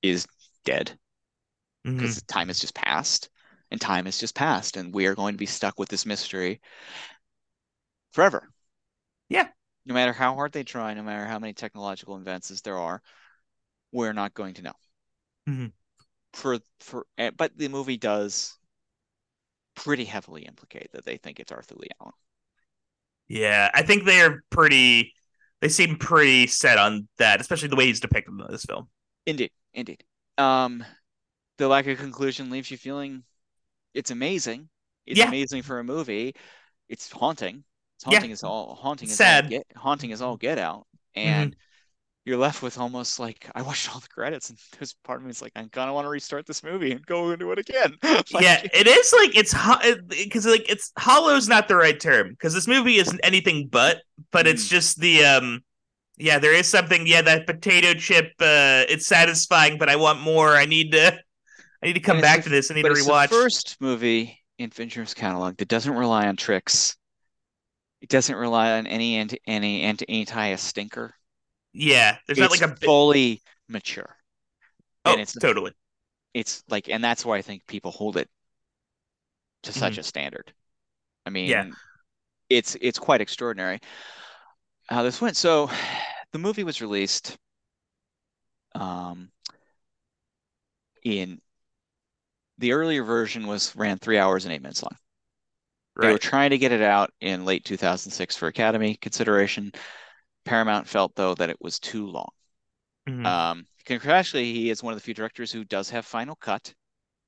is dead because mm-hmm. time has just passed and time has just passed and we are going to be stuck with this mystery forever yeah no matter how hard they try no matter how many technological advances there are we're not going to know mm-hmm. for for eh, but the movie does pretty heavily implicate that they think it's arthur lee allen yeah i think they're pretty they seem pretty set on that especially the way he's depicted in this film indeed indeed um, the lack of conclusion leaves you feeling it's amazing. It's yeah. amazing for a movie. It's haunting. It's haunting yeah. is all haunting is sad. All get, haunting is all get out, and mm-hmm. You're left with almost like I watched all the credits, and there's part of me is like I kind of want to restart this movie and go into it again. like, yeah, it is like it's because like it's hollow's not the right term because this movie isn't anything but, but mm. it's just the um yeah, there is something. Yeah, that potato chip. Uh, it's satisfying, but I want more. I need to. I need to come back to this. I need to rewatch. first movie in Fincher's catalog that doesn't rely on tricks. It doesn't rely on any anti any anti anti a stinker. Yeah, there's it's not like a fully mature. Oh, and it's totally. It's like, and that's why I think people hold it to such mm-hmm. a standard. I mean, yeah. it's it's quite extraordinary how this went. So the movie was released um, in the earlier version was ran three hours and eight minutes long. Right. They were trying to get it out in late 2006 for Academy consideration. Paramount felt though that it was too long. Mm-hmm. Um, contractually, he is one of the few directors who does have final cut,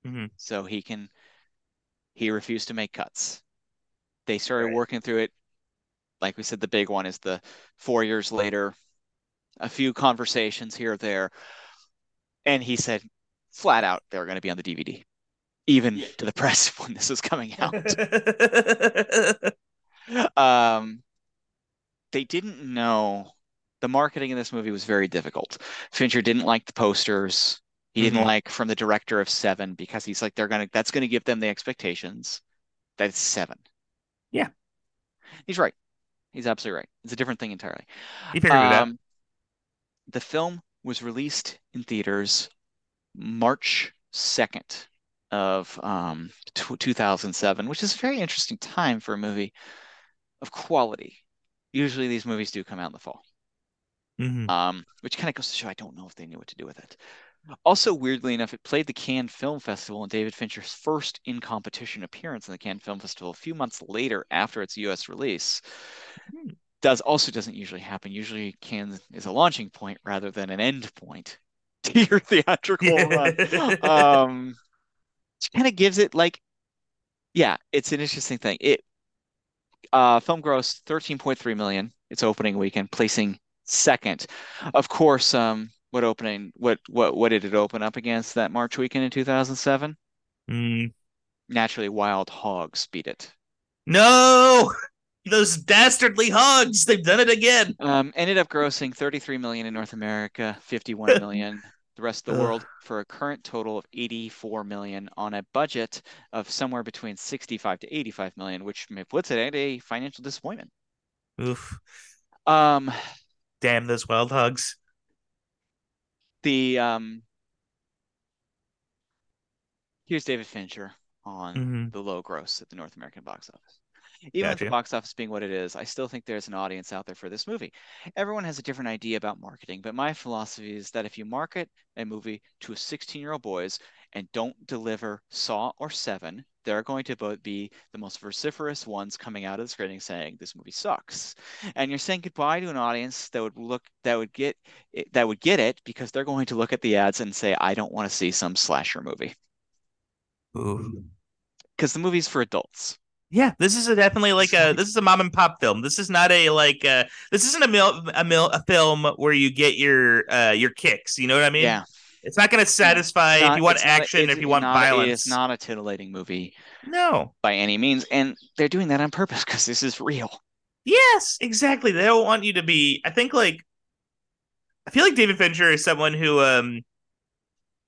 mm-hmm. so he can. He refused to make cuts. They started right. working through it like we said, the big one is the four years later, a few conversations here or there. And he said flat out they're going to be on the DVD, even yeah. to the press when this was coming out. um, they didn't know the marketing in this movie was very difficult. Fincher didn't like the posters. He didn't mm-hmm. like from the director of Seven because he's like they're gonna that's gonna give them the expectations that it's Seven. Yeah, he's right. He's absolutely right. It's a different thing entirely. He figured um, it out. Um, the film was released in theaters March 2nd of um, 2007, which is a very interesting time for a movie of quality. Usually these movies do come out in the fall. Mm-hmm. Um, which kind of goes to show I don't know if they knew what to do with it. Also, weirdly enough, it played the Cannes Film Festival and David Fincher's first in competition appearance in the Cannes Film Festival a few months later after its US release. Hmm. Does also doesn't usually happen. Usually Cannes is a launching point rather than an end point to your theatrical run. Um, kind of gives it like, yeah, it's an interesting thing. It uh, film gross 13.3 million its opening weekend, placing second. Of course, um, what opening? What what what did it open up against that March weekend in 2007? Mm. Naturally, Wild Hogs beat it. No, those dastardly hogs! They've done it again. Um, ended up grossing 33 million in North America, 51 million the rest of the world for a current total of 84 million on a budget of somewhere between 65 to 85 million, which puts it at a financial disappointment. Oof. Um, damn those wild hogs the um here's David Fincher on mm-hmm. the low gross at the North American box office. Even gotcha. with the box office being what it is, I still think there's an audience out there for this movie. Everyone has a different idea about marketing, but my philosophy is that if you market a movie to 16 year old boys and don't deliver Saw or Seven, they're going to both be the most vociferous ones coming out of the screening saying this movie sucks. And you're saying goodbye to an audience that would look that would get eh, that would get it because they're going to look at the ads and say, I don't want to see some slasher movie. Because the movie's for adults. Yeah, this is a definitely like a this is a mom and pop film. This is not a like uh this isn't a mil a mil a film where you get your uh your kicks. You know what I mean? Yeah. It's not going to satisfy not, if you want action, or if you want not, violence. It's not a titillating movie. No, by any means, and they're doing that on purpose because this is real. Yes, exactly. They don't want you to be. I think like I feel like David Fincher is someone who um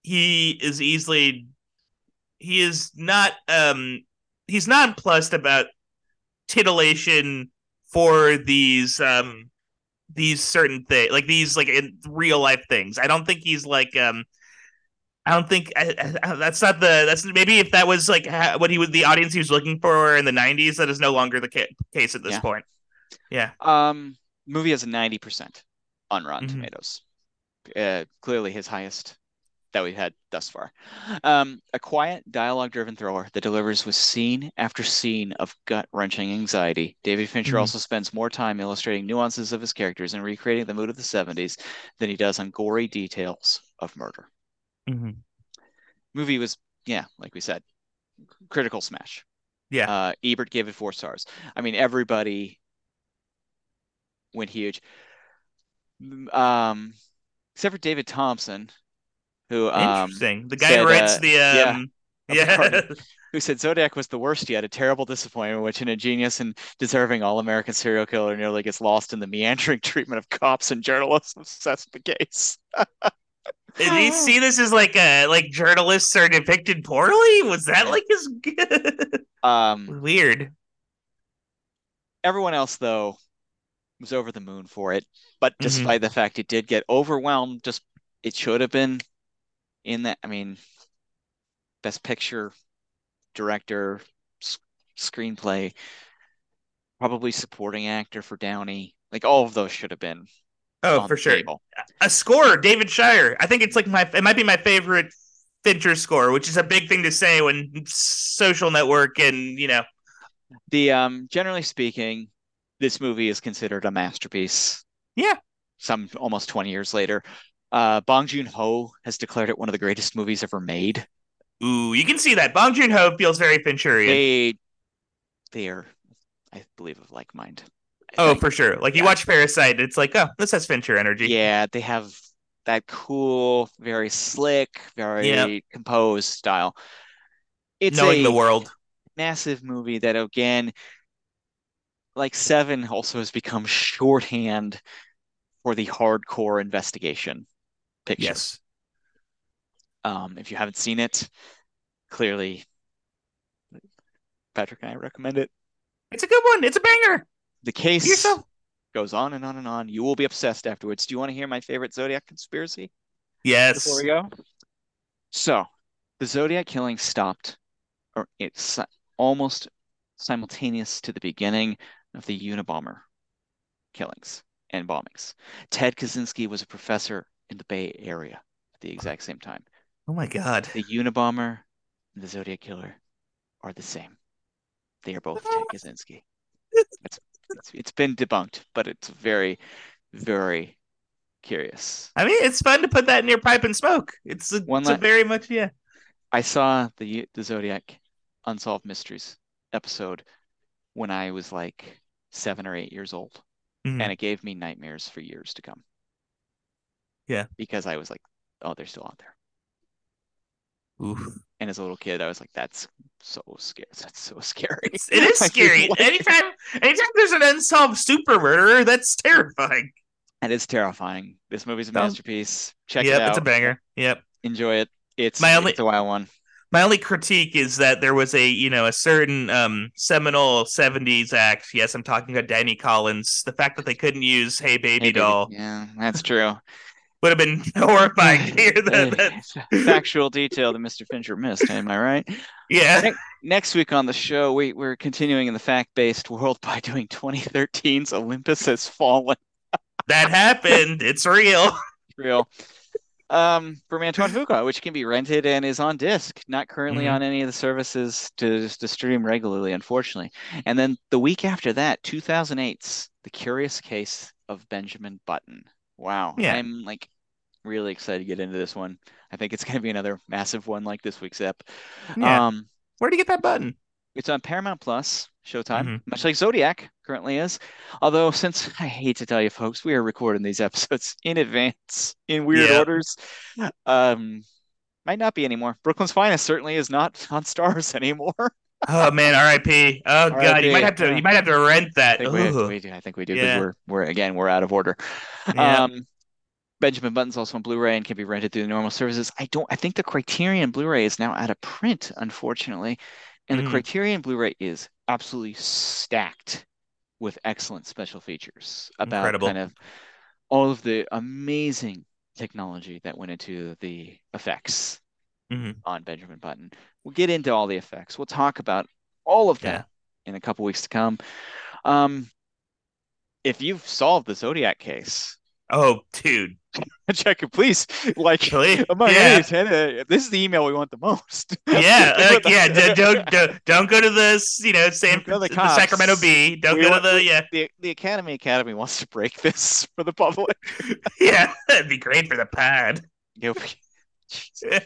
he is easily he is not um he's not plussed about titillation for these um these certain things like these like in real life things i don't think he's like um i don't think I, I, that's not the that's maybe if that was like what he was the audience he was looking for in the 90s that is no longer the ca- case at this yeah. point yeah um movie has a 90% on rotten mm-hmm. tomatoes uh, clearly his highest that we've had thus far. Um, a quiet, dialogue driven thriller that delivers with scene after scene of gut wrenching anxiety. David Fincher mm-hmm. also spends more time illustrating nuances of his characters and recreating the mood of the 70s than he does on gory details of murder. Mm-hmm. Movie was, yeah, like we said, critical smash. Yeah. Uh, Ebert gave it four stars. I mean, everybody went huge. Um, except for David Thomson, who um, interesting. The guy said, who writes uh, the um, yeah. yeah. who said Zodiac was the worst yet, a terrible disappointment, which in a genius and deserving all-American serial killer nearly gets lost in the meandering treatment of cops and journalists obsessed with the case. Did he see this as like a like journalists are depicted poorly? Was that like his um weird? Everyone else though was over the moon for it, but mm-hmm. despite mm-hmm. the fact it did get overwhelmed, just it should have been in that. I mean, best picture, director, s- screenplay, probably supporting actor for Downey. Like all of those should have been. Oh, for sure. Table. A score, David Shire. I think it's like my. It might be my favorite Fincher score, which is a big thing to say when Social Network and you know. The um, generally speaking, this movie is considered a masterpiece. Yeah. Some almost 20 years later. Uh, Bong Joon Ho has declared it one of the greatest movies ever made. Ooh, you can see that Bong Joon Ho feels very Fincherian. They, they are, I believe, of like mind. oh, think. for sure. Like you watch Parasite, it's like, oh, this has Fincher energy. Yeah, they have that cool, very slick, very composed style. It's knowing the world. Massive movie that again, like Seven, also has become shorthand for the hardcore investigation picture. Yes. Um, if you haven't seen it, clearly Patrick and I recommend it. It's a good one. It's a banger. The case goes on and on and on. You will be obsessed afterwards. Do you want to hear my favorite Zodiac conspiracy? Yes. Before we go. So, the Zodiac killing stopped, or it's almost simultaneous to the beginning of the Unabomber killings and bombings. Ted Kaczynski was a professor in the Bay Area at the exact same time. Oh my God. The Unabomber and the Zodiac Killer are the same. They are both Ted Kaczynski. It's, it's, it's been debunked, but it's very, very curious. I mean, it's fun to put that in your pipe and smoke. It's a, One it's la- a very much, yeah. I saw the the Zodiac Unsolved Mysteries episode when I was like seven or eight years old. Mm-hmm. And it gave me nightmares for years to come. Yeah. Because I was like, oh, they're still out there. Oof. And as a little kid, I was like, "That's so scary. That's so scary." It is scary. like... anytime, anytime there's an unsolved super murderer, that's terrifying. It is terrifying. This movie's a masterpiece. Check yep, it out. It's a banger. Yep. Enjoy it. It's my only. It's a wild one. My only critique is that there was a you know a certain um seminal '70s act. Yes, I'm talking about Danny Collins. The fact that they couldn't use "Hey Baby hey, Doll." Baby. Yeah, that's true would have been horrifying to hear that, factual detail that Mr. Fincher missed. Am I right? Yeah. Ne- next week on the show, we, we're continuing in the fact-based world by doing 2013's Olympus Has Fallen. that happened. It's real. It's real. Um, from Antoine Fuqua, which can be rented and is on disc, not currently mm-hmm. on any of the services to, to stream regularly, unfortunately. And then the week after that, 2008's The Curious Case of Benjamin Button. Wow. Yeah. I'm like really excited to get into this one. I think it's going to be another massive one like this week's ep. Yeah. Um, Where do you get that button? It's on Paramount Plus, Showtime, mm-hmm. much like Zodiac currently is. Although, since I hate to tell you, folks, we are recording these episodes in advance in weird yeah. orders. Um, might not be anymore. Brooklyn's Finest certainly is not on Starz anymore. oh man, R.I.P. Oh god, you might have to you might have to rent that. I think, we, we, do. I think we do because yeah. we're we're again we're out of order. Yeah. Um, Benjamin Button's also on Blu-ray and can be rented through the normal services. I don't. I think the Criterion Blu-ray is now out of print, unfortunately, and mm. the Criterion Blu-ray is absolutely stacked with excellent special features about Incredible. kind of all of the amazing technology that went into the effects mm-hmm. on Benjamin Button. We'll get into all the effects. We'll talk about all of that yeah. in a couple weeks to come. Um, if you've solved the Zodiac case, oh, dude, check it, please. Like, please. yeah. any, uh, this is the email we want the most. yeah, yeah. Don't, don't don't go to this. You know, San, the, the, Sacramento Bee. Don't we go want, to the yeah. The, the Academy Academy wants to break this for the public. yeah, that'd be great for the pad.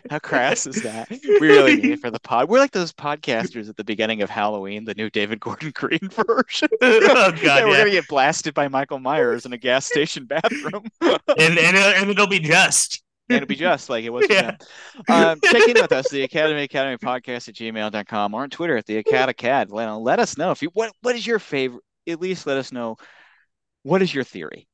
How crass is that? We really need it for the pod. We're like those podcasters at the beginning of Halloween, the new David Gordon Green version. oh god, yeah, we're gonna get blasted by Michael Myers in a gas station bathroom, and and, and it'll be just. And it'll be just like it was. Yeah. Um, check in with us, the Academy Academy Podcast at gmail.com or on Twitter at the Acad Let, let us know if you what what is your favorite. At least let us know what is your theory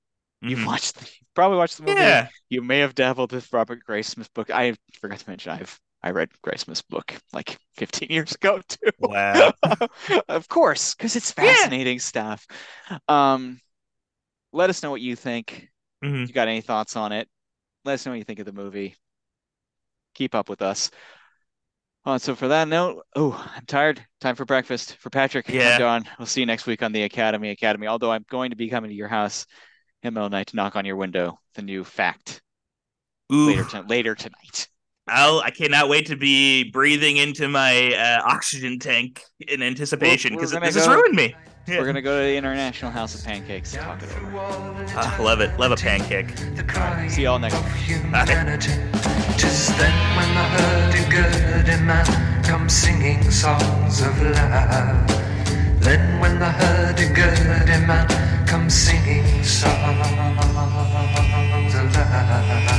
You've mm-hmm. watched, the, probably watched the movie. Yeah. You may have dabbled with Robert Gray Graysmith's book. I forgot to mention I've I read Graysmith's book like 15 years ago too. Wow. of course, because it's fascinating yeah. stuff. Um, let us know what you think. Mm-hmm. you got any thoughts on it? Let us know what you think of the movie. Keep up with us. Uh, so for that note, oh, I'm tired. Time for breakfast. For Patrick, yeah. I'm Don. We'll see you next week on the Academy Academy. Although I'm going to be coming to your house ML night to knock on your window. The new fact. Ooh. Later, to- later tonight. I'll, I cannot wait to be breathing into my uh, oxygen tank in anticipation because this go, has ruined me. Yeah. We're gonna go to the International House of Pancakes and talk it over. Uh, love it, love a pancake. Right, see y'all next week. Tis come singing songs of love.